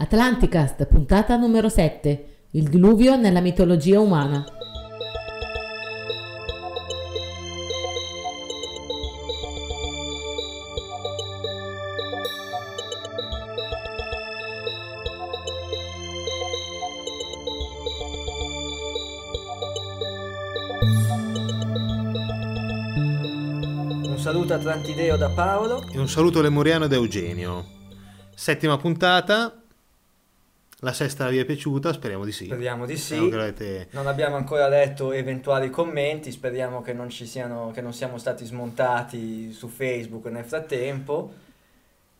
Atlanticast, puntata numero 7. Il diluvio nella mitologia umana. Un saluto atlantideo da Paolo. E un saluto lemuriano da Eugenio. Settima puntata. La sesta vi è piaciuta? Speriamo di sì. Speriamo di Speriamo sì. che l'avete- Non abbiamo ancora letto eventuali commenti, speriamo che non ci siano, che non siamo stati smontati su Facebook nel frattempo.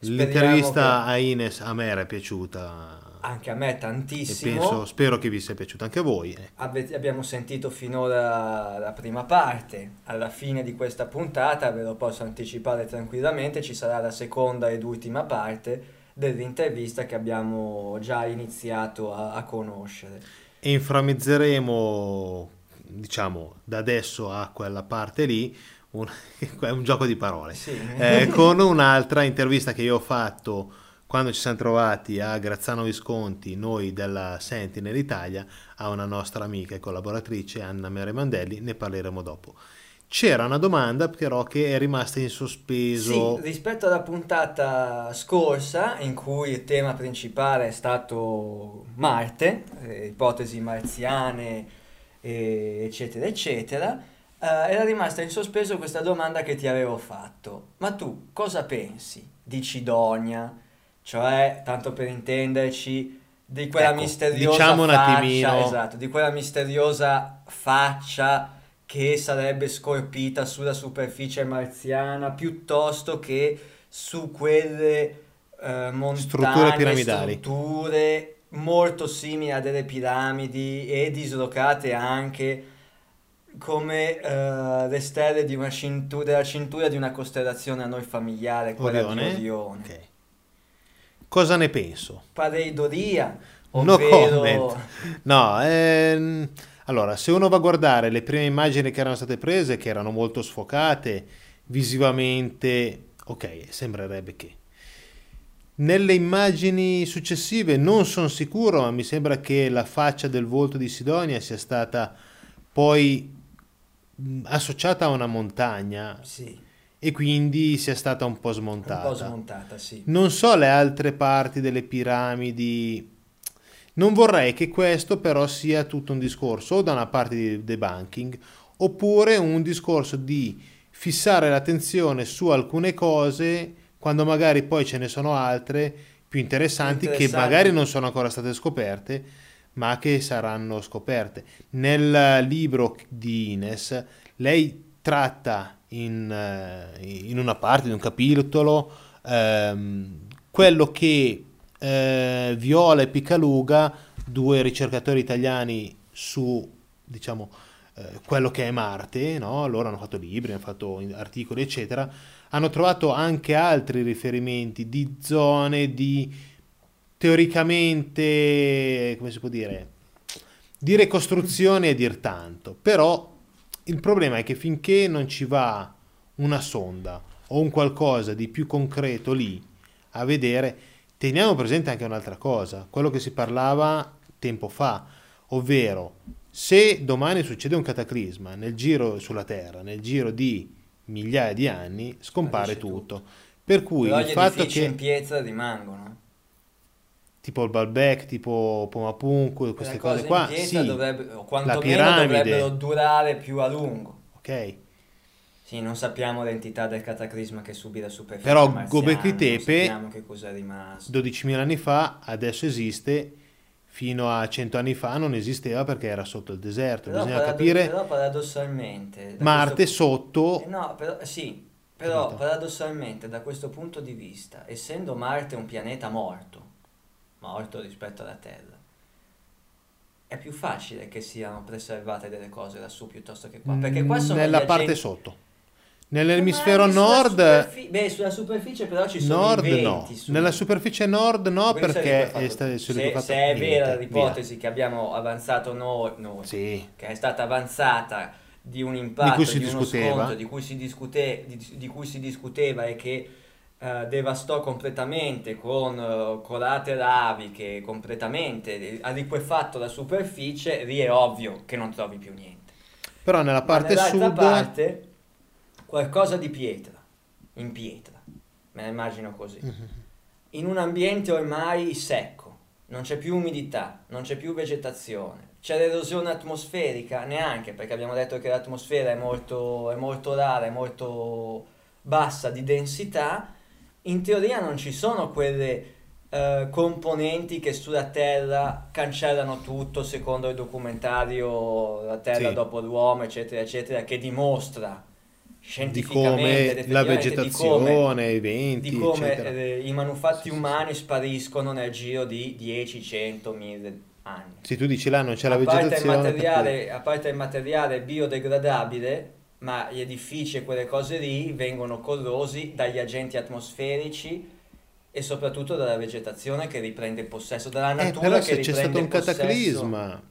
Speriamo L'intervista a Ines a me era piaciuta. che- anche a me E tantissimo. penso, spero che vi sia piaciuta anche a voi. eh. Ave- abbiamo sentito finora la prima parte. Alla fine di questa puntata, ve lo posso anticipare tranquillamente, ci sarà la seconda ed ultima parte dell'intervista che abbiamo già iniziato a, a conoscere. E inframmezzeremo, diciamo, da adesso a quella parte lì, un, è un gioco di parole. Sì. Eh, con un'altra intervista che io ho fatto quando ci siamo trovati a Grazzano Visconti, noi della Sentinel Italia, a una nostra amica e collaboratrice Anna Mere Mandelli, ne parleremo dopo. C'era una domanda però che è rimasta in sospeso. Sì, rispetto alla puntata scorsa, in cui il tema principale è stato Marte, eh, ipotesi marziane, eh, eccetera, eccetera, eh, era rimasta in sospeso questa domanda che ti avevo fatto. Ma tu cosa pensi di Cidonia? Cioè, tanto per intenderci, di quella Ecco, misteriosa diciamo un faccia, attimino- esatto, di quella misteriosa faccia che sarebbe scolpita sulla superficie marziana piuttosto che su quelle eh, montagne, Strutture piramidali. strutture molto simili a delle piramidi e dislocate anche come eh, le stelle di una cintura, della cintura di una costellazione a noi familiare, quella Orione? di Orione. Ok. Cosa ne penso? Pareidolia, No ovvero... comment. No, ehm, allora, se uno va a guardare le prime immagini che erano state prese, che erano molto sfocate, visivamente, ok, sembrerebbe che. Nelle immagini successive non sono sicuro, ma mi sembra che la faccia del volto di Sidonia sia stata poi associata a una montagna Sì, e quindi sia stata un po' un smontata. po' smontata, sì. Non so le altre parti delle piramidi. Non vorrei che questo però sia tutto un discorso o da una parte di debunking oppure un discorso di fissare l'attenzione su alcune cose quando magari poi ce ne sono altre più interessanti, che magari non sono ancora state scoperte ma che saranno scoperte. Nel libro di Ines lei tratta in, eh, in una parte, in un capitolo, ehm, quello che eh, Viola e Piccaluga, due ricercatori italiani su, diciamo, eh, quello che è Marte, no? loro hanno fatto libri, hanno fatto articoli, eccetera, hanno trovato anche altri riferimenti di zone di teoricamente, come si può dire, di ricostruzione e dir tanto, però il problema è che finché non ci va una sonda o un qualcosa di più concreto lì a vedere, teniamo presente anche un'altra cosa, quello che si parlava tempo fa, ovvero se domani succede un cataclisma nel giro sulla Terra, nel giro di migliaia di anni, scompare Sparisce tutto. Per cui Però il fatto che in pietra rimangono. tipo il Balbec, tipo Pomapun, queste cose cose qua, sì, dovrebbero, o la piramide, dovrebbero durare più a lungo. ok. Sì, non sappiamo l'entità del cataclisma che subì la superficie Però Gobekli Tepe- sappiamo che cosa è rimasto. 12.000 anni fa, adesso esiste, fino a 100 anni fa non esisteva perché era sotto il deserto. Però, Bisogna parado- capire però paradossalmente... Marte questo- sotto, Eh no, però, sì, però paradossalmente da questo punto di vista, essendo Marte un pianeta morto, morto rispetto alla Terra, è più facile che siano preservate delle cose lassù piuttosto che qua. Perché qua sono nella parte agenti- sotto. Nell'emisfero nord, superfi- Beh, sulla superficie però ci sono nord i no. venti su. Nella superficie nord no Quindi perché è stato se, se è vera l'ipotesi che abbiamo avanzato noi, noi. Sì, che è stata avanzata di un impatto, Di cui si uno discuteva. scontro, di cui si, discute- di- di cui si discuteva e che eh, devastò completamente con eh, colate laviche, completamente ha liquefatto la superficie, lì è ovvio che non trovi più niente. Però nella parte sud... parte qualcosa di pietra, in pietra, me la immagino così. In un ambiente ormai secco, non c'è più umidità, non c'è più vegetazione. C'è l'erosione atmosferica? Neanche, perché abbiamo detto che l'atmosfera è molto, è molto rara, è molto bassa di densità. In teoria non ci sono quelle eh, componenti che sulla Terra cancellano tutto, secondo il documentario La Terra Sì. dopo l'uomo, eccetera, eccetera, che dimostra di come la vegetazione, i venti, di come eccetera. eh, i manufatti Sì, sì, umani spariscono nel giro di 10, 100, 1000 anni. Se tu dici là non c'è la a, parte il vegetazione, materiale, a parte il materiale biodegradabile, ma gli edifici e quelle cose lì vengono corrosi dagli agenti atmosferici e soprattutto dalla vegetazione che riprende possesso, dalla Eh, natura però che se c'è stato un cataclisma,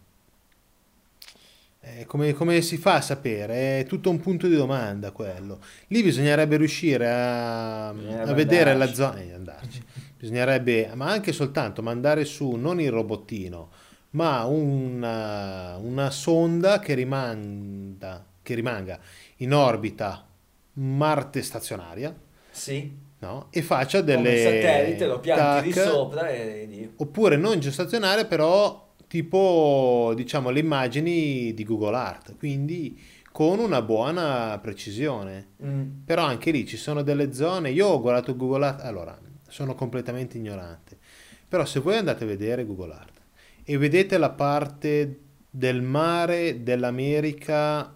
eh, come, come si fa a sapere? È tutto un punto di domanda quello. Lì bisognerebbe riuscire a, Bisognerebbe a vedere la andarci. zona, eh, andarci. Bisognerebbe, ma anche soltanto mandare su non il robottino, ma una, una sonda che rimanda, che rimanga in orbita Marte stazionaria, Sì, no? E faccia come delle satellite lo pianti tac, sopra e di... oppure non geostazionaria, però tipo diciamo le immagini di Google Art, quindi con una buona precisione. Mm. Però anche lì ci sono delle zone, io ho guardato Google Art, allora sono completamente ignorante, però se voi andate a vedere Google Art e vedete la parte del mare dell'America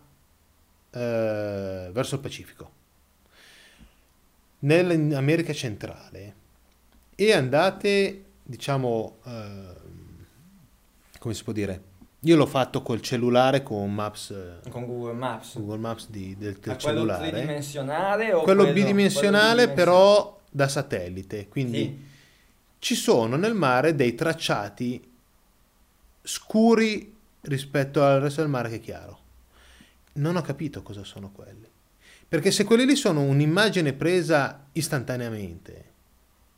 eh, verso il Pacifico, nell'America centrale, e andate, diciamo, eh, come si può dire? Io l'ho fatto col cellulare con Maps, eh, Con Google Maps. Google Maps di- del, del quello cellulare tridimensionale o quello quello bidimensionale quello però da satellite, quindi Sì. ci sono nel mare dei tracciati scuri rispetto al resto del mare che è chiaro. Non ho capito cosa sono quelli. Perché se quelli lì sono un'immagine presa istantaneamente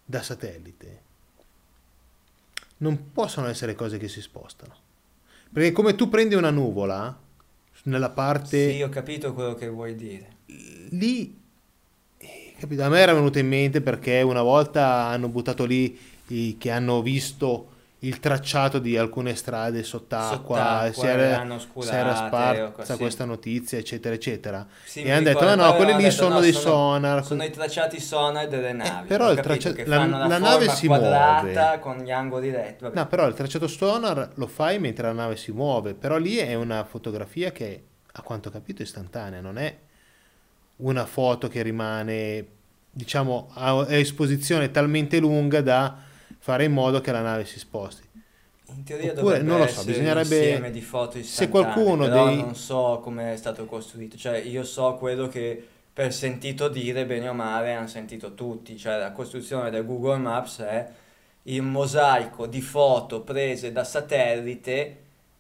da satellite, non possono essere cose che si spostano. Perché come tu prendi una nuvola nella parte Sì, ho capito quello che vuoi dire. lì eh, capito? a me era venuto in mente perché una volta hanno buttato lì i- che hanno visto il tracciato di alcune strade sott'acqua, Sott'acqua, si era, hanno si era sparsa questa notizia, eccetera, eccetera. Sì, e hanno detto: no, no, quelli lì detto, sono no, dei sono- sonar. Sono i tracciati sonar delle navi. però ho il capito, traccia- che la- la, nave si muove. con gli angoli retti. No, però il tracciato sonar lo fai mentre la nave si muove, però lì è una fotografia che, a quanto ho capito, è istantanea, non è una foto che rimane, diciamo, a esposizione talmente lunga da fare in modo che la nave si sposti. In teoria Oppure, dovrebbe non lo so, essere bisognerebbe- un insieme di foto se qualcuno però dei- non so come è stato costruito. Cioè, io so quello che per sentito dire, bene o male, hanno sentito tutti. Cioè, la costruzione del Google Maps è il mosaico di foto prese da satellite,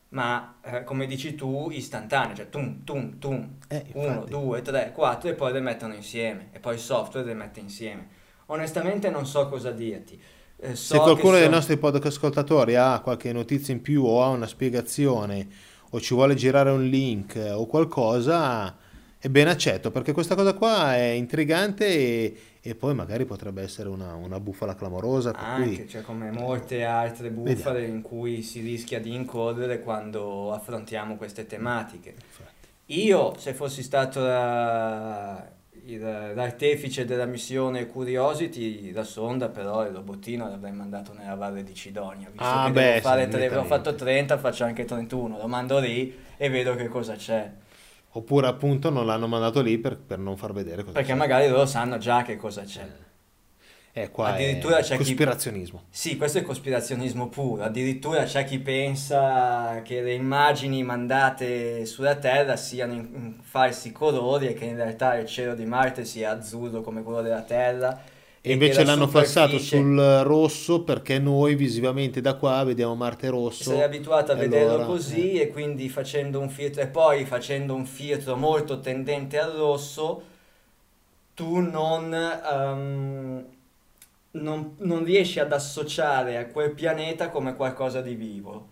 ma eh, come dici tu, istantanee. Cioè, tum, tum, tum, Eh, uno, infatti. due, tre, quattro e poi le mettono insieme. E poi il software le mette insieme. Onestamente non so cosa dirti. Eh, so Se qualcuno dei so- nostri podcast ascoltatori ha qualche notizia in più o ha una spiegazione o ci vuole girare un link o qualcosa, è ben accetto perché questa cosa qua è intrigante e, e poi magari potrebbe essere una, una bufala clamorosa. Anche, cui cioè come molte altre bufale in cui si rischia di incorrere quando affrontiamo queste tematiche. Io, se fossi stato la- l'artefice della missione Curiosity, la sonda però il robottino l'avrei mandato nella valle di Cidonia, visto Ah, che beh, fare tre- ho fatto 30, faccio anche 31, lo mando lì e vedo che cosa c'è. Oppure appunto non l'hanno mandato lì per, per non far vedere cosa Perché c'è. magari loro sanno già che cosa c'è. Eh, qua addirittura è c'è chi- cospirazionismo. Sì, questo è cospirazionismo puro. Addirittura c'è chi pensa che le immagini mandate sulla Terra siano in, falsi colori e che in realtà il cielo di Marte sia azzurro come quello della Terra. E invece l'hanno falsato superficie- sul rosso perché noi visivamente da qua vediamo Marte rosso. Sei abituato a vederlo allora, così eh. e quindi facendo un filtro e poi facendo un filtro molto tendente al rosso tu non, ehm, non, non riesci ad associare a quel pianeta come qualcosa di vivo.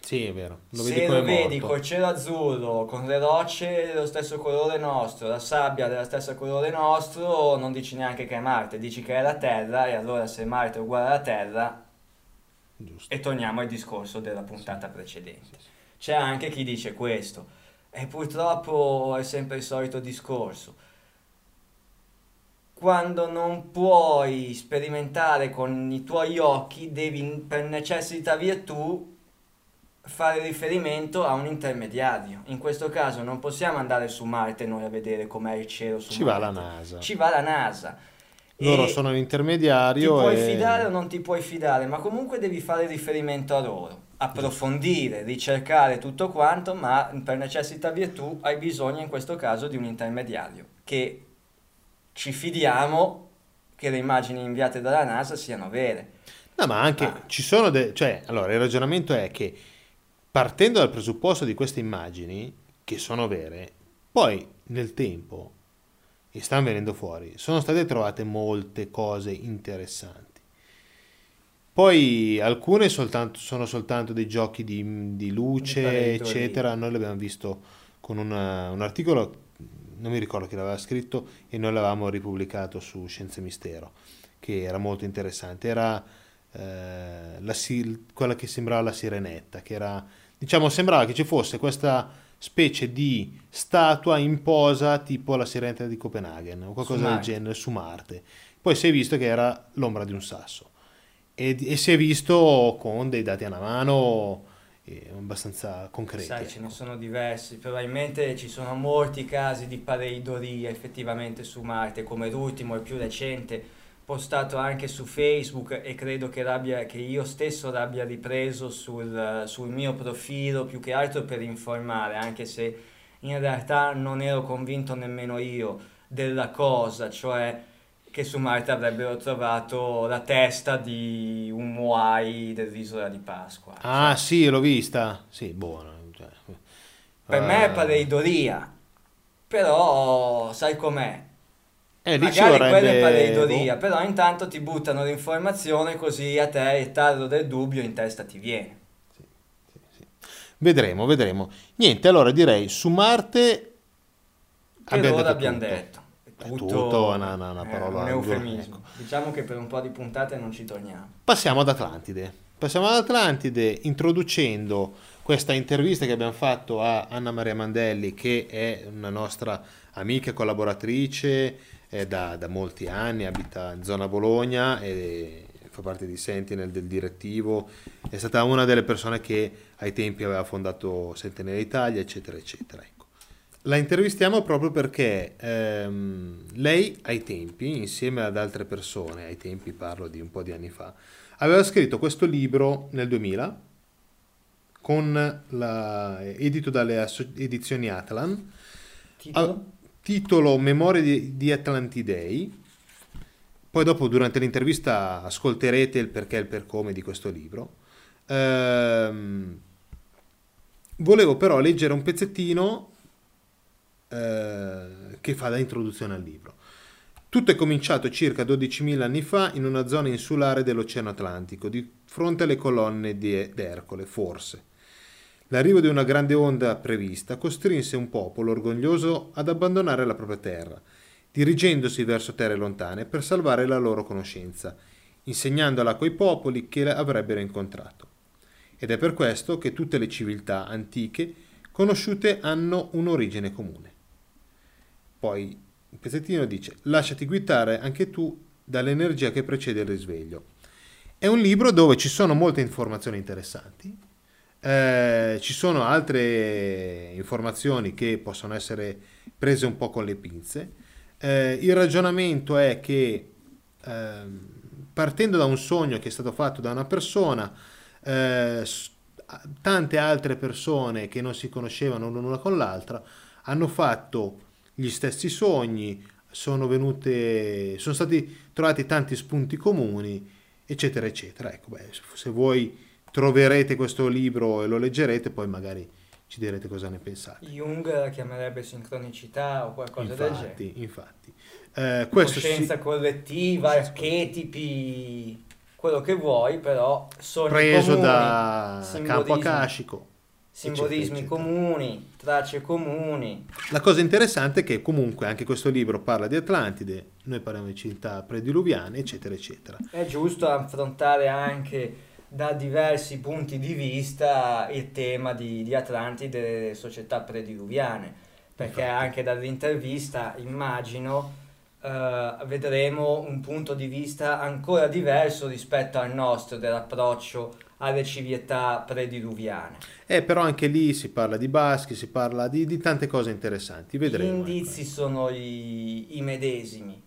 Sì, è vero. Lo Se vedi lo vedi morto. col cielo azzurro, con le rocce dello stesso colore nostro, la sabbia della stessa colore nostro, non dici neanche che è Marte, dici che è la Terra e allora se Marte è uguale alla Terra, Giusto. e torniamo al discorso della puntata precedente. C'è anche chi dice questo, e purtroppo è sempre il solito discorso. Quando non puoi sperimentare con i tuoi occhi, devi per necessità virtù fare riferimento a un intermediario. In questo caso non possiamo andare su Marte noi a vedere com'è il cielo su Ci va Marte. la NASA. Ci va la NASA. Loro E- sono ti l'intermediario puoi e... fidare o non ti puoi fidare, ma comunque devi fare riferimento a loro, approfondire, ricercare tutto quanto, ma per necessità virtù hai bisogno in questo caso di un intermediario, che ci fidiamo che le immagini inviate dalla NASA siano vere. No, ma anche Ah. ci sono de- cioè, allora il ragionamento è che partendo dal presupposto di queste immagini che sono vere, poi nel tempo e stanno venendo fuori, sono state trovate molte cose interessanti. Poi alcune soltanto- sono soltanto dei giochi di, di luce, eccetera. Noi l'abbiamo visto con una- un articolo, non mi ricordo chi l'aveva scritto, e noi l'avevamo ripubblicato su Scienze Mistero, che era molto interessante. Era eh, la quella che sembrava la sirenetta, che era, diciamo, sembrava che ci fosse questa specie di statua in posa tipo la sirenetta di Copenaghen o qualcosa del genere su Marte. Poi si è visto che era l'ombra di un sasso e, e si è visto con dei dati alla mano abbastanza concreti. Sai, ce ecco. ne sono diversi, probabilmente ci sono molti casi di pareidolia effettivamente su Marte, come l'ultimo, il più recente, postato anche su Facebook e credo che, l'abbia- che io stesso l'abbia ripreso sul, sul mio profilo, più che altro per informare, anche se in realtà non ero convinto nemmeno io della cosa, cioè che su Marte avrebbero trovato la testa di un Moai dell'isola di Pasqua. Ah, sì, l'ho vista. Sì, buona. cioè, Per me è eh, pareidolia, però sai com'è? eh, Magari vorrebbe- quella è pareidolia, boh. però intanto ti buttano l'informazione così a te il tarlo del dubbio in testa ti viene. Vedremo, vedremo. Niente, allora direi su Marte Per abbiamo detto tutto. detto. È tutto una- una- una è parola un eufemismo. ecco. Diciamo che per un po' di puntate non ci torniamo. Passiamo ad Atlantide. Passiamo ad Atlantide introducendo questa intervista che abbiamo fatto a Anna Maria Mandelli, che è una nostra amica collaboratrice eh, da, da molti anni, abita in zona Bologna e fa parte di Sentinel del direttivo. È stata una delle persone che ai tempi aveva fondato Sentinel Italia, eccetera, eccetera. La intervistiamo proprio perché ehm, lei ai tempi, insieme ad altre persone, ai tempi parlo di un po' di anni fa, aveva scritto questo libro nel 2000 con la, edito dalle edizioni Atlan, Titolo? Ah, titolo Memorie di, di Atlantidei. Poi dopo durante l'intervista ascolterete il perché e il per come di questo libro. Ehm, volevo però leggere un pezzettino eh, che fa da introduzione al libro. Tutto è cominciato circa 12.000 anni fa in una zona insulare dell'Oceano Atlantico, di fronte alle colonne di d'Ercole, forse. L'arrivo di una grande onda prevista costrinse un popolo orgoglioso ad abbandonare la propria terra, dirigendosi verso terre lontane per salvare la loro conoscenza, insegnandola a quei popoli che la avrebbero incontrato. Ed è per questo che tutte le civiltà antiche conosciute hanno un'origine comune. Poi il pezzettino dice: Lasciati guidare anche tu dall'energia che precede il risveglio. È un libro dove ci sono molte informazioni interessanti, eh, ci sono altre informazioni che possono essere prese un po' con le pinze. Eh, il ragionamento è che ehm, partendo da un sogno che è stato fatto da una persona, eh, tante altre persone che non si conoscevano l'una con l'altra hanno fatto gli stessi sogni, sono venute, sono stati trovati tanti spunti comuni, eccetera, eccetera. Ecco, beh, se vuoi troverete questo libro e lo leggerete, poi magari ci direte cosa ne pensate. Jung la chiamerebbe sincronicità o qualcosa del genere. Infatti, infatti. Eh, Coscienza si- collettiva, archetipi, quello che vuoi, però sogni preso comuni, da campo akashico. simbolismi eccetera, eccetera. comuni, tracce comuni. La cosa interessante è che comunque anche questo libro parla di Atlantide, noi parliamo di città prediluviane, eccetera, eccetera. È giusto affrontare anche da diversi punti di vista il tema di, di Atlantide e società prediluviane, perché Infatti. anche dall'intervista immagino eh, vedremo un punto di vista ancora diverso rispetto al nostro dell'approccio alle civiltà prediluviane. Eh, però anche lì si parla di baschi, si parla di, di tante cose interessanti, Gli vedremo. indizi sono i, i medesimi,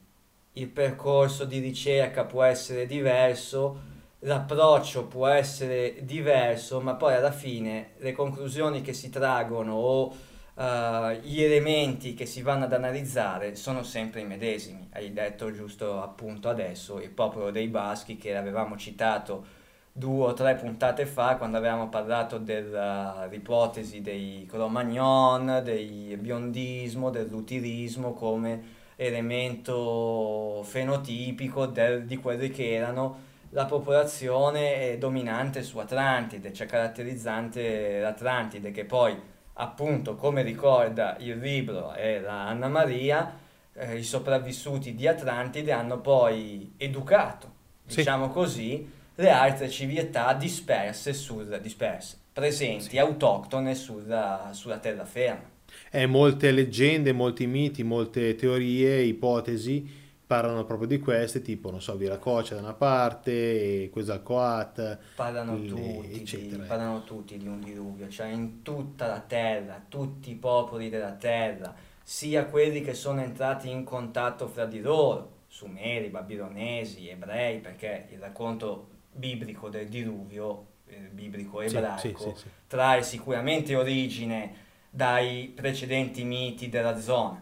il percorso di ricerca può essere diverso, l'approccio può essere diverso, ma poi alla fine le conclusioni che si traggono o eh, gli elementi che si vanno ad analizzare sono sempre i medesimi. Hai detto giusto appunto adesso il popolo dei Baschi che avevamo citato due o tre puntate fa quando avevamo parlato dell'ipotesi dei Cro-Magnon, del biondismo, dell'utilismo come elemento fenotipico del- di quelli che erano la popolazione eh, dominante su Atlantide, cioè caratterizzante l'Atlantide, che poi appunto come ricorda il libro e la Anna Maria, eh, i sopravvissuti di Atlantide hanno poi educato, Sì. diciamo così, le altre civiltà disperse, sul, disperse presenti, Sì. autoctone sulla, sulla terraferma. Eh, molte leggende, molti miti, molte teorie, ipotesi parlano proprio di queste, tipo, non so, Viracocha da una parte, e Quetzalcoatl, Parlano le- tutti, di, eccetera. parlano tutti di un diluvio, cioè in tutta la terra, tutti i popoli della terra, sia quelli che sono entrati in contatto fra di loro, Sumeri, Babilonesi, Ebrei, perché il racconto biblico del diluvio, eh, biblico ebraico, sì, sì, sì. trae sicuramente origine dai precedenti miti della zona.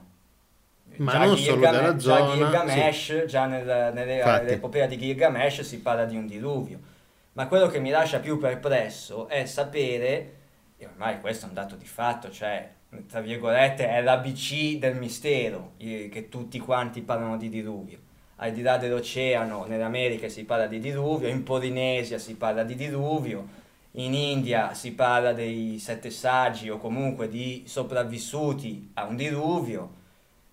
Ma Già non solo Gilgame- della già zona, Gilgamesh, già nel- nell'epopea di Gilgamesh si parla di un diluvio. Ma quello che mi lascia più perplesso è sapere, e ormai questo è un dato di fatto, cioè, tra virgolette, è l'ABC del mistero, i- che tutti quanti parlano di diluvio. Al di là dell'oceano, nell'America si parla di diluvio, in Polinesia si parla di diluvio, in India si parla dei sette saggi o comunque di sopravvissuti a un diluvio,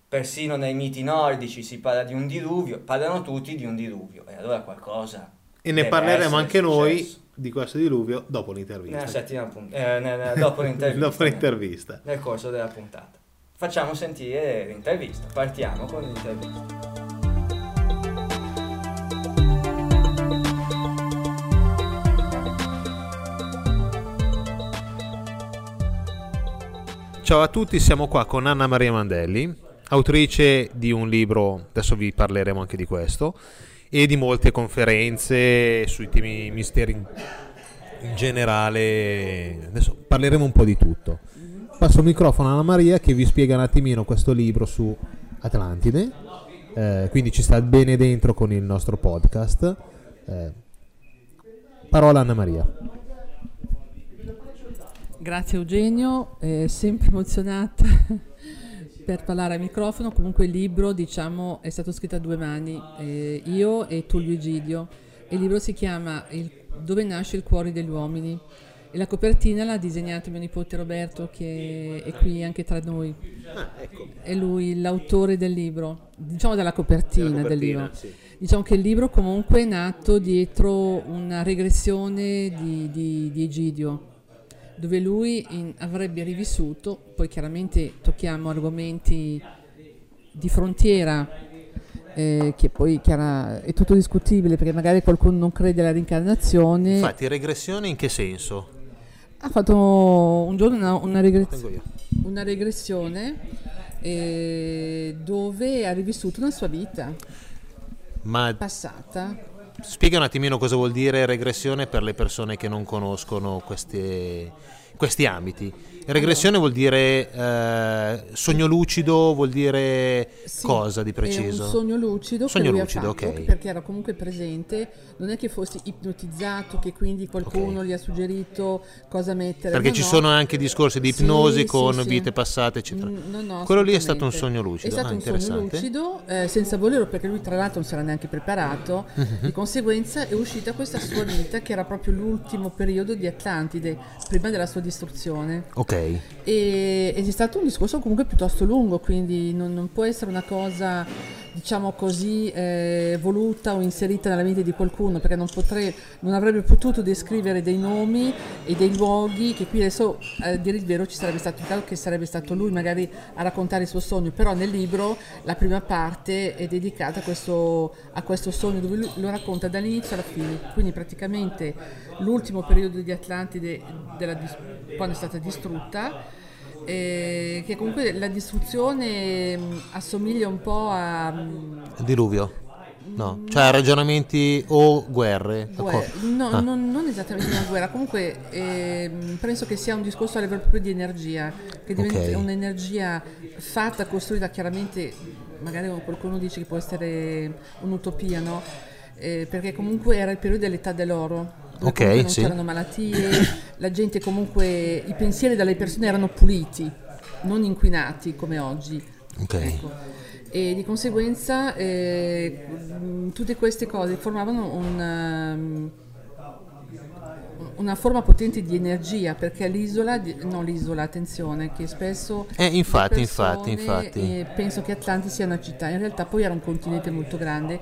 persino nei miti nordici si parla di un diluvio, parlano tutti di un diluvio e allora qualcosa E ne parleremo anche noi successo. di questo diluvio dopo nella l'intervista. punt- eh, nel- nel- dopo l'intervista, dopo l'intervista. nel corso della puntata. Facciamo sentire l'intervista, partiamo con l'intervista. Ciao a tutti, siamo qua con Anna Maria Mandelli, autrice di un libro, adesso vi parleremo anche di questo, e di molte conferenze sui temi misteri in, generale. Adesso parleremo un po' di tutto. Passo il microfono a Anna Maria che vi spiega un attimino questo libro su Atlantide, eh, quindi ci sta bene dentro con il nostro podcast. Eh, parola Anna Maria. Grazie Eugenio, eh, sempre emozionata per parlare al microfono. Comunque il libro, diciamo, è stato scritto a due mani, eh, io e Tullio Egidio. Il libro si chiama Il- Dove nasce il cuore degli uomini e la copertina l'ha disegnata mio nipote Roberto che è qui anche tra noi. È lui l'autore del libro, diciamo della copertina, del libro. Diciamo che il libro comunque è nato dietro una regressione di, di- di Egidio, dove lui in- avrebbe rivissuto, poi chiaramente tocchiamo argomenti di frontiera, eh, che poi chiara- è tutto discutibile perché magari qualcuno non crede alla reincarnazione. Infatti, regressione in che senso? Ha fatto un giorno una, una regre- Tengo io. una regressione eh, dove ha rivissuto una sua vita Ma passata spiega un attimino cosa vuol dire regressione per le persone che non conoscono queste, questi ambiti. Regressione vuol dire eh, sogno lucido, vuol dire Sì, cosa di preciso? un sogno lucido Sogno lucido, fatto, ok. perché era comunque presente, non è che fossi ipnotizzato, che quindi qualcuno Ok. gli ha suggerito cosa mettere. Perché No, ci no. sono anche discorsi di ipnosi sì, con sì. vite passate, eccetera. Mm, no, no, Quello lì è stato un sogno lucido. È stato ah, un sogno lucido, eh, senza volerlo, perché lui tra l'altro non si era neanche preparato. Di conseguenza è uscita questa sua vita, che era proprio l'ultimo periodo di Atlantide, prima della sua distruzione. Ok, E, è stato un discorso comunque piuttosto lungo, quindi non, non può essere una cosa, diciamo così, eh, voluta o inserita nella mente di qualcuno, perché non, potrei, non avrebbe potuto descrivere dei nomi e dei luoghi, che qui adesso, a dire il vero, ci sarebbe stato caso che sarebbe stato lui magari a raccontare il suo sogno, però nel libro la prima parte è dedicata a questo, a questo sogno, dove lui lo racconta dall'inizio alla fine, quindi praticamente l'ultimo periodo di Atlantide della quando è stata distrutta eh, che comunque la distruzione mh, assomiglia un po' a mh, diluvio. No, cioè ragionamenti o guerre. guerra. No, Ah. non, non esattamente una guerra, comunque ehm, penso che sia un discorso a livello proprio di energia, che diventa Ok. un'energia fatta, costruita chiaramente, magari qualcuno dice che può essere un'utopia, no? Eh, perché comunque era il periodo dell'età dell'oro. Ok, non sì. c'erano malattie, la gente comunque, i pensieri delle persone erano puliti, non inquinati come oggi. Ok. Ecco. E di conseguenza eh, tutte queste cose formavano un, um, una forma potente di energia perché l'isola, di- no l'isola, attenzione, che spesso Eh, infatti, le infatti, persone, infatti. eh, penso che Atlanti sia una città, in realtà poi era un continente molto grande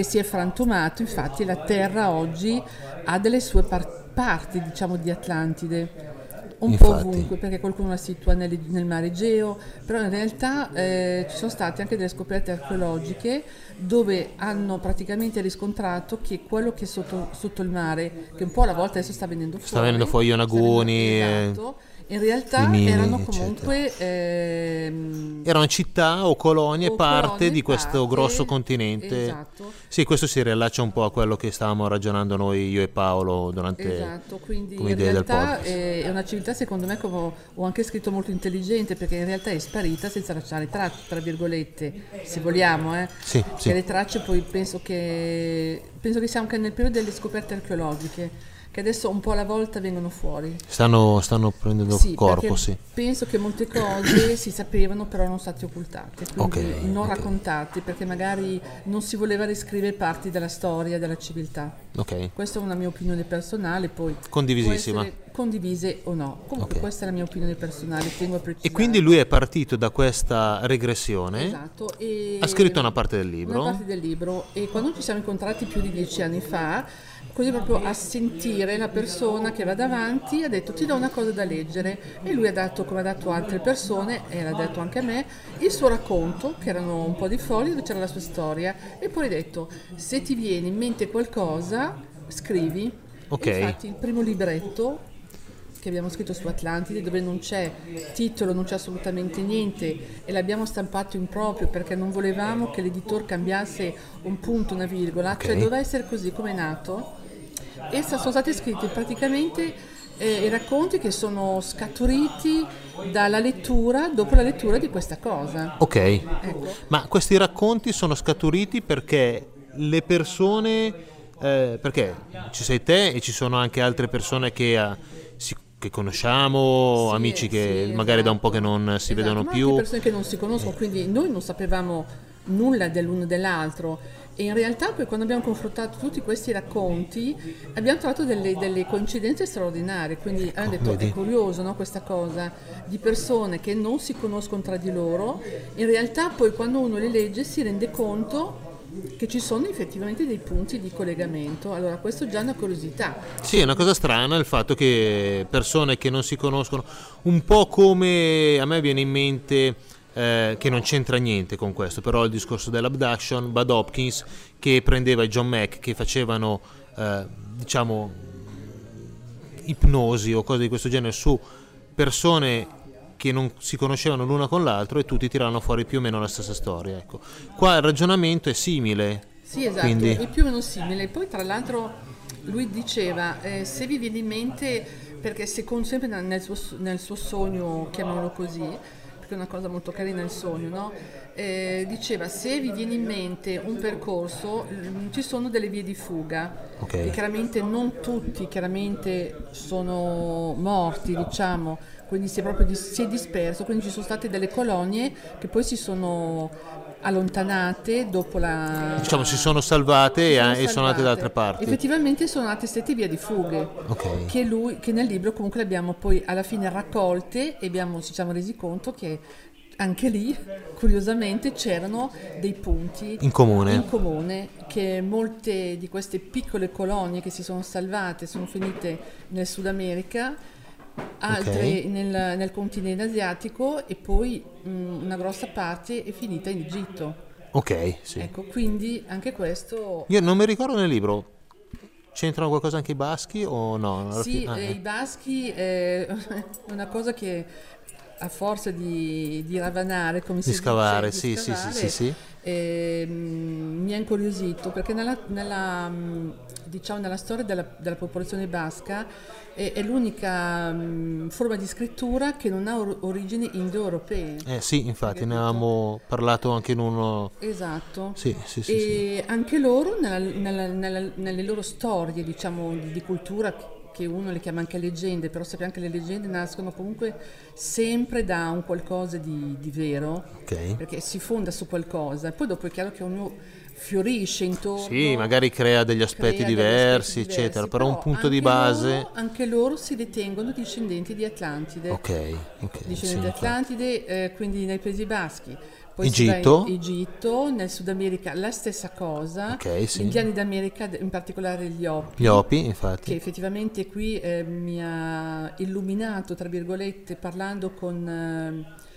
che si è frantumato, infatti la Terra oggi ha delle sue par- parti diciamo di Atlantide. Un po' Infatti. ovunque, perché qualcuno la situa nel, nel mare Egeo, però in realtà eh, ci sono state anche delle scoperte archeologiche dove hanno praticamente riscontrato che quello che è sotto, sotto il mare, che un po' alla volta adesso sta venendo fuori, venendo fuori Yonaguni, sta venendo- esatto, in realtà mini, erano comunque ehm, Erano città o colonie o parte colonie, di questo parte- grosso continente. Esatto. Sì, questo si riallaccia un po' a quello che stavamo ragionando noi, io e Paolo, durante Esatto, quindi in realtà podcast. è, una civiltà secondo me come ho anche scritto molto intelligente perché in realtà è sparita senza lasciare tracce, tra virgolette, se vogliamo, eh. Sì, sì. le tracce poi penso che, penso che siamo anche nel periodo delle scoperte archeologiche che adesso un po' alla volta vengono fuori. Stanno, stanno prendendo Sì, corpo, sì. penso che molte cose si sapevano però erano state occultate, quindi Ok, non ok. raccontate perché magari non si voleva riscrivere parti della storia della civiltà. Ok, Questa è una mia opinione personale, poi Condivisissima. condivise o no. Comunque Ok. questa è la mia opinione personale, tengo a precisare. e quindi lui è partito da questa regressione, Esatto, e- ha scritto una parte del libro. Una parte del libro e quando ci siamo incontrati più di dieci anni fa, così proprio a sentire la persona che va davanti, ha detto ti do una cosa da leggere e lui ha dato, come ha dato altre persone, e l'ha detto anche a me, il suo racconto, che erano un po' di fogli dove c'era la sua storia, e poi ha detto se ti viene in mente qualcosa, scrivi. Ok. E infatti il primo libretto che abbiamo scritto su Atlantide dove non c'è titolo, non c'è assolutamente niente e l'abbiamo stampato in proprio perché non volevamo che l'editor cambiasse un punto, una virgola, Ok. cioè doveva essere così come è nato e sono stati scritti praticamente eh, i racconti che sono scaturiti dalla lettura, dopo la lettura di questa cosa. Ok, Ecco. ma questi racconti sono scaturiti perché le persone, eh, perché ci sei te e ci sono anche altre persone che, eh, si- che conosciamo, Sì, amici che sì, magari da un esatto. po' che non si Esatto, vedono più. Persone che non si conoscono, quindi noi non sapevamo nulla dell'uno dell'altro. E in realtà poi quando abbiamo confrontato tutti questi racconti abbiamo trovato delle, delle coincidenze straordinarie, quindi abbiamo detto vedi. è curioso no, questa cosa di persone che non si conoscono tra di loro, in realtà poi quando uno le legge si rende conto che ci sono effettivamente dei punti di collegamento, allora questo già è una curiosità. Sì, è una cosa strana il fatto che persone che non si conoscono, un po' come a me viene in mente, eh, che non c'entra niente con questo, però il discorso dell'abduction, Bud Hopkins che prendeva i John Mack che facevano, eh, diciamo, ipnosi o cose di questo genere su persone che non si conoscevano l'una con l'altro e tutti tiravano fuori più o meno la stessa storia. Ecco. Qua il ragionamento è simile. Sì, esatto, Quindi- è più o meno simile. Poi tra l'altro lui diceva, eh, se vi viene in mente, perché secondo sempre nel nel suo, nel suo sogno, chiamiamolo così, è una cosa molto carina il sogno, no? Eh, diceva, se vi viene in mente un percorso, mm, ci sono delle vie di fuga. Ok. E chiaramente non tutti chiaramente sono morti, diciamo, quindi si è proprio si è disperso, quindi ci sono state delle colonie che poi si sono allontanate dopo la... Diciamo si sono salvate e, si sono e sono andate da altre parti. Effettivamente sono nate sette vie di fughe. Ok. Che, lui, che nel libro comunque le abbiamo poi alla fine raccolte e abbiamo, ci siamo resi conto che anche lì, curiosamente, c'erano dei punti In comune. in comune, che molte di queste piccole colonie che si sono salvate sono finite nel Sud America, altre Ok. nel, nel continente asiatico e poi mh, una grossa parte è finita in Egitto. Ok, sì. Ecco, quindi anche questo... Io non mi ricordo nel libro. C'entrano qualcosa anche i baschi o no? Sì, ah, eh, eh. i baschi è una cosa che a forza di, di ravanare, come si Di scavare, dice, sì, di sì, sì, scavare, sì, sì. eh, mm, mi ha incuriosito perché nella, nella, diciamo, nella storia della, della popolazione basca è, è l'unica mm, forma di scrittura che non ha or- origini indoeuropee. Eh, sì, infatti ne avevamo parlato anche in uno... Esatto. Sì, sì, sì. sì. e anche loro nella- nelle loro storie diciamo di, di cultura che uno le chiama anche leggende però sappiamo che le leggende nascono comunque sempre da un qualcosa di, di vero Ok. perché si fonda su qualcosa poi dopo è chiaro che ognuno fiorisce intorno Sì, magari crea degli aspetti crea degli diversi, aspetti eccetera, diversi, però un punto di base... loro- anche loro si ritengono discendenti di Atlantide Ok, ok. sì, discendenti di infatti. Atlantide, eh, quindi nei paesi baschi. Poi Egitto? in Egitto, nel Sud America la stessa cosa. Ok, sì. Gli indiani d'America, in particolare gli Hopi, Gli Opi, che infatti. effettivamente qui eh, mi ha illuminato, tra virgolette, parlando con eh,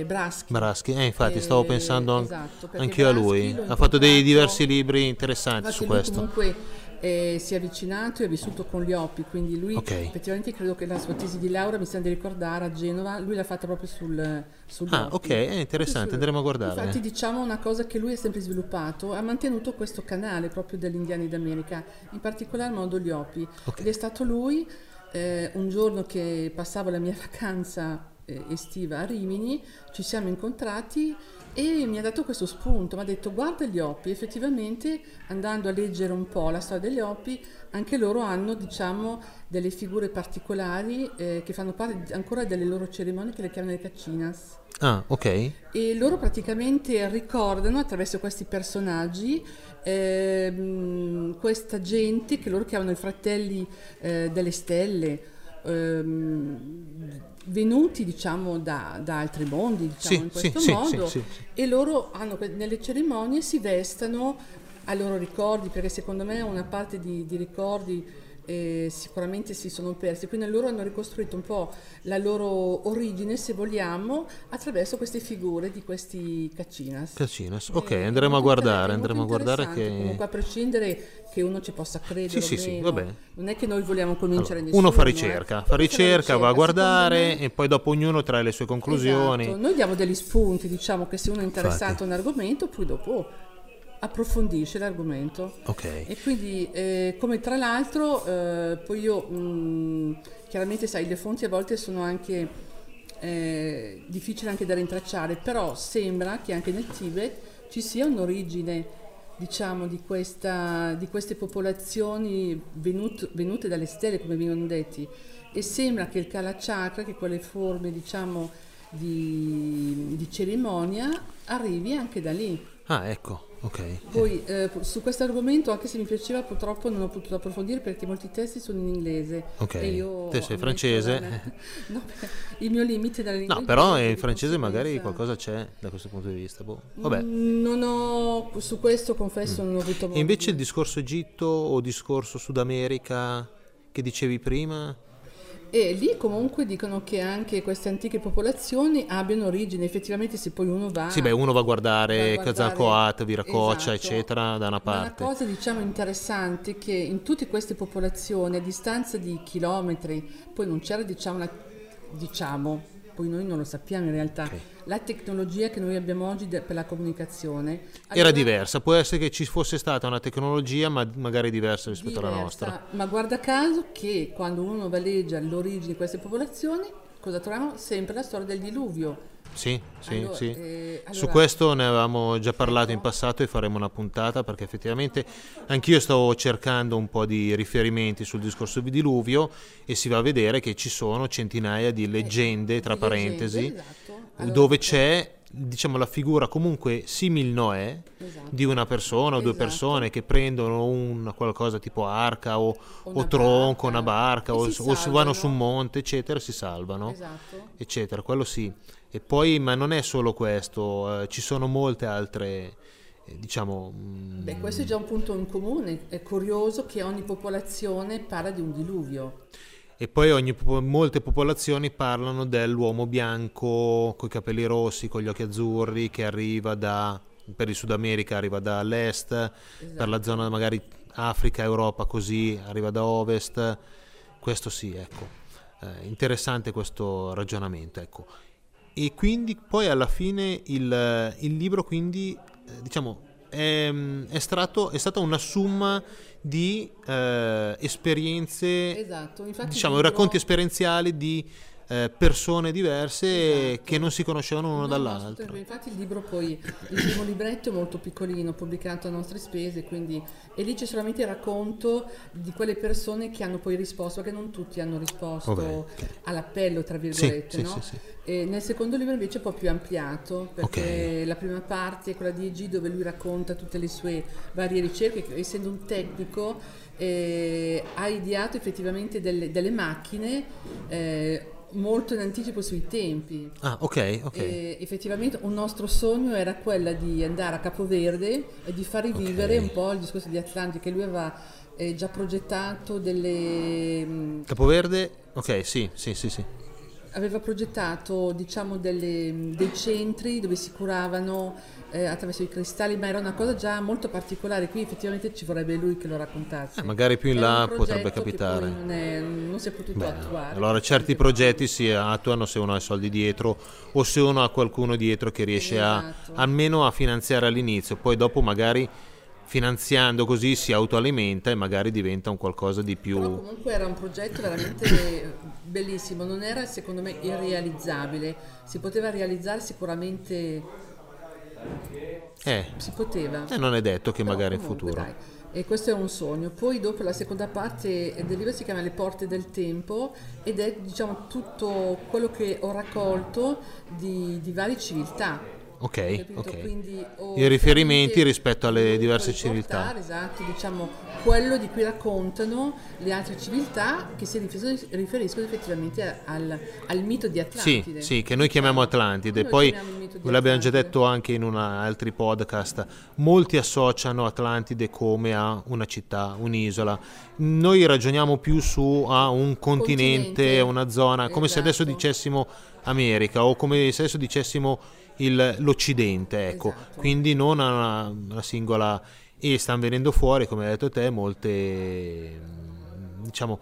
eh, Braschi. Braschi, eh, infatti stavo Eh, pensando an- esatto, anch'io a Braschi lui. l'ho Ha fatto dei diversi libri interessanti su lui questo. comunque eh, si è avvicinato e ha vissuto con gli Opi, quindi lui Ok. effettivamente credo che la sua tesi di laurea, mi sembra di ricordare, a Genova, lui l'ha fatta proprio sul, sugli Ah, ok, è interessante, Sì, andremo a guardare. Infatti diciamo una cosa che lui ha sempre sviluppato, ha mantenuto questo canale proprio degli indiani d'America, in particolar modo gli Opi. Ok. Ed è stato lui, eh, un giorno che passavo la mia vacanza eh, estiva a Rimini, ci siamo incontrati e mi ha dato questo spunto, mi ha detto guarda gli Opi, effettivamente andando a leggere un po' la storia degli Opi, anche loro hanno diciamo delle figure particolari eh, che fanno parte ancora delle loro cerimonie che le chiamano le Cacinas. Ah, ok. E loro praticamente ricordano attraverso questi personaggi ehm, questa gente che loro chiamano i fratelli eh, delle stelle, ehm, venuti diciamo da, da altri mondi, diciamo Sì, in questo sì, modo, sì, e loro hanno, nelle cerimonie si vestano ai loro ricordi, perché secondo me una parte di, di ricordi eh, sicuramente si sono persi, quindi loro hanno ricostruito un po' la loro origine, se vogliamo, attraverso queste figure di questi Cacinas. Cacinas. Ok, Eh, andremo a guardare, andremo a guardare che... Comunque a prescindere che uno ci possa credere Sì, sì, sì, meno, bene. non è che noi vogliamo convincere nessuno. Uno fa eh. ricerca, Uno fa ricerca, va a guardare e poi dopo ognuno trae le sue conclusioni. Esatto. Noi diamo degli spunti, diciamo che se uno è interessato Infatti. a un argomento, poi dopo approfondisce l'argomento. Ok. E quindi, eh, come tra l'altro, eh, poi io, mh, chiaramente sai, le fonti a volte sono anche eh, difficili anche da rintracciare, però sembra che anche nel Tibet ci sia un'origine, diciamo, di, questa, di queste popolazioni venut- venute dalle stelle, come vengono detti, e sembra che il Kala Chakra, che quelle forme, diciamo, di, di cerimonia, arrivi anche da lì. Ah, ecco, ok. Poi eh, su questo argomento, anche se mi piaceva, purtroppo non ho potuto approfondire perché molti testi sono in inglese. Ok. E io Te sei francese? veramente- No, beh, il mio limite dalla lingua No, però in francese magari qualcosa c'è da questo punto di vista. Boh. Vabbè. Mm, Non ho, su questo confesso, non ho avuto modo E invece il di- discorso Egitto o discorso Sud America che dicevi prima? E lì comunque dicono che anche queste antiche popolazioni abbiano origine, effettivamente se poi uno va... Sì, beh, uno va a guardare guardare- Quetzalcoatl, Viracocha, Esatto. eccetera, da una Ma parte. Una cosa diciamo interessante è che in tutte queste popolazioni a distanza di chilometri, poi non c'era diciamo, una- diciamo poi noi non lo sappiamo in realtà. Ok. La tecnologia che noi abbiamo oggi de- per la comunicazione Era diversa, può essere che ci fosse stata una tecnologia ma magari diversa rispetto alla diversa, nostra. Ma guarda caso che quando uno va a leggere l'origine di queste popolazioni, cosa troviamo? Sempre la storia del diluvio. Sì, sì, Allora, sì. eh, Su allora- questo ne avevamo già parlato in passato e faremo una puntata perché effettivamente anch'io stavo cercando un po' di riferimenti sul discorso di diluvio e si va a vedere che ci sono centinaia di leggende, tra Eh, di leggende, parentesi, esatto. Allora, dove c'è diciamo la figura comunque simil Noè Esatto. di una persona o due Esatto. persone che prendono un qualcosa tipo arca o, O o una tronco, barca, una barca o, si o vanno su un monte eccetera si salvano Esatto. eccetera, quello sì. E poi, ma non è solo questo, eh, ci sono molte altre, eh, diciamo... mm, Beh, questo è già un punto in comune. È curioso che ogni popolazione parla di un diluvio. E poi ogni molte popolazioni parlano dell'uomo bianco con i capelli rossi, con gli occhi azzurri, che arriva da, per il Sud America arriva dall'est, per la zona magari Africa, Europa così, arriva da ovest. Questo sì, ecco. Eh, interessante questo ragionamento, ecco. E quindi poi alla fine il, il libro quindi, eh, diciamo, è, è, stato, è stata una summa di eh, esperienze Esatto. Diciamo libro- racconti esperienziali di eh, persone diverse Esatto. che non si conoscevano l'uno No, dall'altro. Infatti il libro poi, il primo libretto è molto piccolino, pubblicato a nostre spese, quindi e lì c'è solamente il racconto di quelle persone che hanno poi risposto, perché non tutti hanno risposto Ok, ok. all'appello, tra virgolette, sì, no? sì, sì. E nel secondo libro invece è un po' più ampliato, perché Ok. la prima parte è quella di EG dove lui racconta tutte le sue varie ricerche, che essendo un tecnico eh, ha ideato effettivamente delle, delle macchine eh, molto in anticipo sui tempi. Ah, ok, ok. E effettivamente un nostro sogno era quella di andare a Capoverde e di far rivivere Ok. un po' il discorso di Atlantica che lui aveva eh, già progettato delle mh, Capoverde? Ok, sì, sì, sì, sì. aveva progettato diciamo delle, dei centri dove si curavano eh, attraverso i cristalli ma era una cosa già molto particolare. Qui effettivamente ci vorrebbe lui che lo raccontasse. Eh, magari più in là potrebbe capitare. non, è- non si è potuto Beh, attuare. allora certi progetti si attuano se uno ha i soldi dietro o se uno ha qualcuno dietro che riesce a Esatto. almeno a finanziare all'inizio, poi dopo magari finanziando così si autoalimenta e magari diventa un qualcosa di più... Però comunque era un progetto veramente bellissimo, non era secondo me irrealizzabile, si poteva realizzare sicuramente, Eh, si poteva. eh, non è detto che Però magari in comunque, futuro. dai, E questo è un sogno. Poi dopo la seconda parte del libro si chiama Le porte del tempo ed è diciamo tutto quello che ho raccolto di, di varie civiltà. Ok, ok. Quindi ho I riferimenti rispetto alle diverse civiltà. Esatto, diciamo quello di cui raccontano le altre civiltà che si riferiscono, effettivamente al, al mito di Sì, Atlantide. sì, che noi chiamiamo Atlantide. Noi Poi, chiamiamo di l'abbiamo già detto anche in una- altri podcast, molti associano Atlantide come a una città, un'isola. Noi ragioniamo più su a un continente, Continente. una zona, come se adesso Esatto. dicessimo America o come se adesso dicessimo il- l'Occidente, ecco. Esatto. Quindi non a una, una singola... E stanno venendo fuori, come hai detto te, molte, diciamo,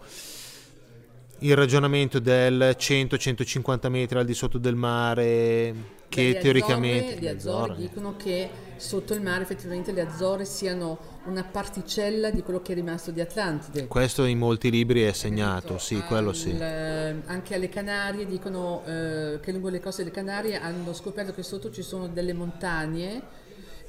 il ragionamento del 100-150 metri al di sotto del mare, che Beh, teoricamente... Azzorre, le Azzorre dicono che sotto il mare effettivamente le Azzorre siano una particella di quello che è rimasto di Atlantide. Questo in molti libri è segnato, sì, quello sì. Al- anche alle Canarie dicono eh, che lungo le coste delle Canarie hanno scoperto che sotto ci sono delle montagne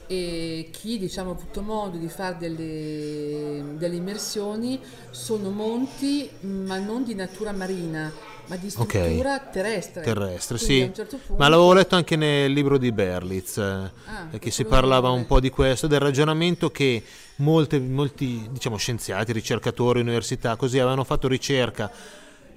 e chi diciamo, ha avuto modo di fare delle, delle immersioni sono monti ma non di natura marina ma di struttura terrestre. terrestre, Quindi sì. certo punto- Ma l'avevo letto anche nel libro di Berlitz, eh, Ah, che si parlava un po' di questo, del ragionamento che molte- molti diciamo, scienziati, ricercatori, università, così avevano fatto ricerca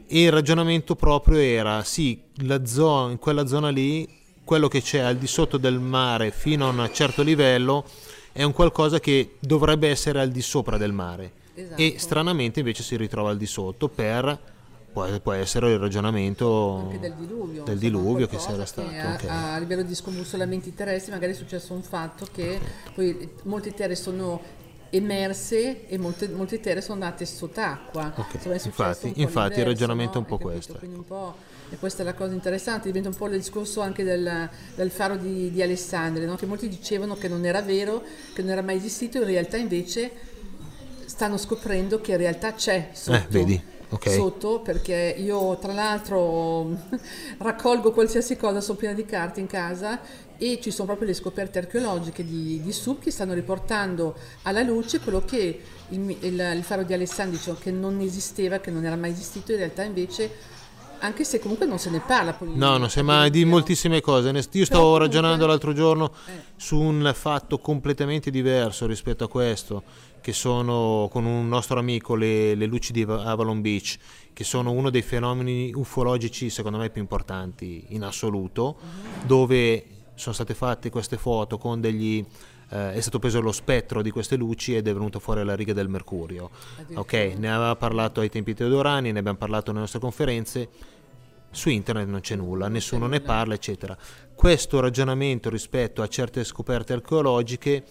e il ragionamento proprio era, sì, la zona, in quella zona lì, quello che c'è al di sotto del mare fino a un certo livello è un qualcosa che dovrebbe essere al di sopra del mare Esatto. e stranamente invece si ritrova al di sotto per può, può essere il ragionamento anche del diluvio, del diluvio che sarà stato a, ok. a livello di scombussolamenti terrestri magari è successo un fatto che poi molte terre sono emerse e molte, molte terre sono andate sott'acqua. Ok, Insomma, è successo infatti- infatti il ragionamento è un po' questo, ecco. E questa è la cosa interessante, diventa un po' il discorso anche del, del faro di, di Alessandria, no? che molti dicevano che non era vero, che non era mai esistito, in realtà invece stanno scoprendo che in realtà c'è sotto. Eh, vedi, ok. Sotto, perché io tra l'altro raccolgo qualsiasi cosa, sono piena di carte in casa e ci sono proprio le scoperte archeologiche di, di Sub che stanno riportando alla luce quello che il, il- il faro di Alessandria diceva che non esisteva, che non era mai esistito, in realtà invece, anche se comunque non se ne parla. poi- No, non sai mai di moltissime cose. Io Però stavo comunque- ragionando l'altro giorno Eh. su un fatto completamente diverso rispetto a questo, che sono con un nostro amico le, le luci di Ava- Avalon Beach, che sono uno dei fenomeni ufologici secondo me più importanti in assoluto, Mhm. dove sono state fatte queste foto con degli... eh, è stato preso lo spettro di queste luci ed è venuto fuori la riga del mercurio. Ok, ne aveva parlato ai tempi teodorani, ne abbiamo parlato nelle nostre conferenze. Su internet non c'è nulla, nessuno ne parla, eccetera. Questo ragionamento rispetto a certe scoperte archeologiche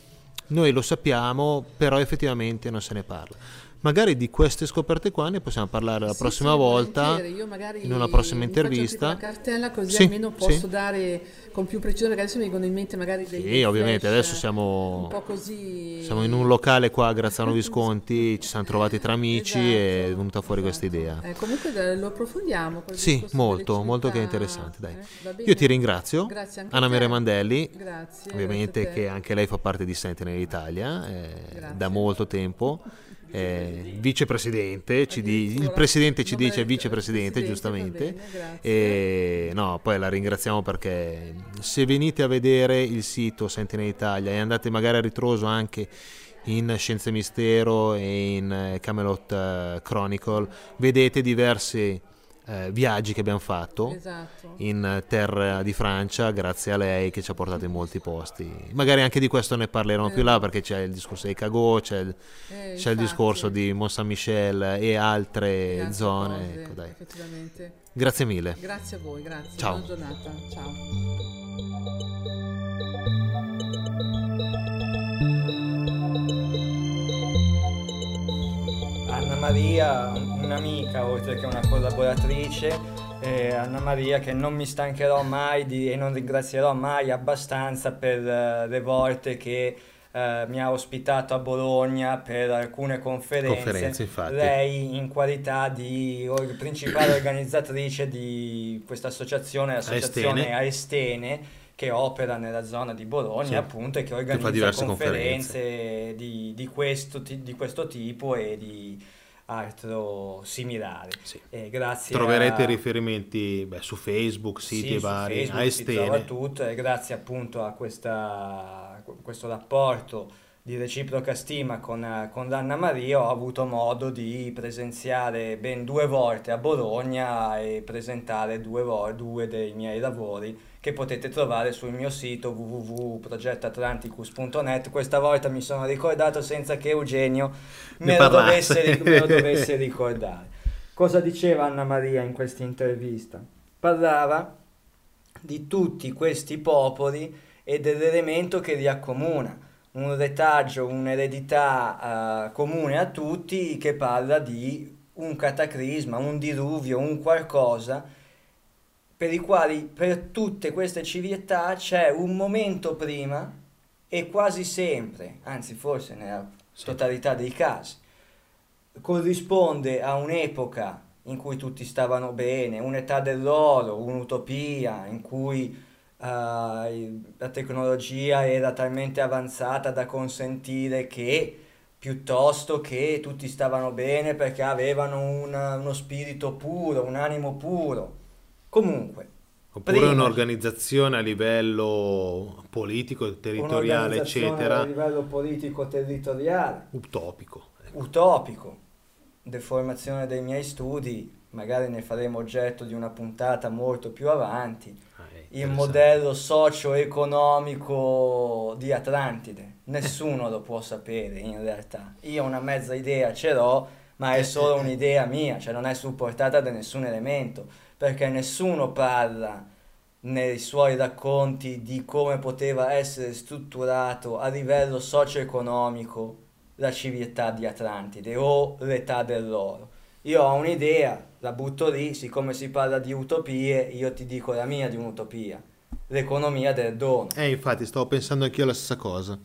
noi lo sappiamo, però effettivamente non se ne parla. Magari di queste scoperte qua ne possiamo parlare la Sì, prossima sì, volta in una prossima intervista. una cartella così Sì, almeno posso sì. dare con più precisione, perché adesso mi vengono in mente magari dei Sì, ovviamente, flash, adesso un siamo, po' così siamo in un locale qua a Grazzano Visconti, ci siamo trovati tra amici e è Esatto, venuta fuori questa esatto. idea. Eh, comunque eh, lo approfondiamo. Sì, molto, molto che è interessante. Eh? Io ti ringrazio, Anna. Maria Mandelli, Grazie. ovviamente grazie che anche lei fa parte di Sentinel Italia eh, da molto tempo. eh, vicepresidente, ci di- il presidente ci dice vicepresidente, Presidente, giustamente. E no, poi la ringraziamo perché se venite a vedere il sito Sentinel Italia e andate magari a ritroso anche in Scienze Mistero e in eh, Camelot eh, Chronicle, vedete diversi eh, viaggi che abbiamo fatto Esatto. in terra di Francia grazie a lei che ci ha portato in molti posti. Magari anche di questo ne parleremo più là perché c'è il discorso dei Cagò, c'è il, Eh, c'è il discorso di Mont Saint Michel e altre Altre zone. cose, Ecco, dai. Grazie mille. Grazie a voi, grazie. Ciao. Buona giornata. Ciao. Anna Maria, un'amica oltre che una collaboratrice, eh, Anna Maria che non mi stancherò mai di, e non ringrazierò mai abbastanza per eh, le volte che eh, mi ha ospitato a Bologna per alcune conferenze. Conferenze, infatti. Lei in qualità di or- principale organizzatrice di questa associazione, l'associazione Aestene, che opera nella zona di Bologna Sì. appunto e che organizza diverse conferenze, di, di questo, di questo tipo e di altro similare. Sì. E grazie Troverete a... riferimenti beh, su Facebook, Sì, siti su vari, Facebook a Estene. tutto e grazie appunto a questa, questo rapporto di reciproca stima con, con l'Anna Maria ho avuto modo di presenziare ben due volte a Bologna e presentare due, due dei miei lavori che potete trovare sul mio sito www.progettatlanticus.net. Questa volta mi sono ricordato senza che Eugenio me lo, dovesse, me lo dovesse ricordare. Cosa diceva Anna Maria in questa intervista? Parlava di tutti questi popoli e dell'elemento che li accomuna, un retaggio, un'eredità eh, comune a tutti che parla di un cataclisma, un diluvio, un qualcosa per i quali per tutte queste civiltà c'è un momento prima e quasi sempre, anzi forse nella totalità dei casi, corrisponde a un'epoca in cui tutti stavano bene, un'età dell'oro, un'utopia in cui eh, la tecnologia era talmente avanzata da consentire che piuttosto che tutti stavano bene perché avevano un- uno spirito puro, un animo puro. Comunque, Oppure Prima. un'organizzazione a livello politico, territoriale, un'organizzazione a eccetera, livello politico territoriale utopico. ecco. utopico, deformazione dei miei studi, magari ne faremo oggetto di una puntata molto più avanti, il modello socio-economico di Atlantide. Nessuno lo può sapere in realtà. Io una mezza idea ce l'ho, ma è solo un'idea mia, cioè non è supportata da nessun elemento, perché nessuno parla nei suoi racconti di come poteva essere strutturato a livello socio-economico la civiltà di Atlantide o l'età dell'oro. Io ho un'idea, la butto lì, siccome si parla di utopie, io ti dico la mia di un'utopia, l'economia del dono. Eh, infatti, stavo pensando anch'io la stessa cosa.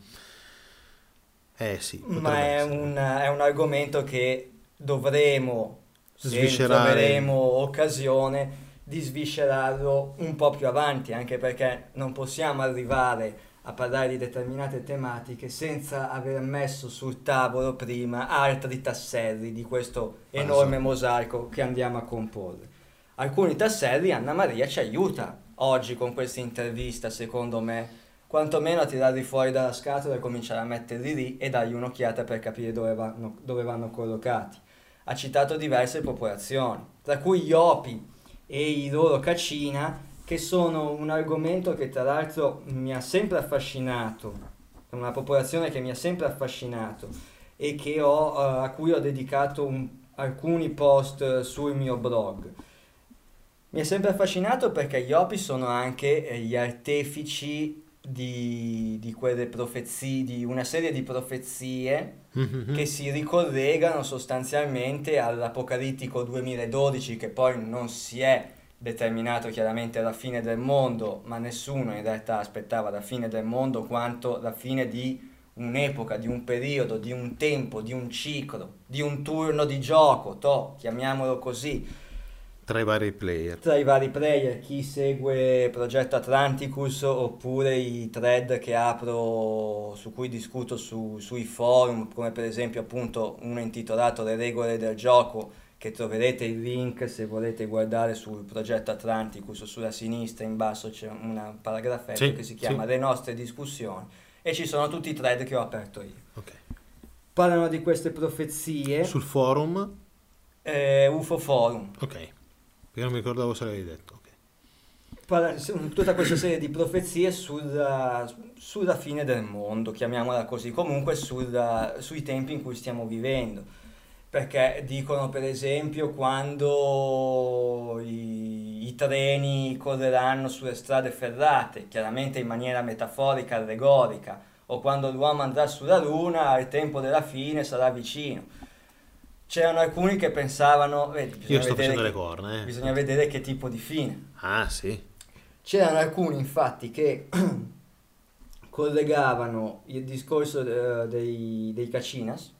Eh sì, Ma è un, è un argomento che dovremo, se troveremo occasione, di sviscerarlo un po' più avanti, anche perché non possiamo arrivare a parlare di determinate tematiche senza aver messo sul tavolo prima altri tasselli di questo enorme mosaico che andiamo a comporre. Alcuni tasselli Anna Maria ci aiuta oggi con questa intervista, secondo me, quantomeno a tirarli fuori dalla scatola e cominciare a metterli lì e dargli un'occhiata per capire dove vanno, dove vanno collocati. Ha citato diverse popolazioni, tra cui gli opi e i loro cacina, che sono un argomento che tra l'altro mi ha sempre affascinato, è una popolazione che mi ha sempre affascinato e che ho, eh, a cui ho dedicato un- alcuni post eh, sul mio blog. Mi è sempre affascinato perché gli Opi sono anche eh, gli artefici di, di quelle profezie, di una serie di profezie Mhm. che si ricollegano sostanzialmente all'Apocalittico 2012 che poi non si è determinato chiaramente la fine del mondo, ma nessuno in realtà aspettava la fine del mondo quanto la fine di un'epoca, di un periodo, di un tempo, di un ciclo, di un turno di gioco, to, chiamiamolo così, Tra i vari player. tra i vari player, chi segue Progetto Atlanticus oppure i thread che apro su cui discuto su- sui forum, come per esempio appunto uno intitolato Le regole del gioco, che troverete il link se volete guardare sul Progetto Atlanticus, sulla sinistra in basso c'è un paragrafetto Sì, che si chiama sì. Le nostre discussioni e ci sono tutti i thread che ho aperto io. Ok. Parlano di queste profezie, Sul forum, eh, UFO Forum. ok. Perché non mi ricordavo se l'avevi detto. ok. parla- tutta questa serie di profezie sulla, sulla fine del mondo, chiamiamola così, comunque sulla- sui tempi in cui stiamo vivendo. Perché dicono per esempio quando i, i treni correranno sulle strade ferrate, chiaramente in maniera metaforica, allegorica, o quando l'uomo andrà sulla luna, il tempo della fine sarà vicino. C'erano alcuni che pensavano, vedi, bisogna Io sto vedere facendo le che- corna, eh. Bisogna vedere che tipo di fine. Ah, sì. C'erano alcuni infatti che collegavano il discorso eh, dei, dei Cacinas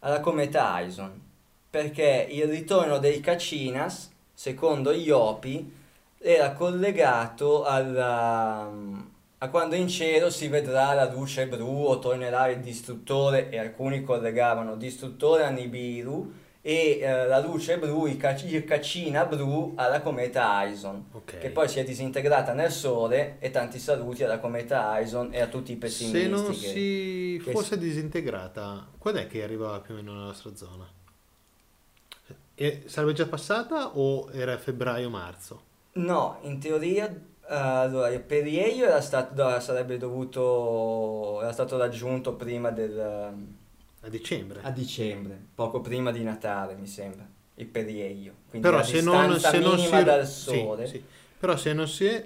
alla cometa Ison, perché il ritorno dei Cacinas, secondo gli Opi, era collegato alla, a quando in cielo si vedrà la luce blu o tornerà il distruttore, e alcuni collegavano distruttore a Nibiru e eh, la luce blu, il, cac- il Cacina blu alla cometa Ison Ok. che poi si è disintegrata nel Sole e tanti saluti alla cometa Ison e a tutti i pessimisti. Se non si che- fosse disintegrata, quando è che arrivava più o meno nella nostra zona? E sarebbe già passata o era febbraio-marzo? No, in teoria, eh, allora, il perieio era stato, sarebbe dovuto, era stato raggiunto prima del, A dicembre. a dicembre, poco prima di Natale mi sembra, il perieio. Quindi Però se non, se non si... dal sì, Sole, sì. Però se non si è...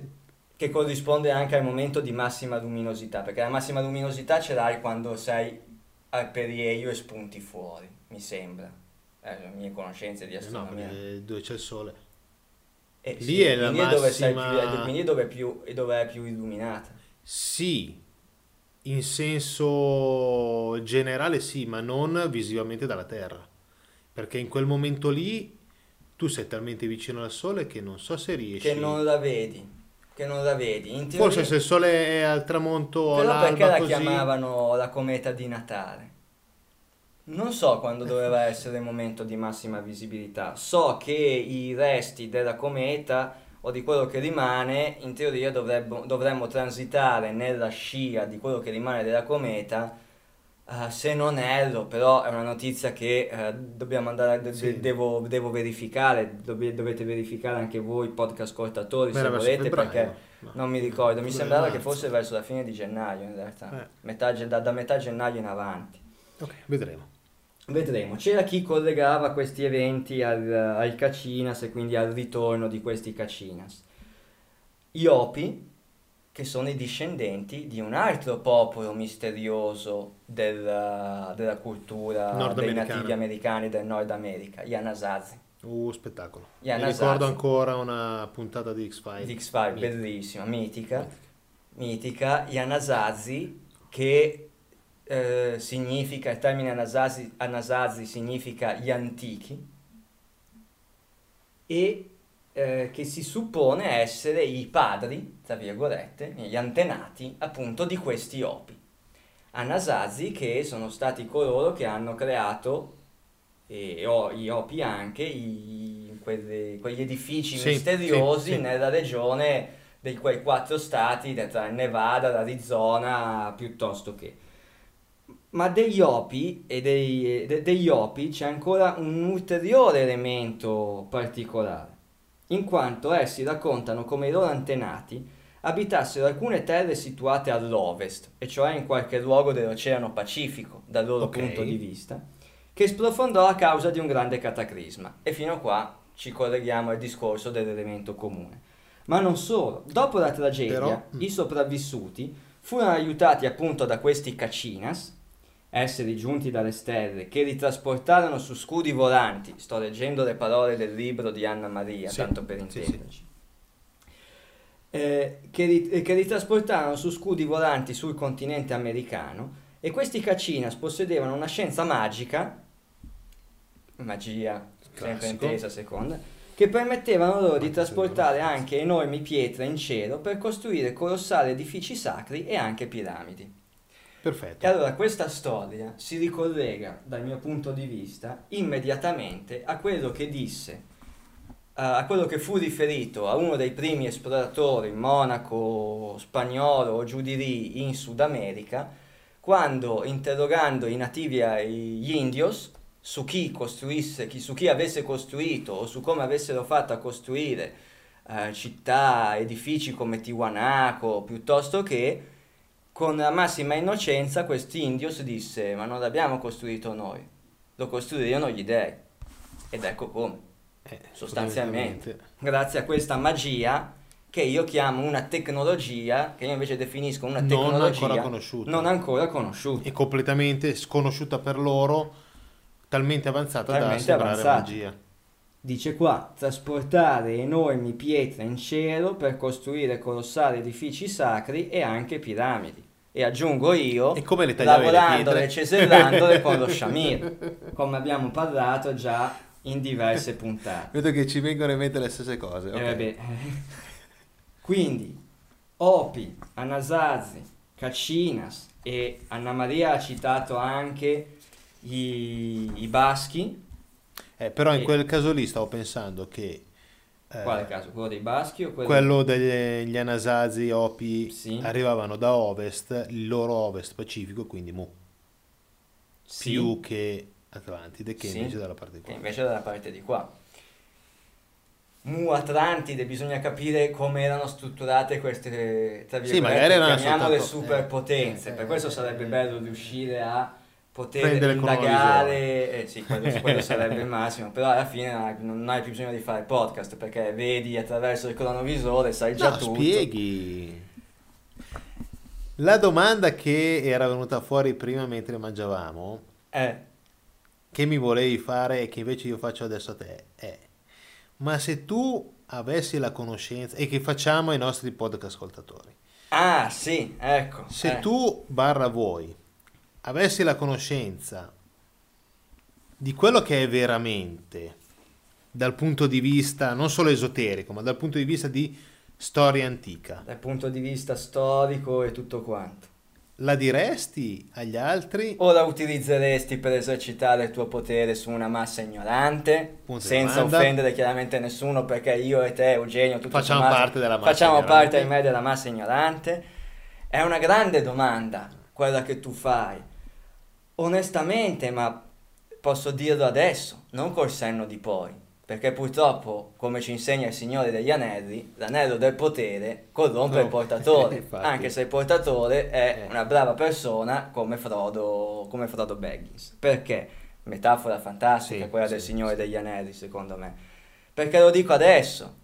che corrisponde anche al momento di massima luminosità, perché la massima luminosità ce l'hai quando sei al perieio e spunti fuori, mi sembra. Eh, le mie conoscenze di eh, No, astronomia. perché dove c'è il sole. Eh, lì sì, è la quindi dove sei più, massima- è dove è più, è dove è più illuminata. Sì, in senso generale sì, ma non visivamente dalla Terra. Perché in quel momento lì tu sei talmente vicino al Sole che non so se riesci... Che non la vedi, che non la vedi. In teoria, Forse se il Sole è al tramonto o però perché la così... chiamavano la cometa di Natale? Non so quando doveva essere il momento di massima visibilità. So che i resti della cometa o di quello che rimane, in teoria dovrebbe- dovremmo transitare nella scia di quello che rimane della cometa. eh, se non erro, però è una notizia che eh, dobbiamo andare, de- Sì. devo, devo verificare, dove- dovete verificare anche voi, podcast ascoltatori, se volete, febbraio, perché no? non mi ricordo, mi sembrava che fosse verso la fine di gennaio in realtà, Eh. Metà da, da metà gennaio in avanti. Ok, vedremo. Vedremo, c'era chi collegava questi eventi al, ai Cacinas e quindi al ritorno di questi Cacinas. Iopi che sono i discendenti di un altro popolo misterioso della, della cultura dei nativi americani del Nord America, gli Anasazi. Uh, spettacolo. Gli Mi Anasazi. ricordo ancora una puntata di X-Files. di Mitica. bellissima, mitica, mitica, gli Anasazi che eh, significa, il termine Anasazi, Anasazi significa gli antichi e eh, che si suppone essere i padri, tra virgolette, gli antenati appunto di questi opi. Anasazi che sono stati coloro che hanno creato, e o- gli opi anche, i- quelle- quegli edifici Sì, misteriosi sì, sì. nella regione di quei quattro stati, tra il Nevada, l'Arizona, piuttosto che. Ma degli opi e dei- de- degli opi c'è ancora un ulteriore elemento particolare, in quanto essi raccontano come i loro antenati abitassero alcune terre situate all'ovest, e cioè in qualche luogo dell'Oceano Pacifico, dal loro Ok. punto di vista, che sprofondò a causa di un grande cataclisma. E fino a qua ci colleghiamo al discorso dell'elemento comune. Ma non solo, dopo la tragedia, Però- i sopravvissuti furono aiutati appunto da questi cacinas, esseri giunti dalle stelle, che li trasportarono su scudi volanti. Sto leggendo le parole del libro di Anna Maria, Sì, tanto per sì, intenderci. Eh, che, li, eh, che li trasportarono su scudi volanti sul continente americano e questi cacinas possedevano una scienza magica, magia sempre intesa seconda, che permettevano loro di trasportare anche enormi pietre in cielo per costruire colossali edifici sacri e anche piramidi. Perfetto. E allora questa storia si ricollega, dal mio punto di vista, immediatamente a quello che disse, a quello che fu riferito a uno dei primi esploratori, monaco spagnolo o giù di lì in Sud America, quando interrogando i nativi, eh, gli indios, su chi costruisse, chi- su chi avesse costruito o su come avessero fatto a costruire eh, città, edifici come Tiwanaku, piuttosto che con la massima innocenza quest'indios disse ma non l'abbiamo costruito noi, lo costruirono gli dei. Ed ecco come, Eh, sostanzialmente, grazie a questa magia che io chiamo una tecnologia, che io invece definisco una Non tecnologia ancora conosciuta. non ancora conosciuta. È completamente sconosciuta per loro, talmente avanzata da Talmente sembrare avanzata. magia. Dice qua, trasportare enormi pietre in cielo per costruire colossali edifici sacri e anche piramidi. E aggiungo io, E come le lavorandole e cesellandole con lo shamir, come abbiamo parlato già in diverse puntate. Vedo che ci vengono in mente le stesse cose. Eh, ok. vabbè. Quindi, Opi, Anasazi, Cacinas e Anna Maria ha citato anche i, i baschi. Eh, però in E- quel caso lì stavo pensando che Quale caso? Quello dei baschi o quello quello degli Anasazi Opi Sì. arrivavano da ovest, il loro ovest pacifico, quindi Mu, Sì, più che Atlantide, che Sì. invece dalla parte di che qua. invece è dalla parte di qua. Mu Atlantide, bisogna capire come erano strutturate queste, tra Sì, virgolette, magari erano chiamiamole soltanto- superpotenze, eh, per eh, questo eh, sarebbe eh, bello eh, riuscire a poter indagare, eh, sì, quello, quello sarebbe il massimo, però alla fine non hai, non hai più bisogno di fare podcast perché vedi attraverso il cronovisore, sai già No, tutto. spieghi. La domanda che era venuta fuori prima mentre mangiavamo, Eh, che mi volevi fare e che invece io faccio adesso a te, è ma se tu avessi la conoscenza e che facciamo ai nostri podcast ascoltatori, ah sì, ecco. se eh. tu barra voi avessi la conoscenza di quello che è veramente dal punto di vista non solo esoterico, ma dal punto di vista di storia antica, dal punto di vista storico e tutto quanto. la diresti agli altri? O la utilizzeresti per esercitare il tuo potere su una massa ignorante, Punto senza domanda. offendere chiaramente nessuno, perché io e te, Eugenio, tutto Facciamo sommato, parte della massa facciamo ignorante. parte ahimè della massa ignorante. È una grande domanda quella che tu fai. Onestamente, ma posso dirlo adesso, non col senno di poi. Perché purtroppo, come ci insegna il Signore degli Anelli, l'anello del potere corrompe il Oh, portatore, infatti. anche se il portatore è Eh. una brava persona come Frodo, come Frodo Baggins. Perché? Metafora fantastica Sì, quella sì, del Signore sì. degli Anelli, secondo me. Perché lo dico adesso,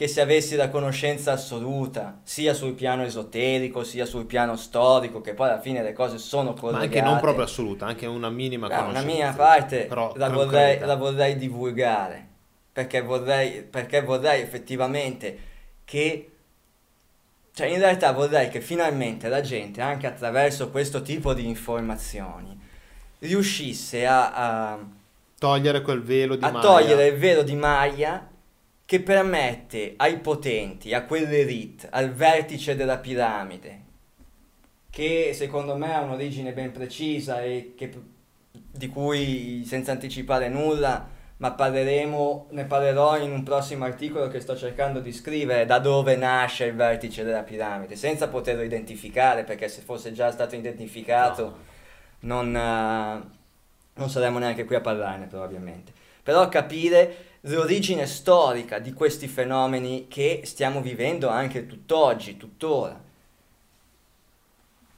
che se avessi la conoscenza assoluta, sia sul piano esoterico, sia sul piano storico, che poi alla fine le cose sono collegate. Ma anche non proprio assoluta, anche una minima Beh, conoscenza. una minima parte la, vorrei, la vorrei divulgare, perché vorrei, perché vorrei effettivamente che, cioè in realtà vorrei che finalmente la gente, anche attraverso questo tipo di informazioni, riuscisse a, a, Togliere quel velo di a Maya. togliere il velo di Maya che permette ai potenti, a quell'elite, al vertice della piramide, che secondo me ha un'origine ben precisa e che, di cui senza anticipare nulla, ma parleremo, ne parlerò in un prossimo articolo che sto cercando di scrivere, da dove nasce il vertice della piramide, senza poterlo identificare, perché se fosse già stato identificato non, eh, non saremmo neanche qui a parlarne probabilmente. Però capire l'origine storica di questi fenomeni che stiamo vivendo anche tutt'oggi, tuttora.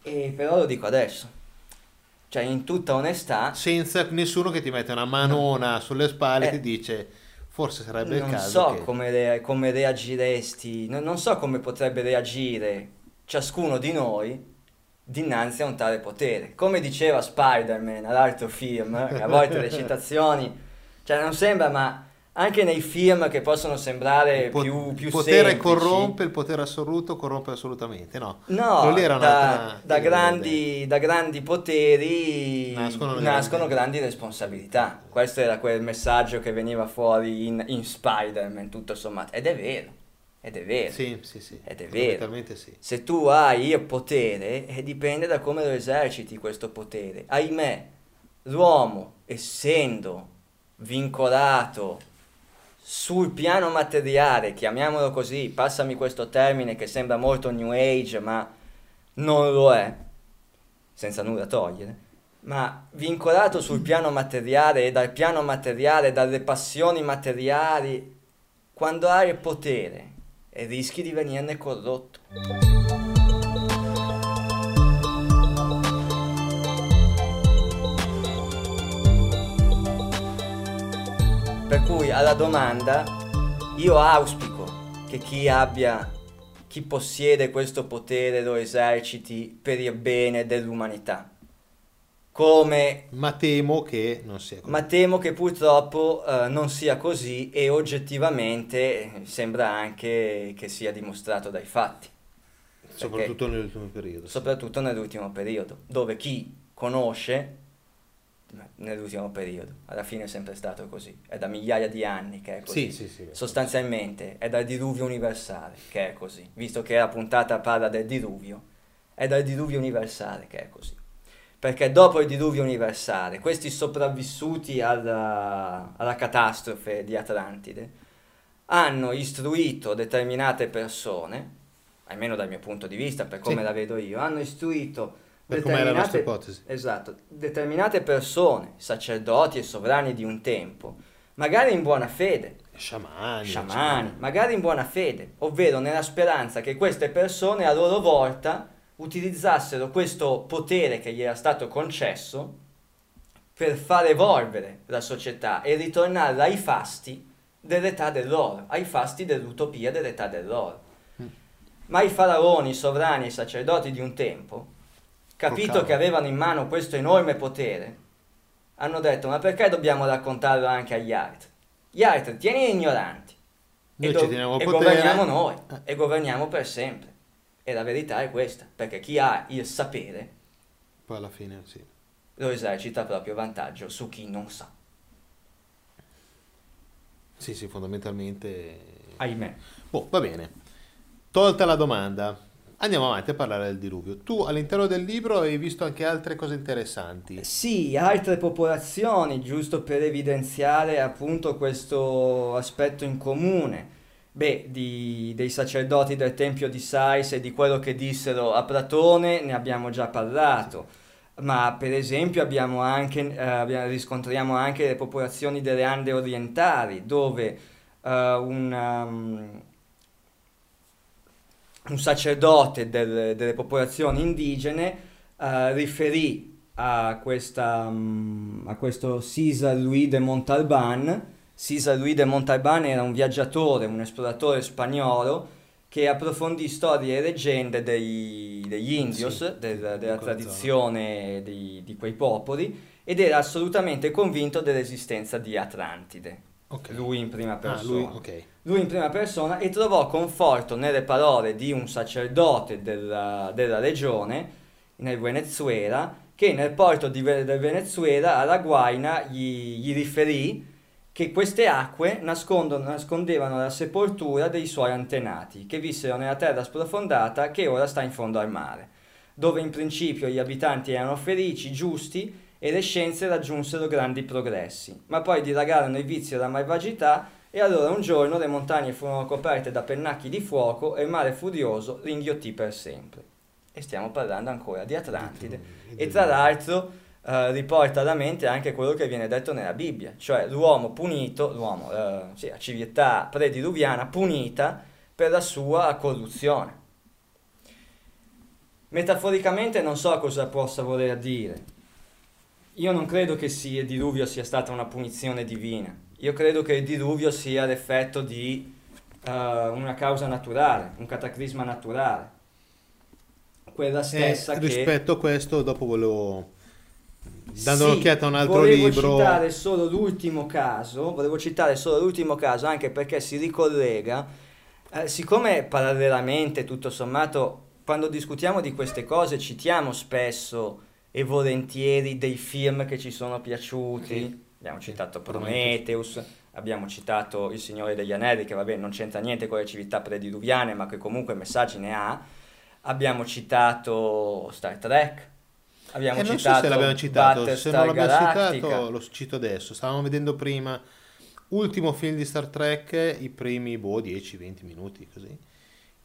E però lo dico adesso, cioè in tutta onestà, Senza nessuno che ti mette una manona sulle spalle e Eh. ti dice forse sarebbe il non caso so che... come, rea- come reagiresti, non, non so come potrebbe reagire ciascuno di noi dinanzi a un tale potere. Come diceva Spider-Man all'altro film, eh, a volte le citazioni, cioè non sembra, ma anche nei film che possono sembrare po- più, più il potere semplici, corrompe, il potere assoluto corrompe assolutamente, no? No, da, da grandi, da grandi poteri Nascono nascono, grandi- responsabilità. Questo era quel messaggio che veniva fuori in, in Spider-Man, tutto sommato. Ed è vero, ed è vero. Sì, sì, sì. Ed è vero. Sì. Se tu hai il potere, eh, dipende da come lo eserciti questo potere. Ahimè, l'uomo, essendo vincolato sul piano materiale, chiamiamolo così, passami questo termine che sembra molto New Age, ma non lo è, senza nulla togliere, ma vincolato sul piano materiale e dal piano materiale, dalle passioni materiali, quando hai il potere e rischi di venirne corrotto. Per cui alla domanda io auspico che chi abbia, chi possiede questo potere lo eserciti per il bene dell'umanità. Come Ma temo che non sia così. ma temo che purtroppo eh, non sia così e oggettivamente eh, sembra anche che sia dimostrato dai fatti, soprattutto nell'ultimo periodo. sì. soprattutto nell'ultimo periodo, dove chi conosce nell'ultimo periodo, alla fine è sempre stato così, è da migliaia di anni che è così. Sì, sì, sì. Sostanzialmente è dal diluvio universale che è così, visto che la puntata parla del diluvio, è dal diluvio universale che è così. Perché dopo il diluvio universale, questi sopravvissuti alla, alla catastrofe di Atlantide hanno istruito determinate persone, almeno dal mio punto di vista, per come la vedo io, hanno istruito Per com'è la nostra ipotesi. Esatto, determinate persone, sacerdoti e sovrani di un tempo, magari in buona fede, Sciamani. sciamani, magari in buona fede, ovvero nella speranza che queste persone a loro volta utilizzassero questo potere che gli era stato concesso per far evolvere la società e ritornare ai fasti dell'età dell'oro, ai fasti dell'utopia dell'età dell'oro. Ma i faraoni, i sovrani e i sacerdoti di un tempo, capito cavolo. che avevano in mano questo enorme potere, hanno detto ma perché dobbiamo raccontarlo anche agli altri? Gli altri tieni ignoranti Noi e, ci do- e governiamo noi Eh. e governiamo per sempre. E la verità è questa, perché chi ha il sapere Poi alla fine sì. lo esercita a proprio vantaggio su chi non sa. Sì, sì, fondamentalmente... Ahimè. Boh, va bene. Tolta la domanda, andiamo avanti a parlare del diluvio. Tu all'interno del libro hai visto anche altre cose interessanti. Sì, altre popolazioni, giusto per evidenziare appunto questo aspetto in comune. Beh, di- dei sacerdoti del Tempio di Sais e di quello che dissero a Platone ne abbiamo già parlato, ma per esempio anche, eh, riscontriamo anche le popolazioni delle Ande orientali, dove eh, un, um, un sacerdote del- delle popolazioni indigene eh, riferì a, questa, mm, a questo César Louis de Montalban César Luis de Montalbán era un viaggiatore, un esploratore spagnolo che approfondì storie e leggende dei- degli indios, Sì, del- della tradizione di, di quei popoli, ed era assolutamente convinto dell'esistenza di Atlantide. Ok. Lui in prima Ah, persona. lui, ok. Lui in prima persona e trovò conforto nelle parole di un sacerdote della, della regione nel Venezuela che nel porto di del Venezuela alla Guaina gli, gli riferì che queste acque nascondevano la sepoltura dei suoi antenati che vissero nella terra sprofondata che ora sta in fondo al mare, dove in principio gli abitanti erano felici, giusti e le scienze raggiunsero grandi progressi, ma poi dilagarono i vizi e la malvagità e allora un giorno le montagne furono coperte da pennacchi di fuoco e il mare furioso li inghiottì per sempre. E stiamo parlando ancora di Atlantide. E tra l'altro eh, riporta alla mente anche quello che viene detto nella Bibbia, cioè l'uomo punito, l'uomo, eh, sì, la civiltà prediluviana punita per la sua corruzione. Metaforicamente non so cosa possa voler dire. Io non credo che sia, il diluvio sia stata una punizione divina. Io credo che il diluvio sia l'effetto di eh, una causa naturale, un cataclisma naturale. Quella Eh, stessa che... rispetto a questo, dopo volevo, dando Sì, un'occhiata a un altro volevo libro, citare solo l'ultimo caso, volevo citare solo l'ultimo caso anche perché si ricollega, eh, siccome parallelamente, tutto sommato, quando discutiamo di queste cose citiamo spesso e volentieri dei film che ci sono piaciuti, Sì. Abbiamo citato Prometheus. Abbiamo citato Il Signore degli Anelli, che vabbè non c'entra niente con le civiltà prediluviane, ma che comunque messaggi ne ha, abbiamo citato Star Trek, abbiamo Eh, non so citato se l'abbiamo citato, se Battlestar non l'abbiamo Galactica. citato lo cito adesso. Stavamo vedendo prima ultimo film di Star Trek, i primi boh, 10-20 minuti così.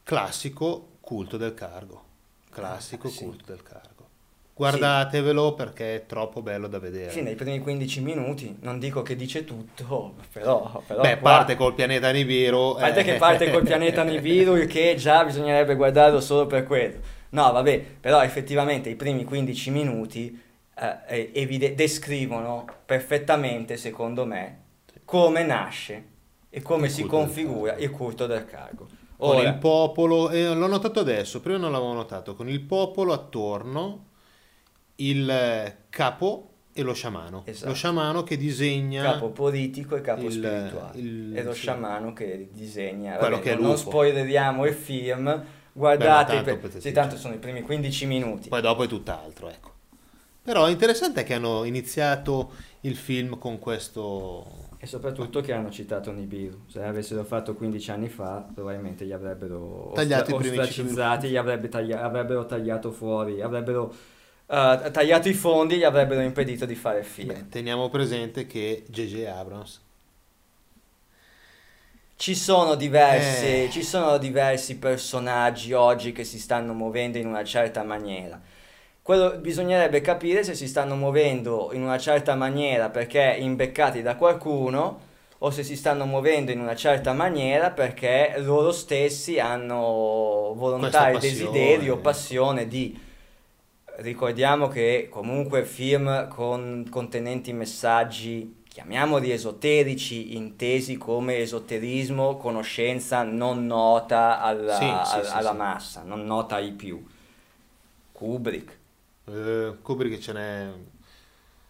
Classico culto del cargo. Classico Ah, sì. culto del cargo. Guardatevelo perché è troppo bello da vedere. Sì, nei primi 15 minuti, non dico che dice tutto, però... però Beh, qua- parte col pianeta Nibiru. A parte eh. che parte col pianeta Nibiru, il che già bisognerebbe guardarlo solo per quello. No, vabbè, però effettivamente i primi 15 minuti eh, eh, evide- descrivono perfettamente, secondo me, come nasce e come Il si configura il culto del cargo. Con Ora, il popolo, eh, l'ho notato adesso, prima non l'avevo notato, con il popolo attorno, il eh, capo e lo sciamano. Esatto. Lo sciamano che disegna capo politico e capo il- spirituale. il- e lo sì. sciamano che disegna. Quello vabbè, che è non lupo. spoileriamo il film, guardate, tanto per- sì, tanto dire. sono i primi 15 minuti. Poi dopo è tutt'altro, ecco. Però è interessante che hanno iniziato il film con questo... E soprattutto che hanno citato Nibiru. Se l'avessero fatto 15 anni fa, probabilmente gli avrebbero Tagliato i ostra- primi ostracizzati, gli avrebbe taglia- avrebbero tagliato fuori, avrebbero eh, tagliato i fondi gli avrebbero impedito di fare il film. Beh, teniamo presente che J.J. Abrams... Ci sono, diverse- Eh. ci sono diversi personaggi oggi che si stanno muovendo in una certa maniera. Quello, bisognerebbe capire se si stanno muovendo in una certa maniera perché imbeccati da qualcuno o se si stanno muovendo in una certa maniera perché loro stessi hanno volontà e desiderio, passione di... Ricordiamo che comunque film con contenenti messaggi, chiamiamoli esoterici, intesi come esoterismo, conoscenza non nota alla, Sì, sì, sì, alla massa, non nota ai più. Kubrick. Eh, Kubrick ce n'è...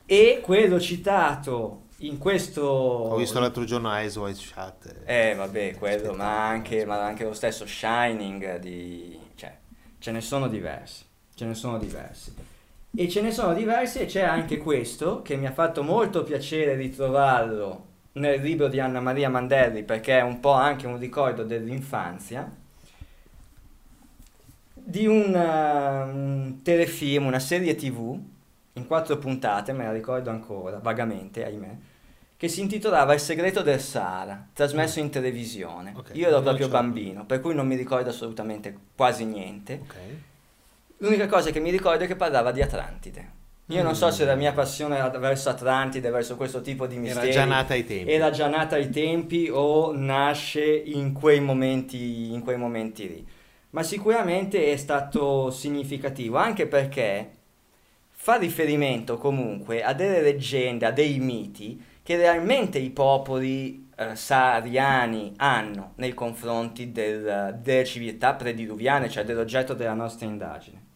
E quello citato in questo... Ho visto l'altro giorno Eyes Wide Shut. Eh vabbè, quello, ma anche, ma anche lo stesso Shining di... cioè, ce ne sono diversi, ce ne sono diversi. E ce ne sono diversi e c'è anche questo che mi ha fatto molto piacere ritrovarlo nel libro di Anna Maria Mandelli perché è un po' anche un ricordo dell'infanzia di un, eh, un telefilm, una serie tv in quattro puntate, me la ricordo ancora, vagamente, ahimè, che si intitolava Il segreto del Sahara, trasmesso in televisione. Ok, Io ero proprio bambino, per cui non mi ricordo assolutamente quasi niente. Ok. L'unica cosa che mi ricordo è che parlava di Atlantide. Io non so se la Mm. mia passione era verso Atlantide, verso questo tipo di misteri, Era già nata ai tempi. era già nata ai tempi o nasce in quei momenti, in quei momenti lì. Ma sicuramente è stato significativo, anche perché fa riferimento comunque a delle leggende, a dei miti che realmente i popoli eh, sahariani hanno nei confronti del- delle civiltà prediluviane, cioè dell'oggetto della nostra indagine.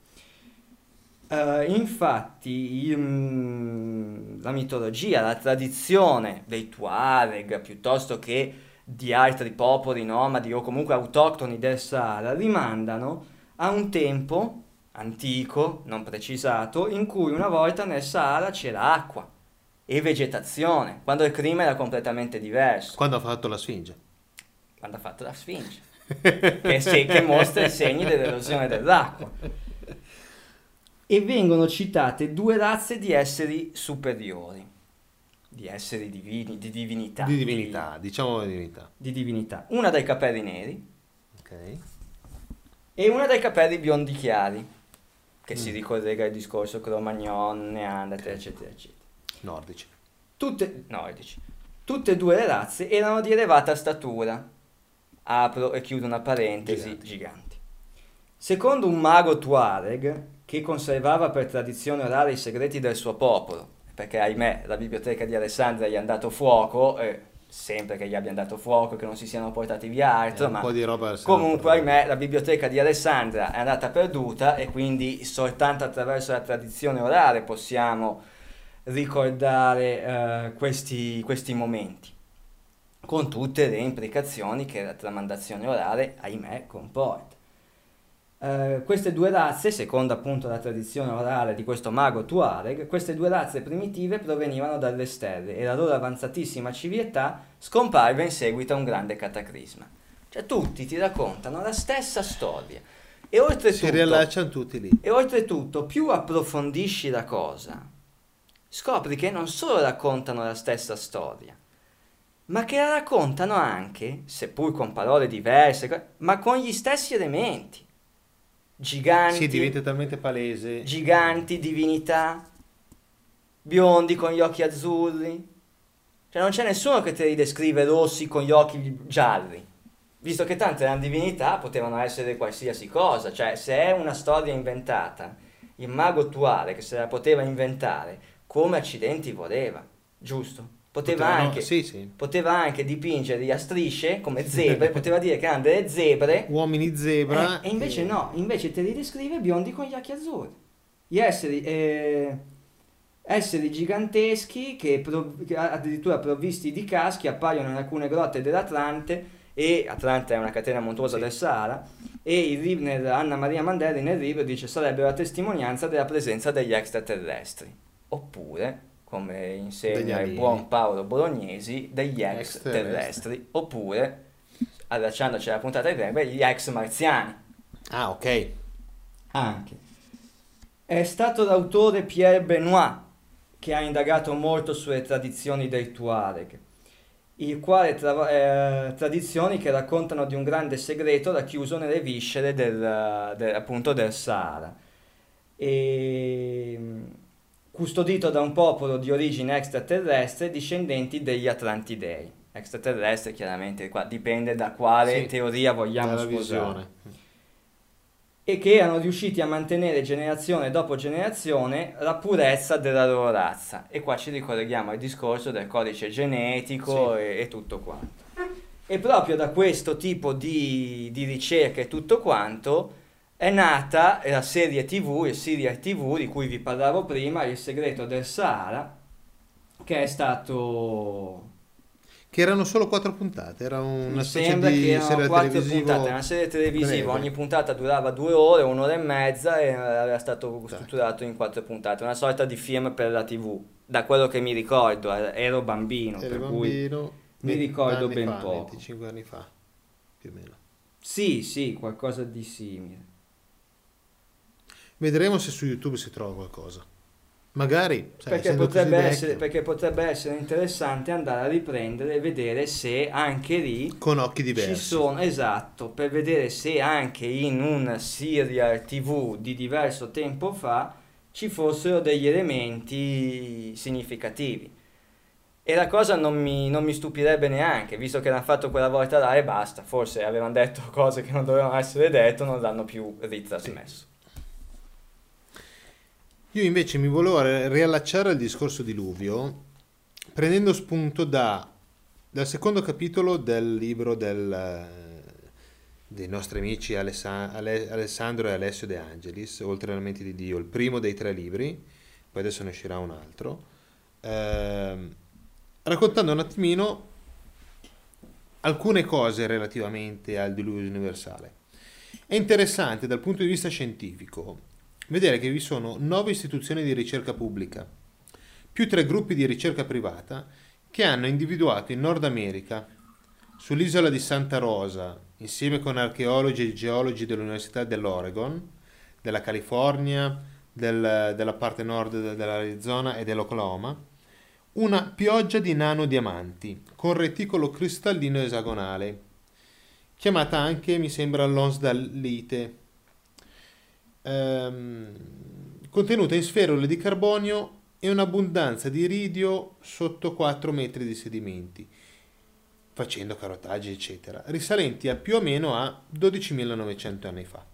Eh, infatti, il- mm, la mitologia, la tradizione dei Tuareg piuttosto che di altri popoli nomadi o comunque autoctoni del Sahara rimandano a un tempo antico, non precisato, in cui una volta nel Sahara c'era acqua e vegetazione, quando il clima era completamente diverso, Quando ha fatto la Sfinge. quando ha fatto la Sfinge, che, se- che mostra i segni dell'erosione dell'acqua. E vengono citate due razze di esseri superiori, di esseri divini, di divinità. Di divinità, diciamo di divinità. Di divinità. Una dai capelli neri Ok. e una dai capelli biondi chiari, che si Mm. ricollega al discorso Cro-Magnon, Neanderthal, eccetera, eccetera. Nordici. Tutte, nordici. Tutte e due le razze erano di elevata statura. Apro e chiudo una parentesi, Giganti. giganti. Secondo un mago Tuareg, che conservava per tradizione orale i segreti del suo popolo, perché ahimè la biblioteca di Alessandria gli ha dato fuoco, e sempre che gli abbiano dato fuoco, che non si siano portati via altro, Eh, ma po' di roba Comunque, ahimè, la biblioteca di Alessandria è andata perduta e quindi soltanto attraverso la tradizione orale possiamo ricordare eh, questi, questi momenti, con tutte le implicazioni che la tramandazione orale, ahimè, comporta. Eh, queste due razze, secondo appunto la tradizione orale di questo mago Tuareg, queste due razze primitive provenivano dalle stelle e la loro avanzatissima civiltà scomparve in seguito a un grande cataclisma. Cioè tutti ti raccontano la stessa storia. E Si oltretutto, riallacciano tutti lì. e oltretutto, più approfondisci la cosa, scopri che non solo raccontano la stessa storia, ma che la raccontano anche, seppur con parole diverse, ma con gli stessi elementi. Giganti, Si diventa talmente palese. giganti, divinità, biondi con gli occhi azzurri. Cioè non c'è nessuno che te li descrive rossi con gli occhi gialli. Visto che tante erano divinità, potevano essere qualsiasi cosa. Cioè, se è una storia inventata, il mago attuale che se la poteva inventare, come accidenti voleva, giusto? Poteva Potevano- anche, Sì, sì. poteva anche dipingerli a strisce, come zebre, poteva dire che erano delle zebre, Uomini zebra. eh, e invece no, invece te li descrive biondi con gli occhi azzurri. Gli esseri, eh, esseri giganteschi che, prov- che addirittura provvisti di caschi appaiono in alcune grotte dell'Atlante e Atlante è una catena montuosa Sì. del Sahara e il nel- Anna Maria Mandelli nel libro dice sarebbero la testimonianza della presenza degli extraterrestri oppure come insegna il buon Paolo Bolognesi degli Extraterrestri. extraterrestri oppure allacciandoci alla puntata di Weber, gli ex marziani Ah, ok. anche. È stato l'autore Pierre Benoit che ha indagato molto sulle tradizioni dei Tuareg, il quale tra- eh, tradizioni che raccontano di un grande segreto racchiuso nelle viscere del, del- appunto del Sahara. E, mm, custodito da un popolo di origine extraterrestre discendenti degli Atlantidei. Extraterrestre chiaramente qua dipende da quale Sì, teoria vogliamo sposare visione. e che erano riusciti a mantenere generazione dopo generazione la purezza della loro razza. E qua ci ricolleghiamo al discorso del codice genetico e, e tutto quanto. E proprio da questo tipo di, di ricerca e tutto quanto è nata la serie TV, il serial TV di cui vi parlavo prima, Il segreto del Sahara, che è stato Che erano solo quattro puntate. Era una mi specie sembra di che erano serie quattro puntate, una serie televisiva, breve. ogni puntata durava due ore, un'ora e mezza e era stato strutturato in quattro puntate, una sorta di film per la tv, da quello che mi ricordo, ero bambino, Ero per cui... bambino. mi 20 ricordo ben fa, poco. 25 anni fa, più o meno. Sì, sì, qualcosa di simile. Vedremo se su YouTube si trova qualcosa. Magari, sai, Perché potrebbe, essere, perché potrebbe essere interessante andare a riprendere e vedere se anche lì con occhi diversi. Ci sono, esatto, per vedere se anche in un serial TV di diverso tempo fa ci fossero degli elementi significativi. E la cosa non mi, non mi stupirebbe neanche, visto che l'hanno fatto quella volta là e basta, forse avevano detto cose che non dovevano essere dette, non l'hanno più ritrasmesso. Io invece mi volevo re- riallacciare al discorso diluvio prendendo spunto da, dal secondo capitolo del libro del, eh, dei nostri amici Alessa- Ale- Alessandro e Alessio De Angelis, Oltre alle menti di Dio, il primo dei tre libri, poi adesso ne uscirà un altro, ehm, raccontando un attimino alcune cose relativamente al diluvio universale. È interessante dal punto di vista scientifico vedere che vi sono nove istituzioni di ricerca pubblica, più tre gruppi di ricerca privata che hanno individuato in Nord America, sull'isola di Santa Rosa, insieme con archeologi e geologi dell'Università dell'Oregon, della California, del- della parte nord dell'Arizona e dell'Oklahoma, una pioggia di nanodiamanti con reticolo cristallino esagonale, chiamata anche, mi sembra, lonsdallite, ehm, contenuta in sferole di carbonio e un'abbondanza di iridio sotto 4 metri di sedimenti, facendo carotaggi, eccetera, risalenti a più o meno a 12.900 anni fa.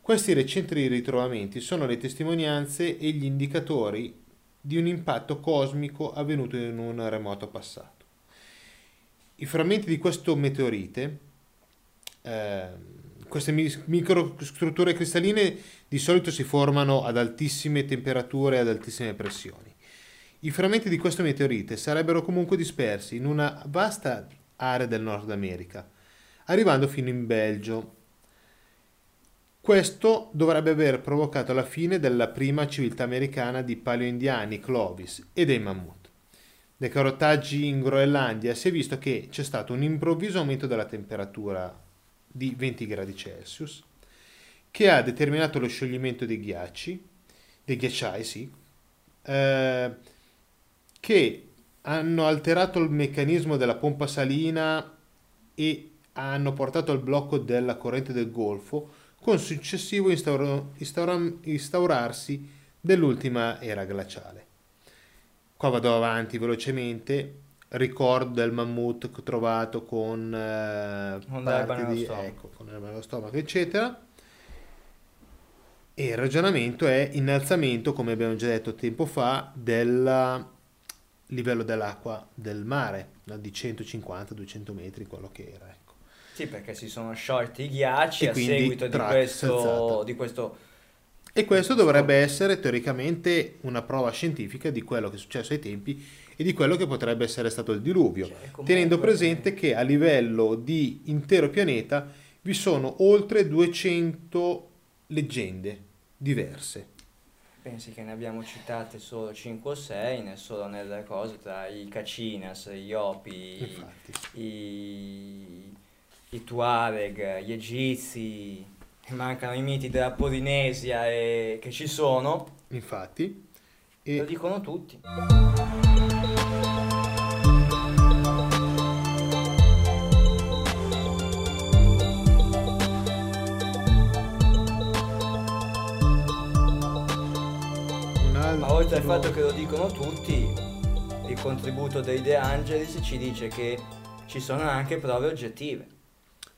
Questi recenti ritrovamenti sono le testimonianze e gli indicatori di un impatto cosmico avvenuto in un remoto passato. I frammenti di questo meteorite, ehm, queste mi- microstrutture cristalline di solito si formano ad altissime temperature e ad altissime pressioni. I frammenti di questo meteorite sarebbero comunque dispersi in una vasta area del Nord America, arrivando fino in Belgio. Questo dovrebbe aver provocato la fine della prima civiltà americana di paleoindiani, Clovis e dei mammut. Nei carotaggi in Groenlandia si è visto che c'è stato un improvviso aumento della temperatura di 20 gradi Celsius che ha determinato lo scioglimento dei ghiacci, dei ghiacciai, sì, eh, che hanno alterato il meccanismo della pompa salina e hanno portato al blocco della corrente del Golfo con successivo instauro- instaura- instaurarsi dell'ultima era glaciale. Qua vado avanti velocemente. Ricordo del mammut trovato con, eh, Con parti di- stomaco. ecco, con l'erba nello stomaco, eccetera. E il ragionamento è innalzamento, come abbiamo già detto tempo fa, del livello dell'acqua del mare, di 150-200 metri, quello che era. Ecco. Sì, perché si sono sciolti i ghiacci E a seguito di questo, salzata. di questo... E questo dovrebbe essere teoricamente una prova scientifica di quello che è successo ai tempi e di quello che potrebbe essere stato il diluvio, Cioè, comunque- tenendo presente che a livello di intero pianeta vi sono oltre 200 leggende diverse. Pensi che ne abbiamo citate solo 5 o 6, ne solo nelle cose tra i Cacinas, gli Opi, Infatti. i, i Tuareg, gli Egizi, mancano i miti della Polinesia e che ci sono, Infatti, lo e dicono tutti. Ma oltre al fatto che lo dicono tutti, il contributo dei De Angelis ci dice che ci sono anche prove oggettive.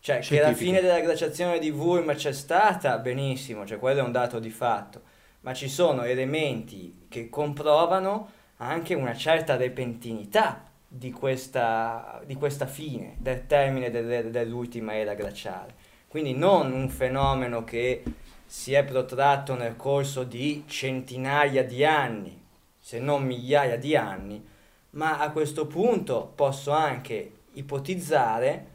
Cioè, che la fine della glaciazione di Wurm c'è stata, benissimo, cioè quello è un dato di fatto, ma ci sono elementi che comprovano anche una certa repentinità di questa, di questa fine, del termine delle- dell'ultima era glaciale. Quindi non un fenomeno che si è protratto nel corso di centinaia di anni, se non migliaia di anni, ma a questo punto posso anche ipotizzare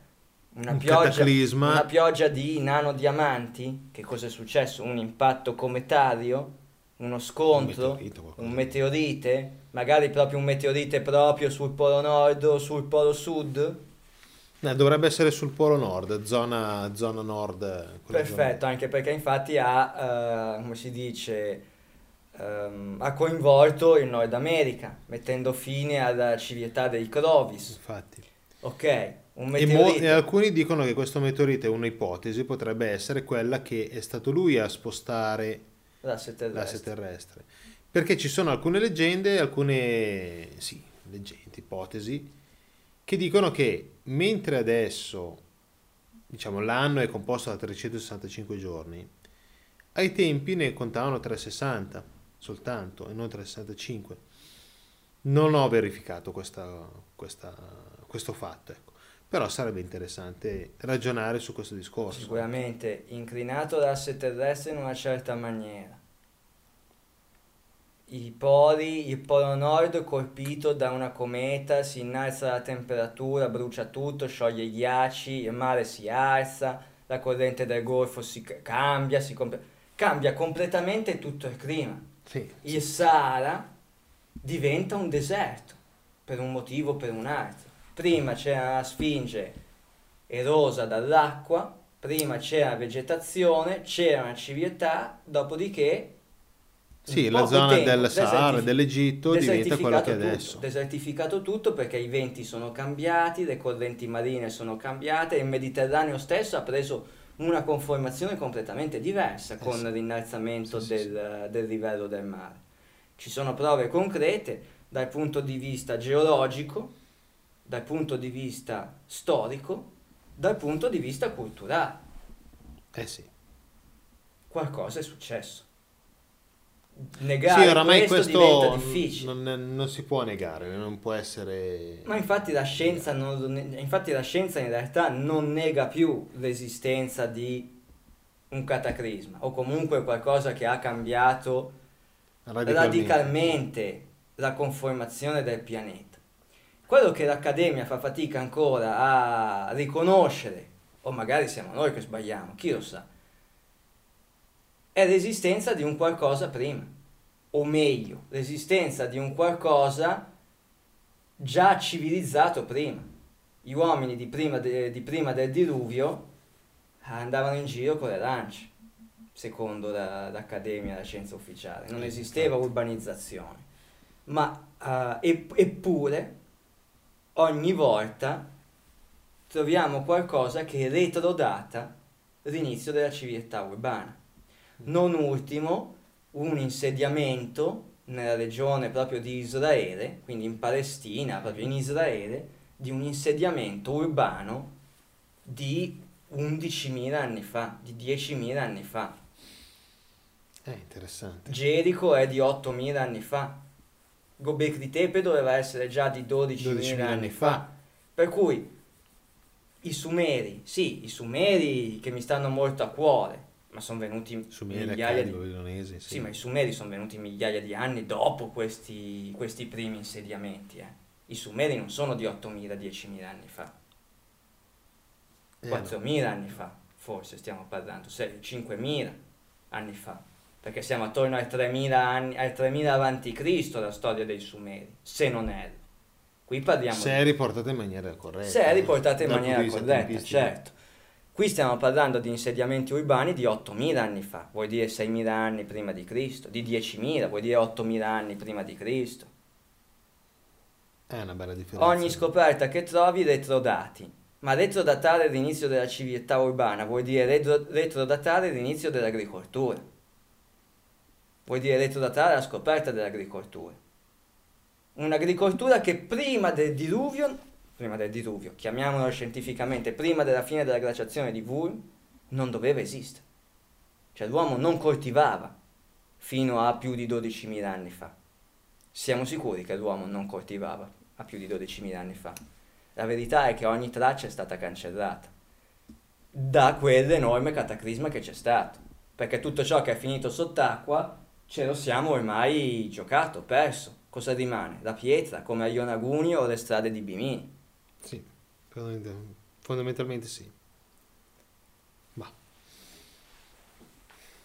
una Un pioggia, una pioggia di nanodiamanti. Che cosa è successo? Un impatto cometario? Uno scontro? meteorite, qualcosa un meteorite? Magari proprio un meteorite proprio sul polo nord o sul polo sud? No, dovrebbe essere sul polo nord, zona, zona nord. eh, quella zona- Perfetto, anche perché infatti ha, eh, come si dice, ehm, ha coinvolto il Nord America, mettendo fine alla civiltà dei Clovis. Infatti. Ok, un E, mo- meteorite. e alcuni dicono che questo meteorite, un'ipotesi, potrebbe essere quella che è stato lui a spostare l'asse terrestre. l'asse terrestre. Perché ci sono alcune leggende, alcune sì, leggende, ipotesi, che dicono che mentre adesso diciamo, l'anno è composto da 365 giorni, ai tempi ne contavano 360 soltanto e non 365. Non ho verificato questa, questa, questo fatto, ecco. Però sarebbe interessante ragionare su questo discorso. Sicuramente inclinato l'asse terrestre in una certa maniera. I poli, il polo nord colpito da una cometa, si innalza la temperatura, brucia tutto, scioglie i ghiacci, il mare si alza, la corrente del golfo si cambia, si comp- cambia completamente tutto il clima. Sì, Il Sahara diventa un deserto per un motivo o per un altro. Prima c'era la sfinge erosa dall'acqua, prima c'era vegetazione, c'era una civiltà, dopodiché Sì, la zona tempo, del Sahara, dell'Egitto diventa quello che è desertificato adesso. tutto, desertificato tutto perché i venti sono cambiati, le correnti marine sono cambiate, il Mediterraneo stesso ha preso una conformazione completamente diversa con sì. l'innalzamento Sì, sì, del, del livello del mare. Ci sono prove concrete dal punto di vista geologico, dal punto di vista storico, dal punto di vista culturale. Eh sì. Qualcosa è successo. Sì, Negare oramai questo, questo diventa difficile. non, non si può negare, non può essere... Ma infatti la, scienza non infatti la scienza in realtà non nega più l'esistenza di un cataclisma o comunque qualcosa che ha cambiato radicalmente la conformazione del pianeta. Quello che l'Accademia fa fatica ancora a riconoscere, o magari siamo noi che sbagliamo, chi lo sa, è l'esistenza di un qualcosa prima, o meglio, l'esistenza di un qualcosa già civilizzato prima. Gli uomini di prima, de- di prima del diluvio andavano in giro con le lance, secondo la- l'Accademia della Scienza Ufficiale. Non esisteva urbanizzazione. Ma epp- eppure ogni volta troviamo qualcosa che retrodata l'inizio della civiltà urbana. Non ultimo un insediamento nella regione proprio di Israele, quindi in Palestina, proprio in Israele, di un insediamento urbano di 11.000 anni fa, di 10.000 anni fa. È interessante. Gerico è di 8.000 anni fa. Gobekli Tepe doveva essere già di 12.000 12.000 anni anni fa. fa. Per cui i Sumeri, sì, i Sumeri che mi stanno molto a cuore, ma sono venuti Sumeri, migliaia di... sì. Sì, ma i Sumeri sono venuti migliaia di anni dopo questi, questi primi insediamenti. eh. I Sumeri non sono di 8.000-10.000 anni fa, Eh, no. 4.000 anni fa, forse stiamo parlando, se- 5.000 anni fa, perché siamo attorno ai 3.000 anni, ai 3.000 avanti Cristo la storia dei Sumeri, se non erro. Qui parliamo Se è riportata in maniera corretta. se è riportata in maniera corretta, certo. Qui stiamo parlando di insediamenti urbani di 8.000 anni fa, vuol dire 6.000 anni prima di Cristo, di 10.000, vuol dire 8.000 anni prima di Cristo. È una bella differenza. Ogni scoperta che trovi retrodati, ma retrodatare l'inizio della civiltà urbana vuol dire retro- retrodatare l'inizio dell'agricoltura, vuol dire retrodatare la scoperta dell'agricoltura. Un'agricoltura che prima del diluvio, prima del diluvio, chiamiamolo scientificamente, prima della fine della glaciazione di Wurm, non doveva esistere. Cioè l'uomo non coltivava fino a più di 12.000 anni fa. Siamo sicuri che l'uomo non coltivava a più di 12.000 anni fa. La verità è che ogni traccia è stata cancellata da quell'enorme cataclisma che c'è stato. Perché tutto ciò che è finito sott'acqua ce lo siamo ormai giocato, perso. Cosa rimane? La pietra, come a Ionaguni o le strade di Bimini. Sì, fondament- fondamentalmente sì. Ma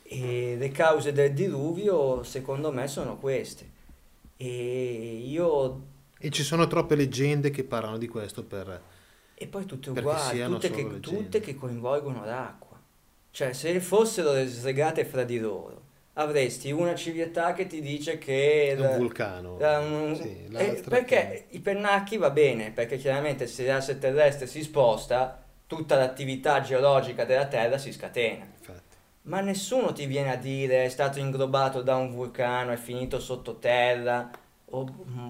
E le cause del diluvio, secondo me, sono queste. E io E ci sono troppe leggende che parlano di questo per... E poi tutte uguali, tutte che, tutte che coinvolgono l'acqua. Cioè, se fossero slegate fra di loro, avresti una civiltà che ti dice che... È un vulcano. la- un- Sì, eh, perché i pennacchi va bene, perché chiaramente se l'asse terrestre si sposta, tutta l'attività geologica della Terra si scatena. Infatti. Ma nessuno ti viene a dire è stato inglobato da un vulcano, è finito sottoterra, o,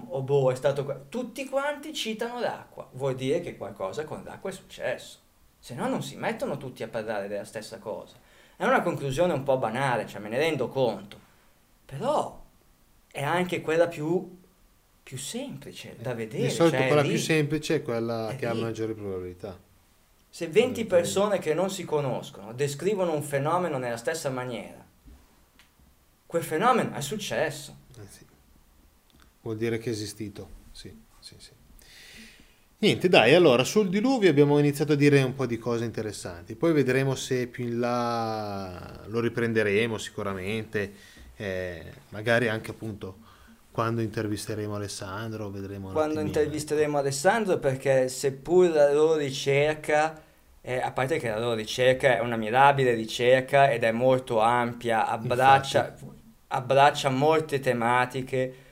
o boh, è stato... qua-". Tutti quanti citano l'acqua, vuol dire che qualcosa con l'acqua è successo. Se no non si mettono tutti a parlare della stessa cosa. È una conclusione un po' banale, cioè me ne rendo conto. Però è anche quella più più semplice da vedere. Di solito cioè quella lì. più semplice è quella È che ha lì. maggiori probabilità. Se 20 Eh, persone che non si conoscono descrivono un fenomeno nella stessa maniera, quel fenomeno è successo. Eh sì. Vuol dire che è esistito. Sì, sì, sì. Niente, dai, allora sul diluvio abbiamo iniziato a dire un po' di cose interessanti, poi vedremo se più in là lo riprenderemo sicuramente, eh, magari anche appunto quando intervisteremo Alessandro, vedremo Quando attimino. intervisteremo Alessandro, perché seppur la loro ricerca, eh, a parte che la loro ricerca è una mirabile ricerca ed è molto ampia, abbraccia, abbraccia molte tematiche.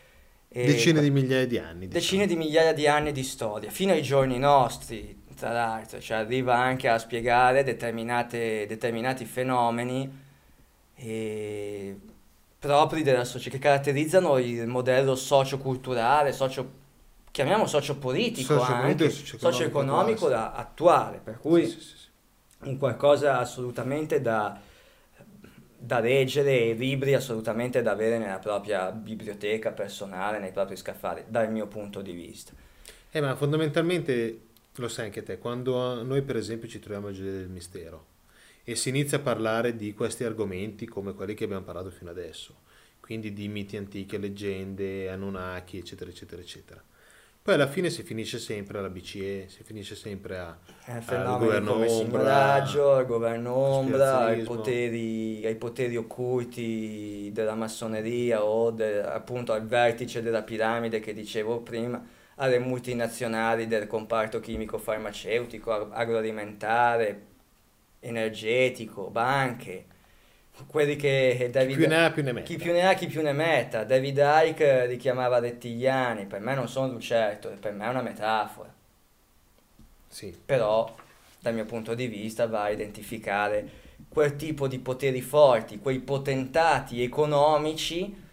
E- Decine di migliaia di anni. decine diciamo. di migliaia di anni di storia, fino ai giorni nostri, tra l'altro, cioè arriva anche a spiegare determinati fenomeni eh, propri della società, che caratterizzano il modello socioculturale, socio, chiamiamo sociopolitico Sociopolitico anche, e socio-economico socio-economico attuale, per cui sì, sì, sì. un qualcosa assolutamente da, da leggere e libri assolutamente da avere nella propria biblioteca personale, nei propri scaffali, dal mio punto di vista. Eh, ma fondamentalmente lo sai anche te, quando noi per esempio ci troviamo a Gioia del Mistero e si inizia a parlare di questi argomenti come quelli che abbiamo parlato fino adesso, quindi di miti antichi, leggende, Anunnaki, eccetera, eccetera, eccetera. Poi alla fine si finisce sempre alla BCE, si finisce sempre a, Eh, al governo come ombra, al governo ombra, ai poteri, ai poteri occulti della massoneria o de- appunto al vertice della piramide che dicevo prima, alle multinazionali del comparto chimico farmaceutico, ag- agroalimentare, energetico, banche, quelli che chi David... più ne ha più ne mette. Chi più ne ha, chi più ne metta. David Icke richiamava rettiliani, per me non sono lucerto, per me è una metafora Sì, però dal mio punto di vista va a identificare quel tipo di poteri forti, quei potentati economici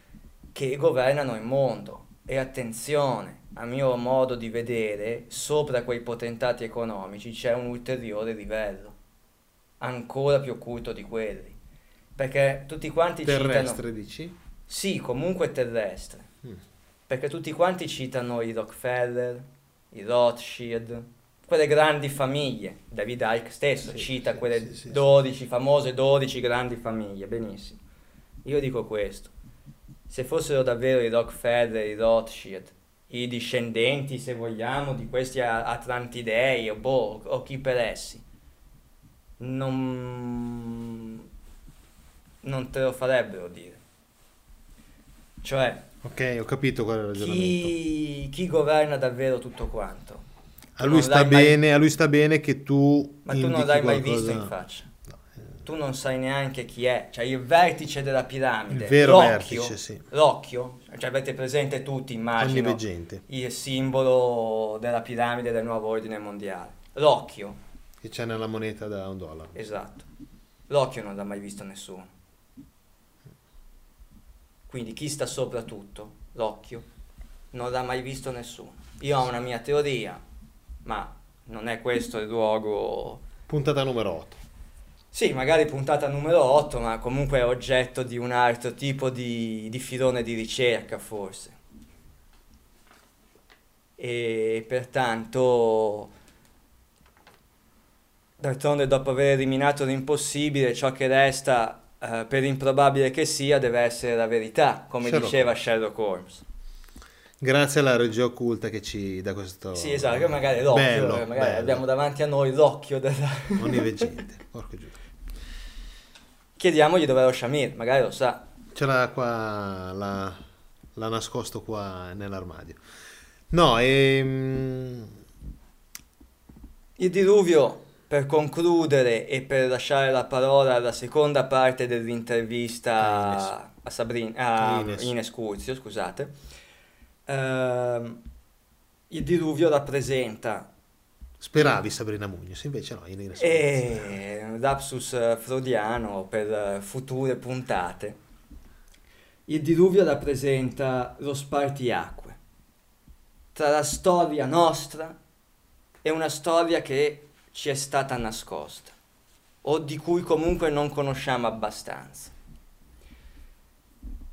che governano il mondo. E attenzione, a mio modo di vedere, sopra quei potentati economici c'è un ulteriore livello, ancora più occulto di quelli. Perché tutti quanti citano... terrestre dici? Sì, comunque terrestre. Mm. Perché tutti quanti citano i Rockefeller, i Rothschild, quelle grandi famiglie. David Icke stesso Sì, cita sì, quelle sì, sì, 12, famose 12 grandi famiglie, benissimo. Io dico questo, se fossero davvero i Rockefeller, i Rothschild, i discendenti, se vogliamo, di questi Atlantidei o, boh, o chi per essi, non, non te lo farebbero dire. Cioè, Ok, ho capito qual è il ragionamento. chi, chi governa davvero tutto quanto? A lui sta l'hai mai- bene, a lui sta bene che tu Ma tu non l'hai mai qualcosa- visto in faccia. No, eh, Tu non sai neanche chi è. Cioè, il vertice della piramide. Il vero l'occhio, vertice, sì. L'occhio. Cioè, avete presente tutti, immagino, il simbolo della piramide del nuovo ordine mondiale. L'occhio, che c'è nella moneta da un dollaro. esatto. L'occhio non l'ha mai visto nessuno. Quindi chi sta sopra tutto, l'occhio, non l'ha mai visto nessuno. Io ho una mia teoria, ma non è questo il luogo Puntata numero 8. Sì, magari puntata numero 8, ma comunque è oggetto di un altro tipo di, di filone di ricerca, forse. E pertanto, d'altronde, dopo aver eliminato l'impossibile, ciò che resta, eh, per improbabile che sia, deve essere la verità, come Sherlock diceva Sherlock Holmes. Grazie alla regia occulta che ci dà questo... Sì, esatto, che magari l'occhio, Bello, eh, magari bello. abbiamo davanti a noi l'occhio della... Onniveggente, porco giù. Chiediamogli dov'è lo Shamir, magari lo sa. Ce l'ha qua, l'ha, l'ha nascosto qua nell'armadio. No, ehm, Il diluvio, per concludere e per lasciare la parola alla seconda parte dell'intervista a Sabrina, a Ines. Ines Curzio, scusate, ehm, il diluvio rappresenta speravi Sabrina Mugnos, invece no, Irene Scotti. e un lapsus eh, freudiano per eh, future puntate. Il diluvio rappresenta lo spartiacque tra la storia nostra e una storia che ci è stata nascosta o di cui comunque non conosciamo abbastanza.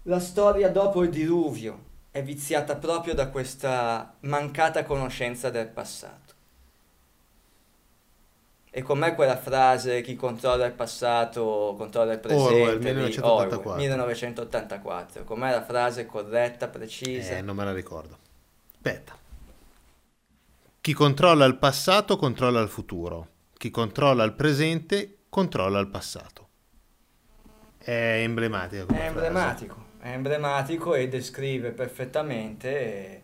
La storia dopo il diluvio è viziata proprio da questa mancata conoscenza del passato. E com'è quella frase chi controlla il passato controlla il presente Orwell, di 1984. Orwell, 1984. Com'è la frase corretta, precisa? Eh, non me la ricordo. Aspetta. Chi controlla il passato controlla il futuro. Chi controlla il presente controlla il passato. È emblematica come È frase. emblematico, è emblematico e descrive perfettamente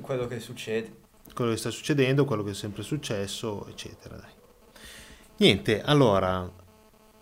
quello che succede. Quello che sta succedendo, quello che è sempre successo, eccetera. Dai. Niente, allora,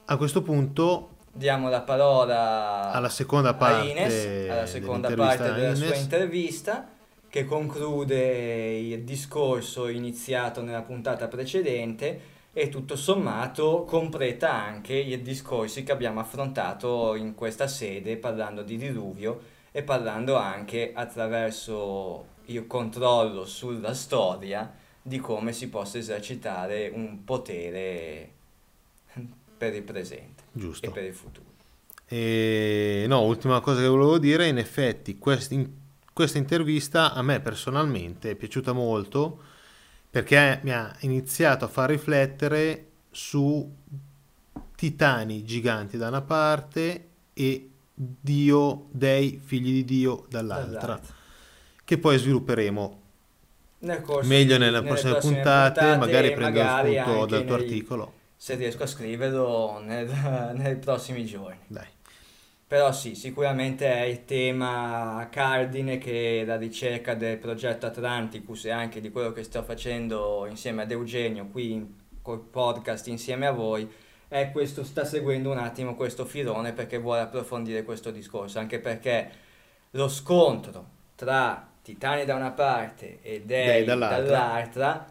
a questo punto Diamo la parola Alla seconda parte Ines, alla seconda parte della a sua Ines. intervista che conclude il discorso iniziato nella puntata precedente e tutto sommato completa anche i discorsi che abbiamo affrontato in questa sede parlando di diluvio e parlando anche attraverso il controllo sulla storia di come si possa esercitare un potere per il presente e Giusto. per il futuro. E no, ultima cosa che volevo dire, in effetti quest- in- questa intervista a me personalmente è piaciuta molto perché mi ha iniziato a far riflettere su titani giganti da una parte e Dio, dei figli di Dio dall'altra, che poi svilupperemo Nel corso meglio di- nelle prossime puntate, magari prendo magari spunto dal tuo nei- articolo. Se riesco a scriverlo nel- nei prossimi giorni. Dai. Però sì, sicuramente è il tema cardine che la ricerca del progetto Atlanticus e anche di quello che sto facendo insieme ad Eugenio qui col podcast insieme a voi è questo, sta seguendo un attimo questo filone perché vuole approfondire questo discorso, anche perché lo scontro tra titani da una parte e dei, Dei dall'altra. dall'altra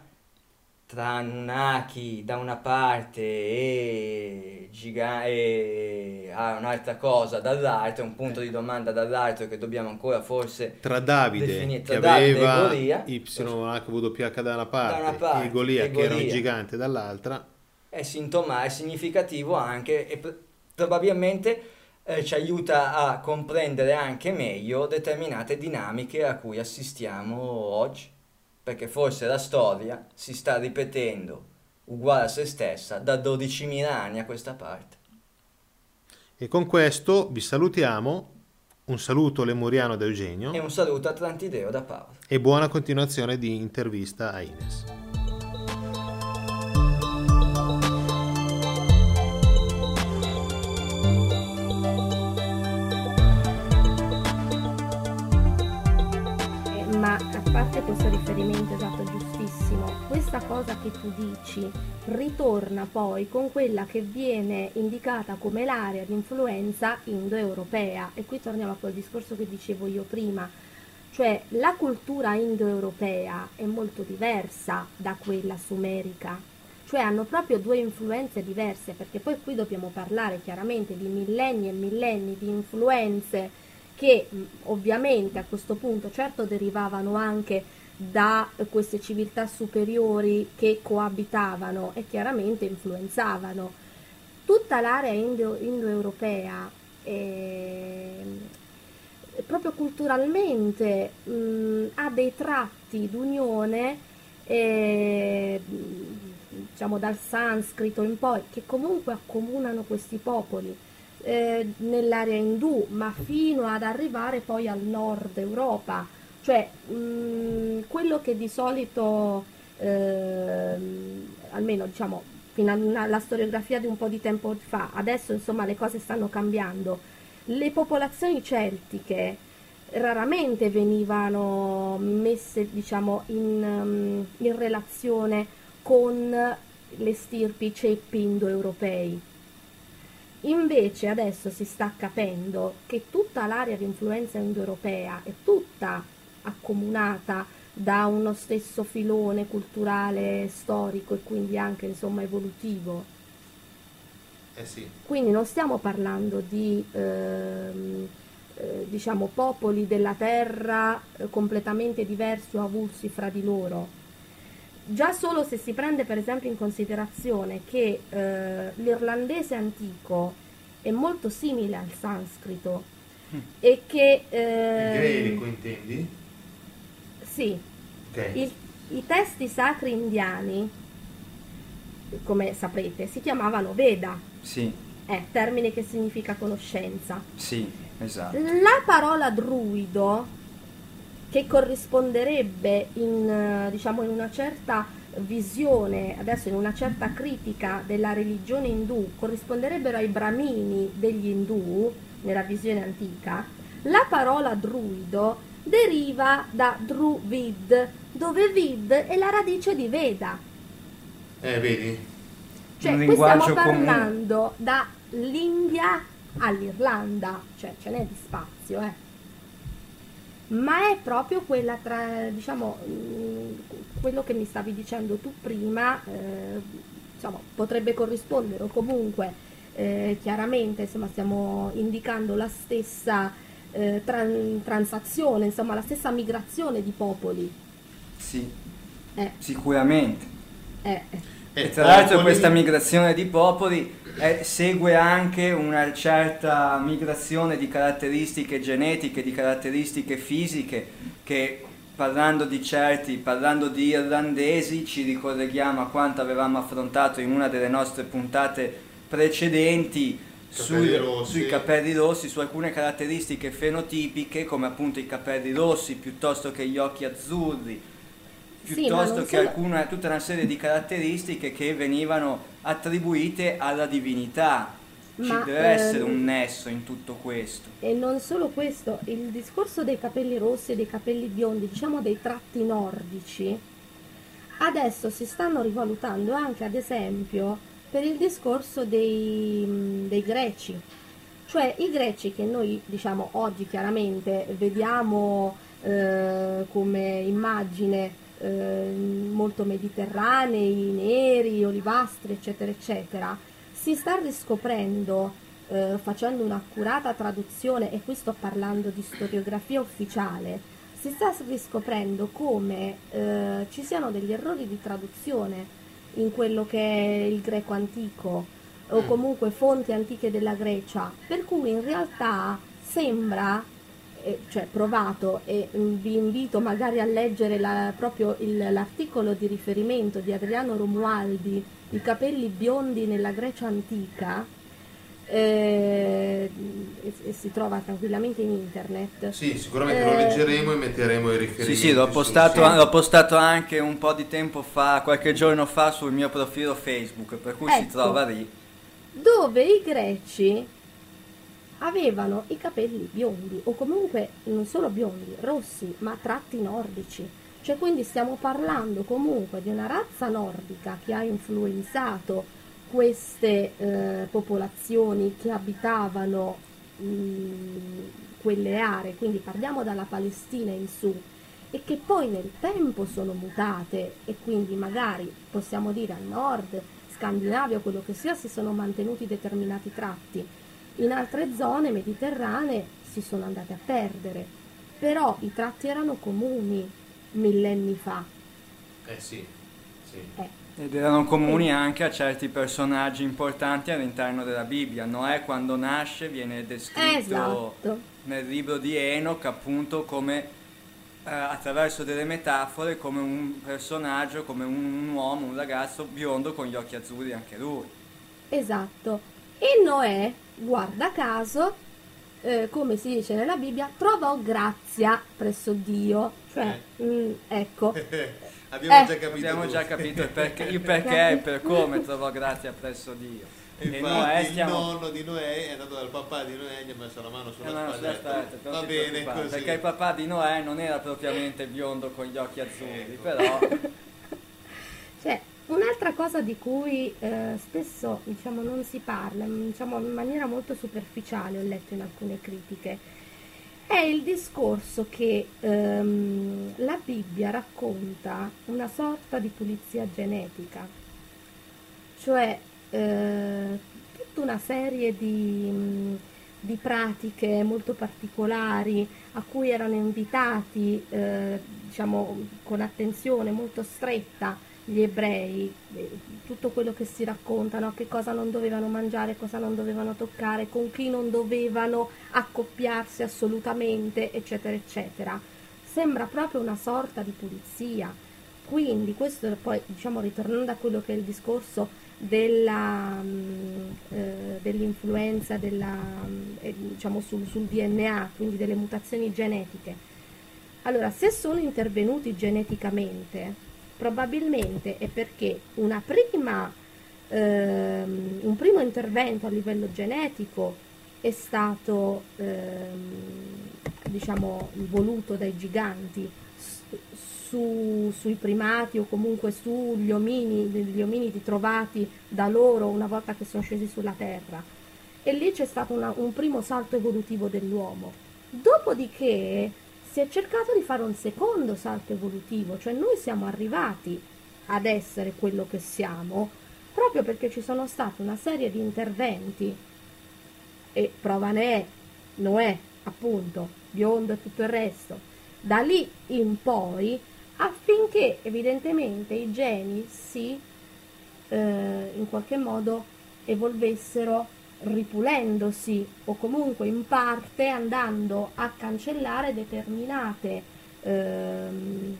tra Anunnaki da una parte e, giga- e ah, un'altra cosa dall'altra, un punto di domanda dall'altro che dobbiamo ancora forse Tra Davide Defini- che tra Davide e aveva Golia. YHWH da una parte, Da una parte, e Golia che era un Golia. gigante dall'altra, è sintoma, è significativo anche e pr- probabilmente eh, ci aiuta a comprendere anche meglio determinate dinamiche a cui assistiamo oggi, perché forse la storia si sta ripetendo uguale a se stessa da 12.000 anni a questa parte. E con questo vi salutiamo. Un saluto lemuriano da Eugenio E un saluto atlantideo da Paolo. e buona continuazione di intervista a Ines. Parte questo riferimento esatto, giustissimo, questa cosa che tu dici ritorna poi con quella che viene indicata come l'area di influenza indoeuropea. E qui torniamo a quel discorso che dicevo io prima, cioè la cultura indoeuropea è molto diversa da quella sumerica, cioè hanno proprio due influenze diverse perché poi qui dobbiamo parlare chiaramente di millenni e millenni di influenze che mh, ovviamente a questo punto certo derivavano anche da eh, queste civiltà superiori che coabitavano e chiaramente influenzavano. Tutta l'area indo- indoeuropea ehm, proprio culturalmente mh, ha dei tratti d'unione eh, diciamo dal sanscrito in poi che comunque accomunano questi popoli eh, nell'area indù, ma fino ad arrivare poi al nord Europa, cioè mh, quello che di solito, ehm, almeno diciamo fino alla storiografia di un po' di tempo fa, adesso insomma le cose stanno cambiando, le popolazioni celtiche raramente venivano messe diciamo in, um, in relazione con le stirpi ceppi indoeuropei. Invece adesso si sta capendo che tutta l'area di influenza indoeuropea è tutta accomunata da uno stesso filone culturale storico e quindi anche insomma evolutivo. Eh sì. Quindi non stiamo parlando di ehm, eh, diciamo popoli della terra eh, completamente diversi o avulsi fra di loro. Già solo se si prende per esempio in considerazione che eh, l'irlandese antico è molto simile al sanscrito, e che... Il ehm, gaelico intendi? Sì, Ok. il- i testi sacri indiani, come saprete, si chiamavano Veda, Sì, è termine che significa conoscenza. sì, esatto. La parola druido, che corrisponderebbe in, eh, diciamo, in una certa visione, adesso in una certa critica della religione indù, corrisponderebbero ai brahmini degli indù, nella visione antica, la parola druido deriva da druvid, dove vid è la radice di Veda. Eh, vedi? Cioè, Un qui stiamo linguaggio comune. parlando dall'India all'Irlanda, cioè ce n'è di spazio, eh. Ma è proprio quella tra, diciamo, mh, quello che mi stavi dicendo tu prima, eh, insomma, potrebbe corrispondere o comunque eh, chiaramente, insomma, stiamo indicando la stessa eh, tran- transazione, insomma, la stessa migrazione di popoli. Sì, Eh, sicuramente. E tra l'altro questa migrazione di popoli eh, segue anche una certa migrazione di caratteristiche genetiche, di caratteristiche fisiche che parlando di certi, parlando di irlandesi, ci ricolleghiamo a quanto avevamo affrontato in una delle nostre puntate precedenti sui, sui capelli rossi, su alcune caratteristiche fenotipiche come appunto i capelli rossi piuttosto che gli occhi azzurri, piuttosto non che solo- alcuna, tutta una serie di caratteristiche che venivano attribuite alla divinità. Ci Ma, deve essere ehm, un nesso in tutto questo. E non solo questo, il discorso dei capelli rossi e dei capelli biondi, diciamo dei tratti nordici, adesso si stanno rivalutando anche ad esempio per il discorso dei, mh, dei greci. Cioè i greci che noi diciamo oggi chiaramente vediamo eh, come immagine eh, molto mediterranei, neri, olivastri, eccetera, eccetera, si sta riscoprendo eh, facendo un'accurata traduzione, e qui sto parlando di storiografia ufficiale, si sta riscoprendo come eh, ci siano degli errori di traduzione in quello che è il greco antico o comunque fonti antiche della Grecia, per cui in realtà sembra, eh, cioè provato, e mm, vi invito magari a leggere la- proprio il- l'articolo di riferimento di Adriano Romualdi, I capelli biondi nella Grecia antica, eh, e, e si trova tranquillamente in internet. Sì, sicuramente lo Eh, leggeremo e metteremo i Sì, riferimenti. sì, l'ho sul postato, l'ho postato anche un po' di tempo fa, qualche giorno fa sul mio profilo Facebook, per cui si Ecco. trova lì. dove i greci avevano i capelli biondi o comunque non solo biondi, rossi, ma tratti nordici. Cioè quindi stiamo parlando comunque di una razza nordica che ha influenzato queste eh, popolazioni che abitavano mh, quelle aree, quindi parliamo dalla Palestina in su, e che poi nel tempo sono mutate e quindi magari possiamo dire al nord, Scandinavia quello che sia, si sono mantenuti determinati tratti. In altre zone mediterranee si sono andate a perdere, però i tratti erano comuni millenni fa. Eh sì, sì. Eh, Ed erano comuni anche a certi personaggi importanti all'interno della Bibbia. Noè quando nasce viene descritto esatto. nel libro di Enoch appunto come eh, attraverso delle metafore come un personaggio, come un, un uomo, un ragazzo biondo con gli occhi azzurri anche lui. Esatto. E Noè, guarda caso, eh, come si dice nella Bibbia, trovò grazia presso Dio. Cioè, mm, ecco, Abbiamo Eh. già capito. Abbiamo già capito il perché, il perché e il per come trovò grazia presso Dio. E Infatti, Noè il stiamo... nonno di Noè è andato dal papà di Noè e gli ha messo la mano Eh, sulla no, no, spalla. non Va bene così. Perché il papà di Noè non era propriamente biondo con gli occhi azzurri, però Cioè, un'altra cosa di cui eh, spesso diciamo, non si parla, mm, diciamo, in maniera molto superficiale, ho letto in alcune critiche, è il discorso che ehm, la Bibbia racconta una sorta di pulizia genetica, cioè eh, tutta una serie di, mh, di pratiche molto particolari a cui erano invitati, eh, diciamo, con attenzione molto stretta gli ebrei, eh, tutto quello che si raccontano, che cosa non dovevano mangiare, cosa non dovevano toccare, con chi non dovevano accoppiarsi assolutamente, eccetera, eccetera. Sembra proprio una sorta di pulizia. Quindi questo poi, diciamo, ritornando a quello che è il discorso della, mm, eh, dell'influenza della, mm, eh, diciamo sul, sul DNA, quindi delle mutazioni genetiche. Allora, se sono intervenuti geneticamente, Probabilmente è perché prima, ehm, un primo intervento a livello genetico è stato ehm, diciamo, voluto dai giganti su, sui primati o comunque sugli omini, gli ominidi trovati da loro una volta che sono scesi sulla terra. E lì c'è stato una, un primo salto evolutivo dell'uomo. Dopodiché si è cercato di fare un secondo salto evolutivo, cioè noi siamo arrivati ad essere quello che siamo proprio perché ci sono stati una serie di interventi e prova ne è Noè, appunto, biondo e tutto il resto, da lì in poi affinché evidentemente i geni si eh, in qualche modo evolvessero ripulendosi o comunque in parte andando a cancellare determinate ehm,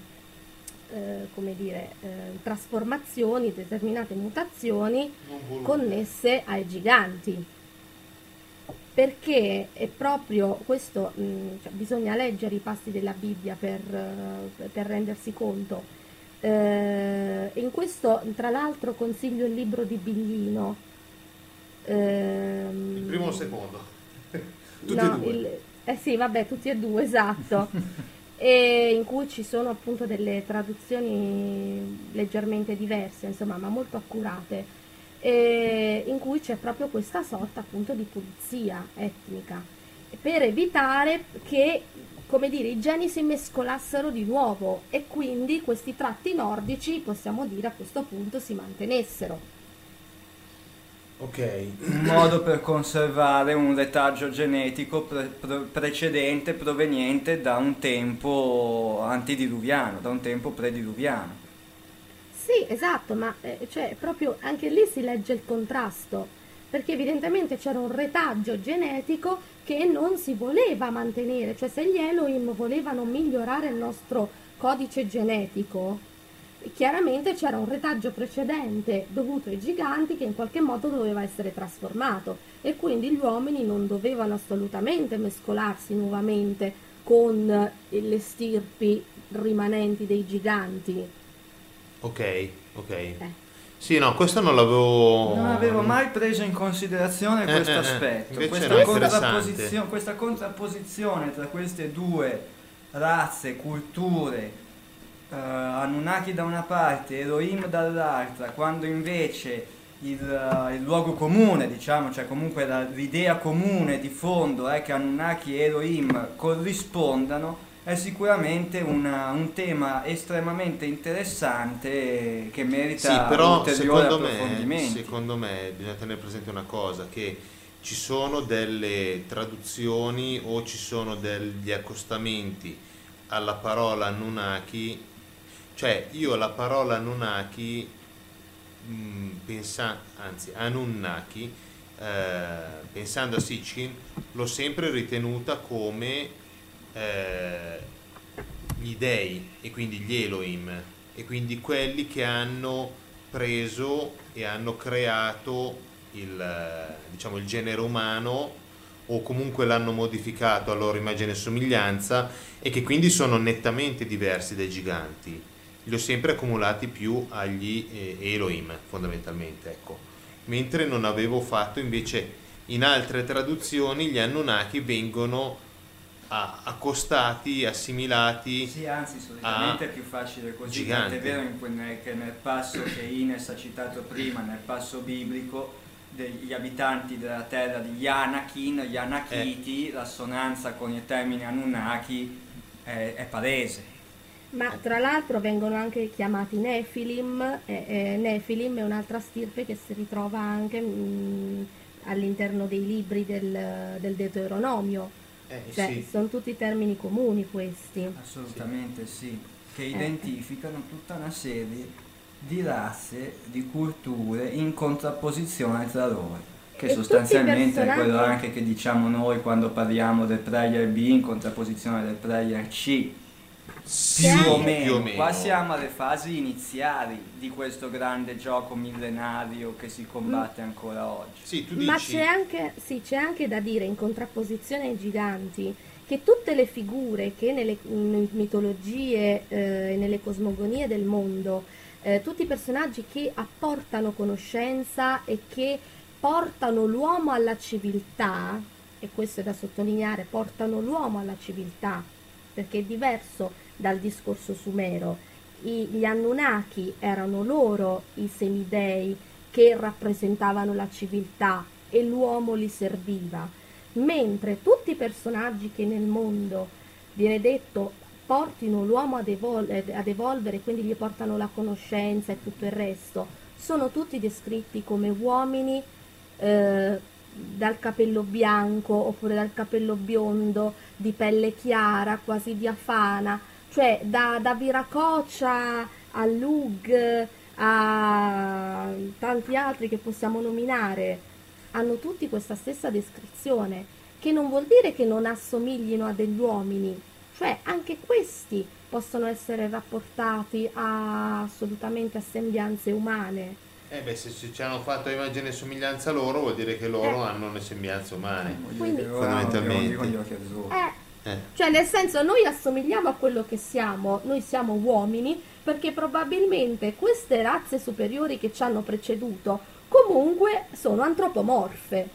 eh, come dire, eh, trasformazioni, determinate mutazioni connesse ai giganti. Perché è proprio questo, mh, cioè, bisogna leggere i passi della Bibbia per, uh, per rendersi conto. Eh, in questo, tra l'altro, consiglio il libro di Biglino, Ehm, il primo o il secondo? tutti no, e due. Il, eh sì, vabbè, tutti e due, esatto. e in cui ci sono appunto delle traduzioni leggermente diverse, insomma, ma molto accurate, e in cui c'è proprio questa sorta appunto di pulizia etnica, per evitare che come dire, i geni si mescolassero di nuovo e quindi questi tratti nordici, possiamo dire a questo punto, si mantenessero. Ok. Un modo per conservare un retaggio genetico pre- pre- precedente proveniente da un tempo antediluviano, da un tempo prediluviano. Sì, esatto, ma eh, cioè, proprio anche lì si legge il contrasto, perché evidentemente c'era un retaggio genetico che non si voleva mantenere, cioè se gli Elohim volevano migliorare il nostro codice genetico, chiaramente c'era un retaggio precedente dovuto ai giganti che in qualche modo doveva essere trasformato e quindi gli uomini non dovevano assolutamente mescolarsi nuovamente con le stirpi rimanenti dei giganti. Ok, ok. Eh. Sì, no, questo non l'avevo... Non avevo mai preso in considerazione eh, questo eh, eh, aspetto, questa, contrapposizione, questa contrapposizione tra queste due razze, culture, uh, Anunnaki da una parte, Elohim dall'altra, quando invece il, uh, il, luogo comune, diciamo, cioè comunque la, l'idea comune di fondo è che Anunnaki e Elohim corrispondano, è sicuramente una, un tema estremamente interessante che merita sì, però secondo me, secondo me bisogna tenere presente una cosa, che ci sono delle traduzioni o ci sono degli accostamenti alla parola Anunnaki cioè, io la parola Anunnaki, mm, pensa, anzi Anunnaki, eh, pensando a Sitchin, l'ho sempre ritenuta come eh, gli dei e quindi gli Elohim e quindi quelli che hanno preso e hanno creato il, diciamo, il genere umano o comunque l'hanno modificato a loro immagine e somiglianza e che quindi sono nettamente diversi dai giganti li ho sempre accumulati più agli eh, Elohim fondamentalmente, ecco. mentre non avevo fatto invece in altre traduzioni gli Anunnaki vengono accostati, assimilati. Sì, anzi, solitamente è più facile così. Gigante. È vero che nel passo che Ines ha citato prima, nel passo biblico, degli abitanti della terra di Yanakin, gli Anakiti, eh. l'assonanza con i termini Anunnaki è, è palese. Ma tra l'altro vengono anche chiamati Nefilim, eh, eh, Nefilim è un'altra stirpe che si ritrova anche mh, all'interno dei libri del, del Deuteronomio. Eh, cioè, sì. Sono tutti termini comuni questi. Assolutamente sì, sì che eh. identificano tutta una serie di razze, di culture in contrapposizione tra loro. Che E sostanzialmente tutti i è quello personaggi- anche che diciamo noi quando parliamo del player B in contrapposizione del player C. Sì, Più o meno, più o meno. qua siamo alle fasi iniziali di questo grande gioco millenario che si combatte ancora oggi. Sì, tu Ma dici... c'è anche, sì, c'è anche da dire in contrapposizione ai giganti che tutte le figure che nelle, mitologie eh, e nelle cosmogonie del mondo, eh, tutti i personaggi che apportano conoscenza e che portano l'uomo alla civiltà, e questo è da sottolineare, portano l'uomo alla civiltà, perché è diverso dal discorso sumero. I- gli Anunnaki erano loro i semidei che rappresentavano la civiltà e l'uomo li serviva, mentre tutti i personaggi che nel mondo viene detto portino l'uomo ad, evol- ad evolvere, quindi gli portano la conoscenza e tutto il resto, sono tutti descritti come uomini eh, dal capello bianco oppure dal capello biondo, di pelle chiara, quasi diafana, cioè da, da Viracoccia a Lug a tanti altri che possiamo nominare, hanno tutti questa stessa descrizione, che non vuol dire che non assomiglino a degli uomini, cioè anche questi possono essere rapportati a, assolutamente a sembianze umane. Eh beh, se, se ci hanno fatto immagine e somiglianza loro, vuol dire che loro Eh. hanno le sembianze umane. Quindi- Fondamentalmente. Eh, Eh. Cioè, nel senso, noi assomigliamo a quello che siamo, noi siamo uomini, perché probabilmente queste razze superiori che ci hanno preceduto comunque sono antropomorfe.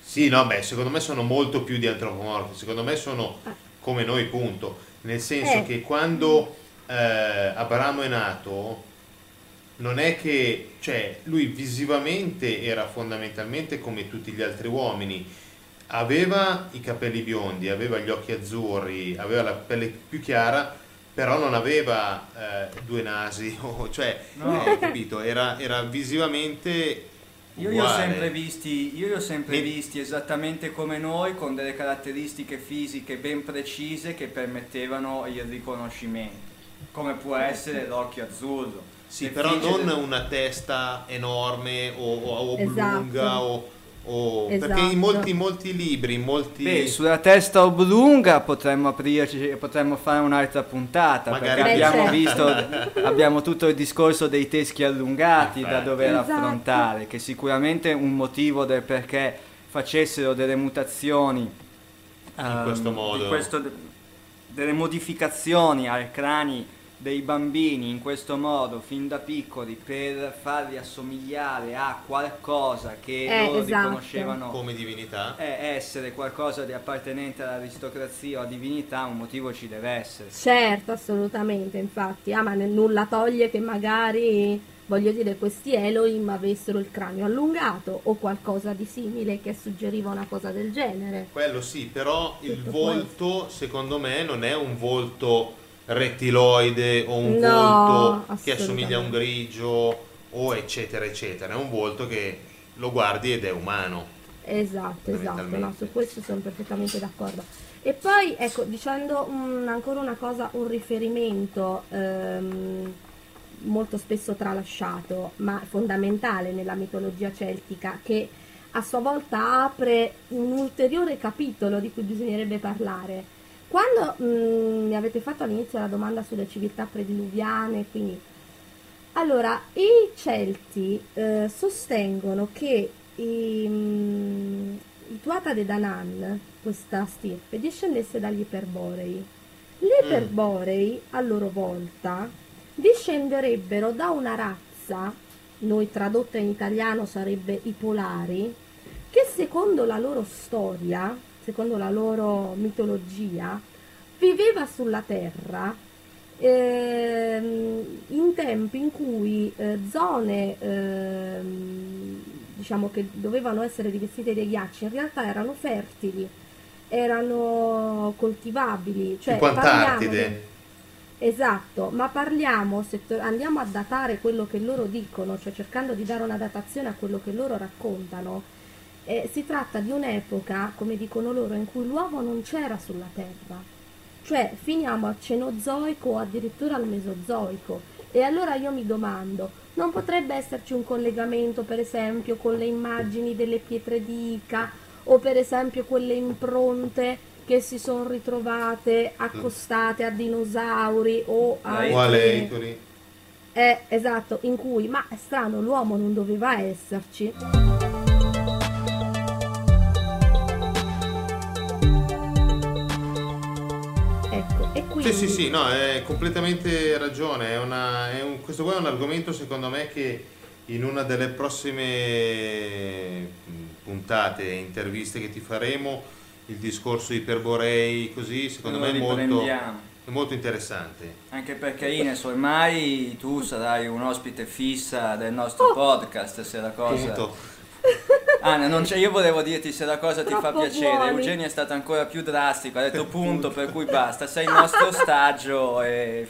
Sì, no, beh, secondo me sono molto più di antropomorfi, secondo me sono come noi, punto. Nel senso Eh. che quando eh, Abramo è nato, non è che, cioè, lui visivamente era fondamentalmente come tutti gli altri uomini. Aveva i capelli biondi, aveva gli occhi azzurri, aveva la pelle più chiara, però non aveva eh, due nasi, o- cioè, No. eh, capito? Era, era visivamente Io li ho uguale. sempre visti, io li ho sempre visti esattamente come noi, con delle caratteristiche fisiche ben precise che permettevano il riconoscimento, come può essere l'occhio azzurro. Sì, però non del- una testa enorme o, o- o Esatto. oblunga o, o- perché Esatto. in molti, molti libri, in molti Beh, sulla testa oblunga potremmo aprirci, potremmo fare un'altra puntata, Magari- perché abbiamo certo. visto, abbiamo tutto il discorso dei teschi allungati da Infatti. dover Esatto. affrontare, che sicuramente è un motivo del perché facessero delle mutazioni ehm, questo di modo. questo- delle modificazioni ai crani dei bambini in questo modo fin da piccoli per farli assomigliare a qualcosa che Eh, loro esatto. riconoscevano come divinità. è essere qualcosa di appartenente all'aristocrazia o a divinità, un motivo ci deve essere. Certo, assolutamente, infatti. Ah, ma nulla toglie che magari, voglio dire, questi Elohim avessero il cranio allungato o qualcosa di simile che suggeriva una cosa del genere. Quello sì, però il Tutto volto secondo me non è un volto rettiloide o un No, volto che assomiglia a un grigio o eccetera eccetera, è un volto che lo guardi ed è umano. Esatto, esatto, no, su questo sono perfettamente d'accordo. E poi, ecco, dicendo mm, ancora una cosa, un riferimento ehm, molto spesso tralasciato, ma fondamentale nella mitologia celtica, che a sua volta apre un ulteriore capitolo di cui bisognerebbe parlare. Quando mm, mi avete fatto all'inizio la domanda sulle civiltà prediluviane, quindi allora, i Celti eh, sostengono che i, mm, i Tuatha De Danann, questa stirpe, discendesse dagli Iperborei. Gli Mm. Iperborei, a loro volta, discenderebbero da una razza, noi tradotta in italiano sarebbe i Polari, che secondo la loro storia, secondo la loro mitologia, viveva sulla Terra ehm, in tempi in cui eh, zone ehm, diciamo che dovevano essere rivestite dei ghiacci in realtà erano fertili, erano coltivabili, cioè tipo Antartide. di- Esatto, ma parliamo, se to- andiamo a datare quello che loro dicono, cioè cercando di dare una datazione a quello che loro raccontano, eh, si tratta di un'epoca, come dicono loro, in cui l'uomo non c'era sulla Terra. Cioè finiamo al Cenozoico o addirittura al Mesozoico E allora io mi domando, non potrebbe esserci un collegamento per esempio con le immagini delle pietre d'Ica o per esempio quelle impronte che si sono ritrovate accostate a dinosauri o a... O a Leicoli. Eh, esatto, in cui, ma è strano, l'uomo non doveva esserci. Sì, sì, sì, no, è completamente ragione. È una, è un- questo qua è un argomento, secondo me, che in una delle prossime puntate, interviste che ti faremo, il discorso iperborei, così, secondo me è molto, è molto interessante. Anche perché Ines, ormai tu sarai un ospite fissa del nostro podcast, se la cosa... Punto. Anna, non c'è- io volevo dirti se la cosa ti fa Troppo piacere. buoni. Eugenio è stato ancora più drastico, ha detto punto, per cui basta, sei il nostro ostaggio e...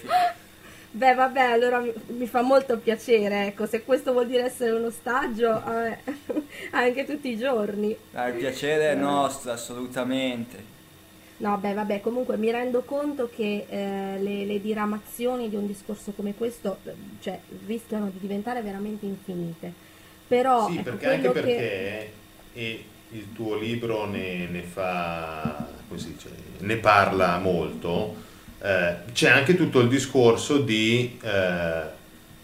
Beh, vabbè, allora mi, fa molto piacere, ecco, se questo vuol dire essere un ostaggio, vabbè, anche tutti i giorni. Ah, il piacere è nostro, assolutamente. No, beh, vabbè, comunque mi rendo conto che eh, le, le diramazioni di un discorso come questo, eh, cioè, rischiano di diventare veramente infinite. Però, Sì, ecco, perché anche che... perché e il tuo libro ne, ne fa, come si dice, ne parla molto, eh, c'è anche tutto il discorso di eh,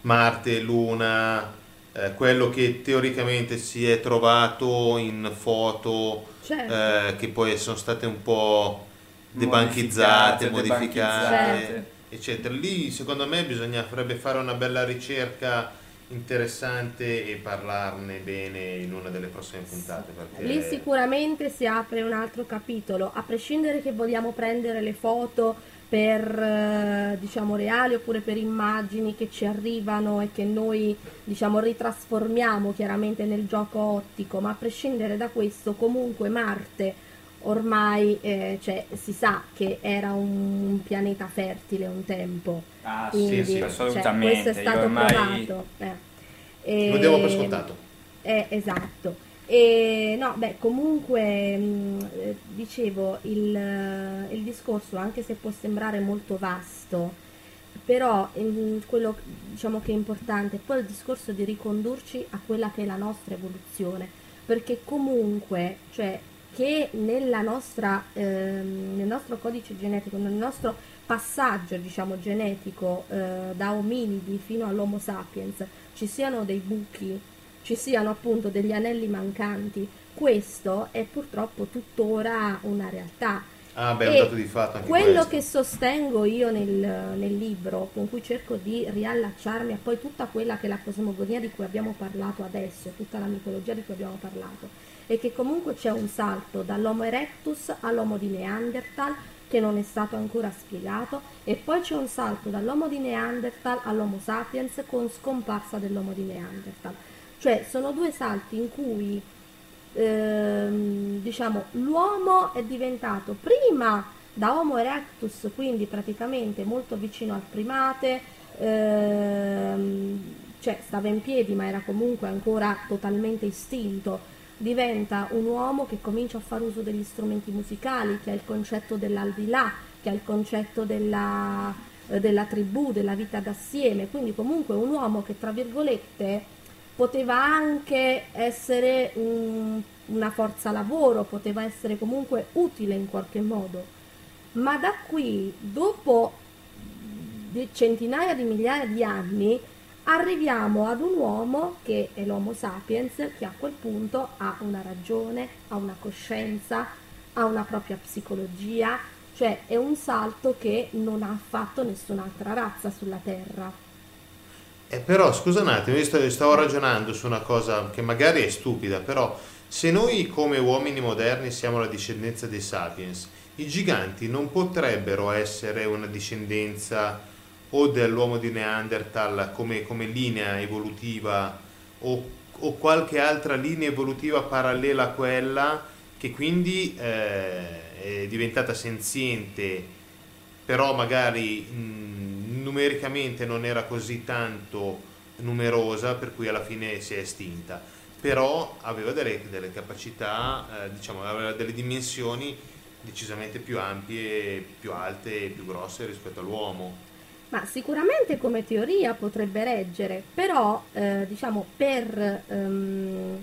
Marte, Luna, eh, quello che teoricamente si è trovato in foto Certo. eh, che poi sono state un po' debanchizzate, Modificate, modificate, eccetera. Lì secondo me bisognerebbe fare una bella ricerca interessante e parlarne bene in una delle prossime puntate. Perché... Lì sicuramente si apre un altro capitolo, a prescindere che vogliamo prendere le foto per eh, diciamo reali oppure per immagini che ci arrivano e che noi diciamo ritrasformiamo chiaramente nel gioco ottico, ma a prescindere da questo comunque Marte ormai eh, cioè, si sa che era un pianeta fertile un tempo. Ah, Quindi, sì, sì, cioè, assolutamente. questo è Io stato ormai... provato. eh. Lo diamo per scontato. eh, esatto. E no, beh, comunque mh, eh, dicevo il, eh, il discorso, anche se può sembrare molto vasto, però mm, quello diciamo che è importante è poi il discorso di ricondurci a quella che è la nostra evoluzione, perché comunque, cioè che nella nostra, ehm, nel nostro codice genetico, nel nostro passaggio diciamo genetico eh, da ominidi fino all'Homo sapiens ci siano dei buchi, ci siano appunto degli anelli mancanti, questo è purtroppo tuttora una realtà. Ah, beh, un E dato di fatto anche quello questo. che sostengo io nel, nel libro, con cui cerco di riallacciarmi a poi tutta quella che è la cosmogonia di cui abbiamo parlato adesso, tutta la mitologia di cui abbiamo parlato, è che comunque c'è un salto dall'Homo erectus all'Homo di Neanderthal che non è stato ancora spiegato e poi c'è un salto dall'Homo di Neanderthal all'Homo sapiens con scomparsa dell'Homo di Neanderthal. Cioè sono due salti in cui ehm, diciamo, l'uomo è diventato prima da Homo erectus, quindi praticamente molto vicino al primate, ehm, cioè stava in piedi ma era comunque ancora totalmente istinto, diventa un uomo che comincia a fare uso degli strumenti musicali, che ha il concetto dell'aldilà, che ha il concetto della, eh, della tribù, della vita d'assieme, quindi comunque un uomo che tra virgolette poteva anche essere un- una forza lavoro, poteva essere comunque utile in qualche modo. Ma da qui, dopo centinaia di migliaia di anni, arriviamo ad un uomo che è l'Homo sapiens, che a quel punto ha una ragione, ha una coscienza, ha una propria psicologia, cioè è un salto che non ha fatto nessun'altra razza sulla Terra. Eh, però scusa un attimo, io sto- stavo ragionando su una cosa che magari è stupida, però se noi come uomini moderni siamo la discendenza dei sapiens, i giganti non potrebbero essere una discendenza o dell'uomo di Neanderthal come, come linea evolutiva o, o qualche altra linea evolutiva parallela a quella che quindi eh, è diventata senziente però magari mh, numericamente non era così tanto numerosa per cui alla fine si è estinta. Però aveva delle, delle capacità eh, diciamo aveva delle dimensioni decisamente più ampie più alte e più grosse rispetto all'uomo Ma sicuramente come teoria potrebbe reggere, però eh, diciamo per ehm,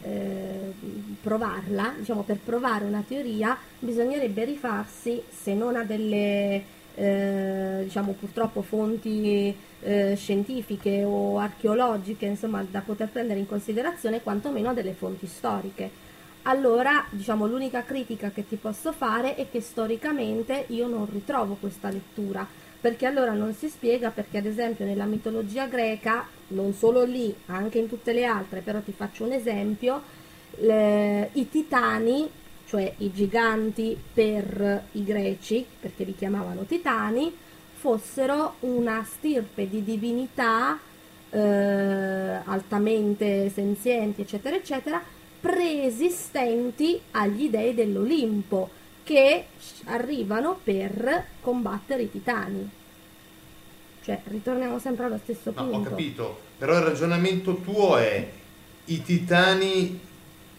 eh, provarla, diciamo per provare una teoria bisognerebbe rifarsi, se non a delle eh, diciamo purtroppo fonti eh, scientifiche o archeologiche, insomma, da poter prendere in considerazione, quantomeno a delle fonti storiche. Allora, diciamo, l'unica critica che ti posso fare è che storicamente io non ritrovo questa lettura perché allora non si spiega perché ad esempio nella mitologia greca, non solo lì, anche in tutte le altre, però ti faccio un esempio, le, i titani, cioè i giganti per i greci, perché li chiamavano titani, fossero una stirpe di divinità eh, altamente senzienti, eccetera, eccetera, preesistenti agli dei dell'Olimpo che arrivano per combattere i titani. Cioè, ritorniamo sempre allo stesso No, punto. ho capito, però il ragionamento tuo è i titani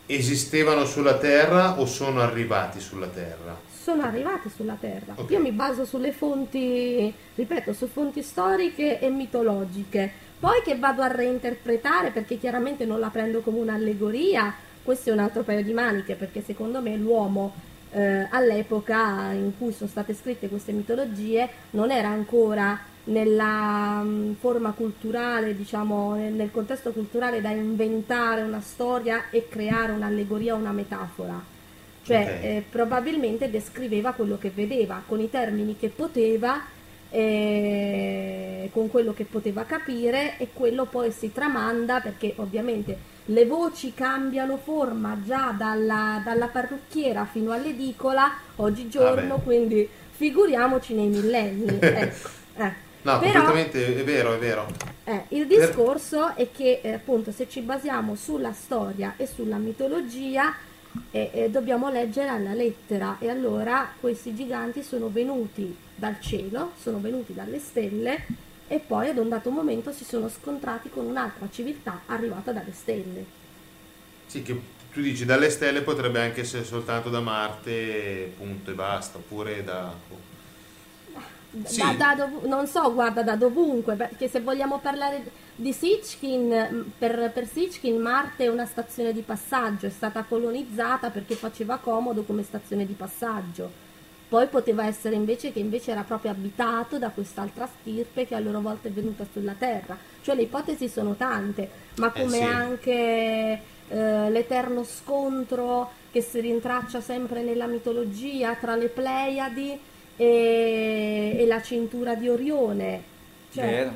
esistevano sulla Terra o sono arrivati sulla Terra? Sono arrivati sulla Terra. Ok. Io mi baso sulle fonti, ripeto, su fonti storiche e mitologiche. Poi che vado a reinterpretare, perché chiaramente non la prendo come un'allegoria, questo è un altro paio di maniche, perché secondo me l'uomo eh, all'epoca in cui sono state scritte queste mitologie non era ancora nella mh, forma culturale, diciamo, nel, nel contesto culturale da inventare una storia e creare un'allegoria o una metafora. Cioè, Ok. eh, probabilmente descriveva quello che vedeva con i termini che poteva, eh, con quello che poteva capire e quello poi si tramanda perché ovviamente le voci cambiano forma già dalla, dalla parrucchiera fino all'edicola oggigiorno, Vabbè. quindi figuriamoci nei millenni. ecco. eh. No, Però- completamente è vero, è vero. eh, il discorso è che eh, appunto se ci basiamo sulla storia e sulla mitologia eh, eh, dobbiamo leggere alla lettera e allora questi giganti sono venuti dal cielo, sono venuti dalle stelle e poi ad un dato momento si sono scontrati con un'altra civiltà arrivata dalle stelle. Sì, che tu dici dalle stelle potrebbe anche essere soltanto da Marte, punto e basta, oppure da... Da- Sì. da dov- non so, guarda, da dovunque, perché se vogliamo parlare di Sitchkin, mh, per, per Sitchkin Marte è una stazione di passaggio, è stata colonizzata perché faceva comodo come stazione di passaggio. Poi poteva essere invece che invece era proprio abitato da quest'altra stirpe che a loro volta è venuta sulla Terra. Cioè le ipotesi sono tante, ma Eh, come sì. anche eh, l'eterno scontro che si rintraccia sempre nella mitologia tra le Pleiadi e, e la cintura di Orione. Cioè,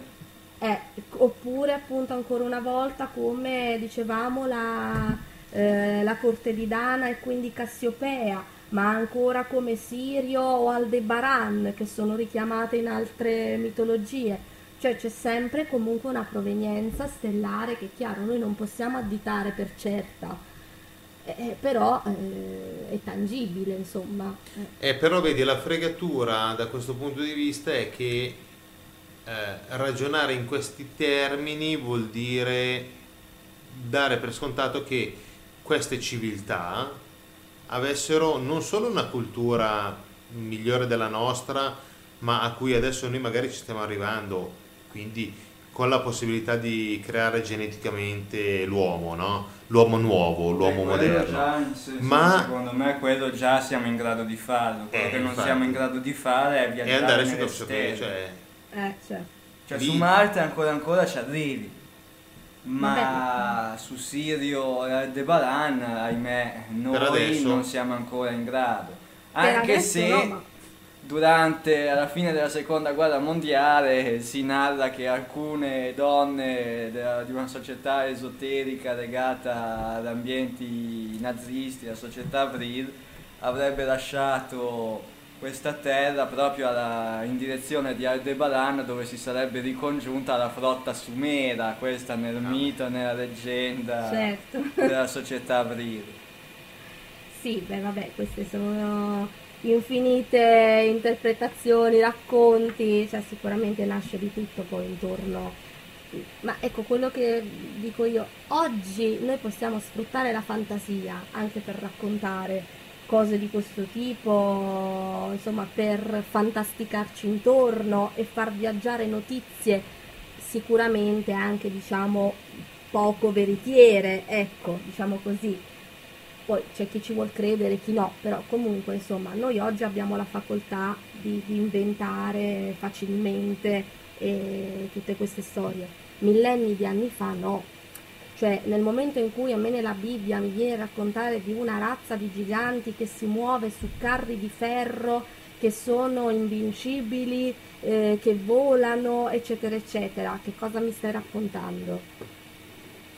eh, oppure appunto ancora una volta come dicevamo la, eh, la corte di Dana e quindi Cassiopea, ma ancora come Sirio o Aldebaran che sono richiamate in altre mitologie. Cioè c'è sempre comunque una provenienza stellare che chiaro, noi non possiamo additare per certa, eh, eh, però eh, è tangibile insomma. Eh, però vedi, la fregatura da questo punto di vista è che eh, ragionare in questi termini vuol dire dare per scontato che queste civiltà avessero non solo una cultura migliore della nostra, ma a cui adesso noi magari ci stiamo arrivando, quindi con la possibilità di creare geneticamente l'uomo, no? L'uomo nuovo, l'uomo Eh, moderno. già, se- Ma- secondo me quello già siamo in grado di farlo. Quello Eh, che non infatti. siamo in grado di fare è E viaggiare andare su nelle stelle. cioè... Eh, certo. Cioè Lì- su Marte ancora ancora ci arrivi. Ma su Sirio e Aldebaran, ahimè, noi non siamo ancora in grado. Anche se no, durante alla fine della seconda guerra mondiale si narra che alcune donne della- di una società esoterica legata ad ambienti nazisti, la società Vril, avrebbe lasciato questa terra proprio alla- in direzione di Aldebaran dove si sarebbe ricongiunta la flotta sumera, questa nel mito, nella leggenda Certo. della società Vril. Sì, beh vabbè, queste sono infinite interpretazioni, racconti, cioè sicuramente nasce di tutto poi intorno. Ma ecco quello che dico io, oggi noi possiamo sfruttare la fantasia anche per raccontare cose di questo tipo, insomma, per fantasticarci intorno e far viaggiare notizie sicuramente anche, diciamo, poco veritiere, ecco, diciamo così. Poi c'è chi ci vuol credere, chi no, però comunque, insomma, noi oggi abbiamo la facoltà di, di inventare facilmente eh, tutte queste storie. Millenni di anni fa no, cioè nel momento in cui a me nella Bibbia mi viene a raccontare di una razza di giganti che si muove su carri di ferro, che sono invincibili, eh, che volano, eccetera, eccetera, che cosa mi stai raccontando?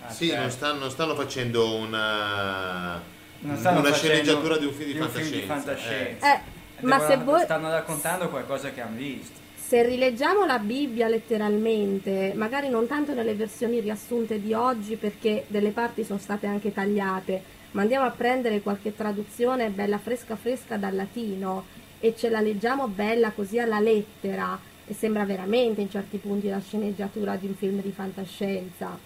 Ah, sì, certo. non, stanno, non, stanno, facendo una, stanno una facendo sceneggiatura di un film di, di, fantascienza. Film di fantascienza. Eh. Eh, ma se voi... stanno raccontando qualcosa che hanno visto se rileggiamo la Bibbia letteralmente, magari non tanto nelle versioni riassunte di oggi perché delle parti sono state anche tagliate, ma andiamo a prendere qualche traduzione bella fresca fresca dal latino e ce la leggiamo bella così alla lettera e sembra veramente in certi punti la sceneggiatura di un film di fantascienza.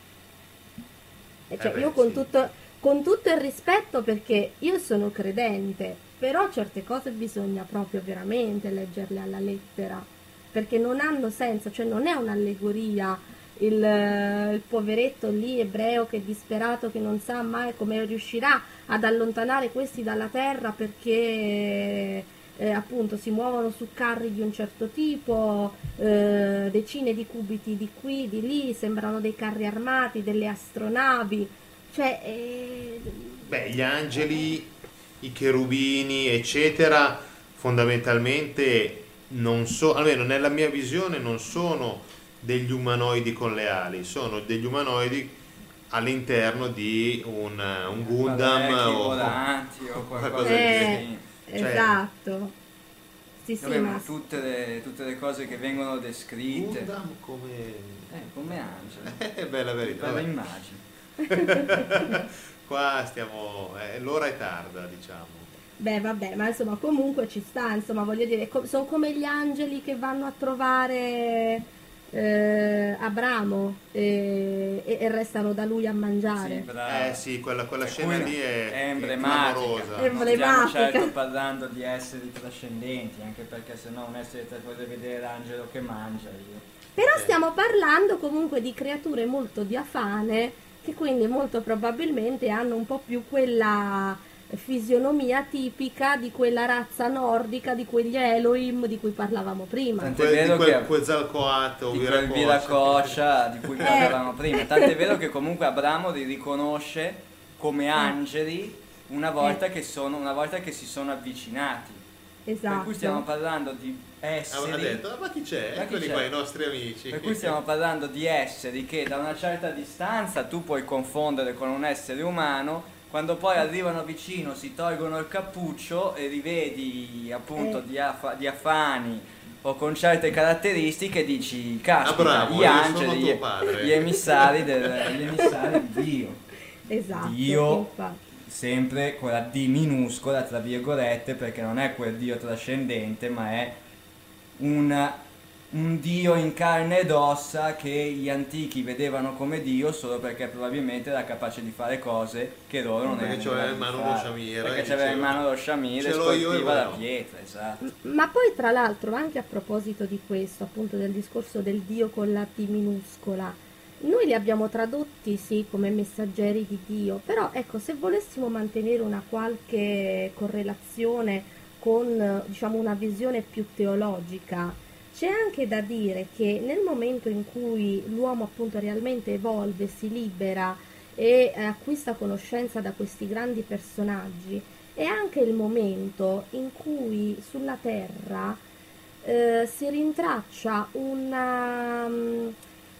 Cioè, eh beh, io con, sì. tutto, con tutto il rispetto perché io sono credente, però certe cose bisogna proprio veramente leggerle alla lettera perché non hanno senso, cioè non è un'allegoria il, il, poveretto lì ebreo che è disperato, che non sa mai come riuscirà ad allontanare questi dalla terra perché eh, appunto si muovono su carri di un certo tipo, eh, decine di cubiti di qui, di lì, sembrano dei carri armati, delle astronavi, cioè... Eh... Beh, gli angeli, i cherubini, eccetera, fondamentalmente non so, almeno nella mia visione non sono degli umanoidi con le ali, sono degli umanoidi all'interno di un, un Gundam o, volanti o qualcosa eh, di genere. Cioè, esatto. Sì, sì, ma... tutte, le, tutte le cose che vengono descritte. Gundam come... Eh, come Angelo. Eh, bella verità. Bella immagine. Qua stiamo... Eh, l'ora è tarda, diciamo. Beh, vabbè, ma insomma, comunque ci sta, insomma, voglio dire, co- sono come gli angeli che vanno a trovare eh, Abramo e, e, e, restano da lui a mangiare. Sì, eh sì, quella, quella scena lì è, è emblematica. È emblematica. Certo parlando di esseri trascendenti, anche perché se no un essere puoi vedere l'angelo che mangia. Io. Però eh. stiamo parlando comunque di creature molto diafane che quindi molto probabilmente hanno un po' più quella fisionomia tipica di quella razza nordica, di quegli Elohim di cui parlavamo prima. Tant'è vero quel, che Quetzalcoatl, di quel Viracoscia di cui parlavamo eh. prima. Tant'è vero che comunque Abramo li riconosce come eh. angeli una volta, eh. che, sono, una volta che si sono avvicinati. Esatto. Per cui stiamo parlando di esseri. Ha detto, ma chi c'è? Ma Eccoli chi c'è? qua i nostri amici. Per cui stiamo parlando di esseri che da una certa distanza tu puoi confondere con un essere umano quando poi arrivano vicino si tolgono il cappuccio e rivedi appunto eh. diaf- diafani o con certe caratteristiche dici caspita ah, gli angeli gli, gli, emissari del, gli emissari di Dio esatto Dio infatti. sempre con la D minuscola tra virgolette perché non è quel Dio trascendente ma è un un dio in carne ed ossa che gli antichi vedevano come dio solo perché probabilmente era capace di fare cose che loro non perché erano in mano lo sciamire perché c'aveva in mano lo sciamire e sportiva la pietra esatto. ma poi tra l'altro anche a proposito di questo appunto del discorso del dio con la T minuscola noi li abbiamo tradotti sì come messaggeri di Dio però ecco se volessimo mantenere una qualche correlazione con diciamo una visione più teologica c'è anche da dire che nel momento in cui l'uomo appunto realmente evolve, si libera e acquista conoscenza da questi grandi personaggi, è anche il momento in cui sulla Terra eh, si rintraccia una, um,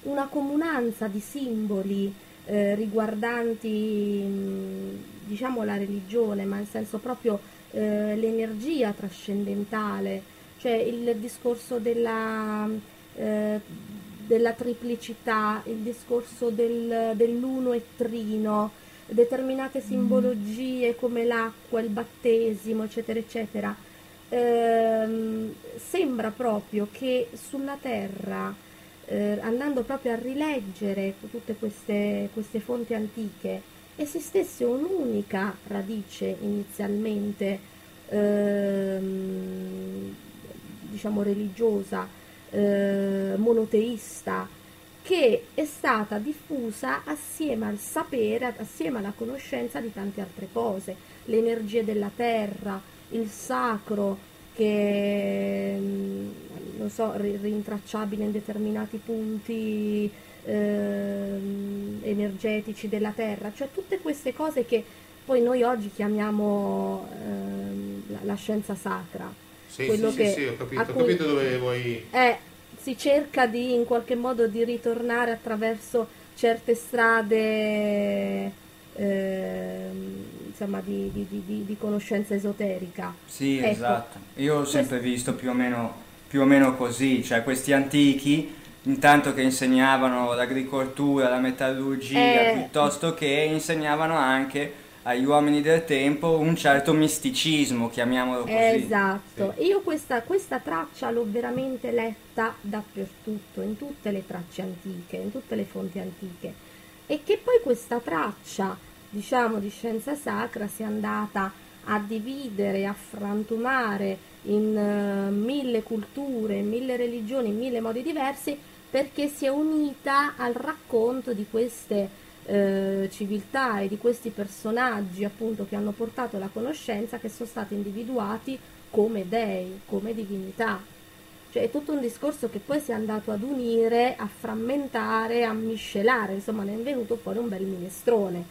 una, comunanza di simboli eh, riguardanti mm, diciamo la religione, ma in senso proprio eh, l'energia trascendentale cioè il discorso della, eh, della triplicità, il discorso del, dell'uno e trino, determinate mm. simbologie come l'acqua, il battesimo, eccetera, eccetera. Eh, sembra proprio che sulla Terra, eh, andando proprio a rileggere tutte queste, queste fonti antiche, esistesse un'unica radice inizialmente ehm, diciamo religiosa, eh, monoteista, che è stata diffusa assieme al sapere, assieme alla conoscenza di tante altre cose, le energie della terra, il sacro che mm, non so, rintracciabile in determinati punti eh, energetici della terra, cioè tutte queste cose che poi noi oggi chiamiamo eh, la, la, scienza sacra. Sì, Quello sì, che, sì, ho capito, ho capito dove vuoi... Eh, si cerca di in qualche modo di ritornare attraverso certe strade eh, insomma, di, di, di, di, conoscenza esoterica. Sì, ecco. esatto. Io ho sempre Questo... visto più o, meno, più o meno così, cioè questi antichi intanto che insegnavano l'agricoltura, la metallurgia, eh... piuttosto che insegnavano anche agli uomini del tempo un certo misticismo, chiamiamolo così. Esatto, sì. io questa, questa, traccia l'ho veramente letta dappertutto, in tutte le tracce antiche, in tutte le fonti antiche. E che poi questa traccia, diciamo, di scienza sacra sia andata a dividere, a frantumare in uh, mille culture, mille religioni, in mille modi diversi, perché si è unita al racconto di queste eh, civiltà e di questi personaggi appunto che hanno portato la conoscenza che sono stati individuati come dei, come divinità. Cioè è tutto un discorso che poi si è andato ad unire, a frammentare, a miscelare, insomma ne è venuto fuori un bel minestrone.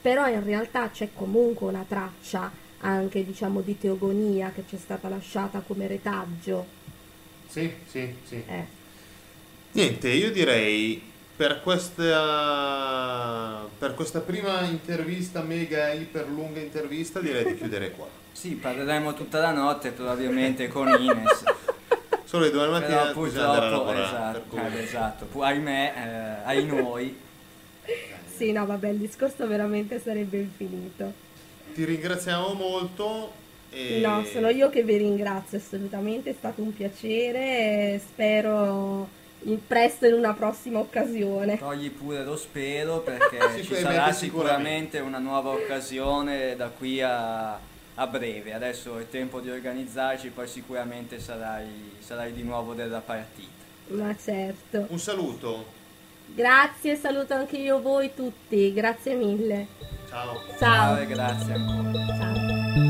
Però in realtà c'è comunque una traccia anche diciamo di teogonia che ci è stata lasciata come retaggio. Sì, sì, sì. Eh. Niente, io direi per questa, per questa prima intervista, mega iper lunga intervista, direi di chiudere qua. Sì, parleremo tutta la notte probabilmente con Ines. Solo le domani mattina Però lavorare. Esatto, eh, esatto. Pu- ahimè, eh, ai noi. sì, no, vabbè, il discorso veramente sarebbe infinito. Ti ringraziamo molto. E... No, sono io che vi ringrazio assolutamente, è stato un piacere, spero presto in una prossima occasione. Togli pure lo spero perché ci sarà sicuramente una nuova occasione da qui a, a, breve. Adesso è tempo di organizzarci, poi sicuramente sarai, sarai di nuovo della partita. Ma certo. Un saluto. Grazie, saluto anche io voi tutti, grazie mille. Ciao. Ciao, Ciao e grazie ancora. Ciao.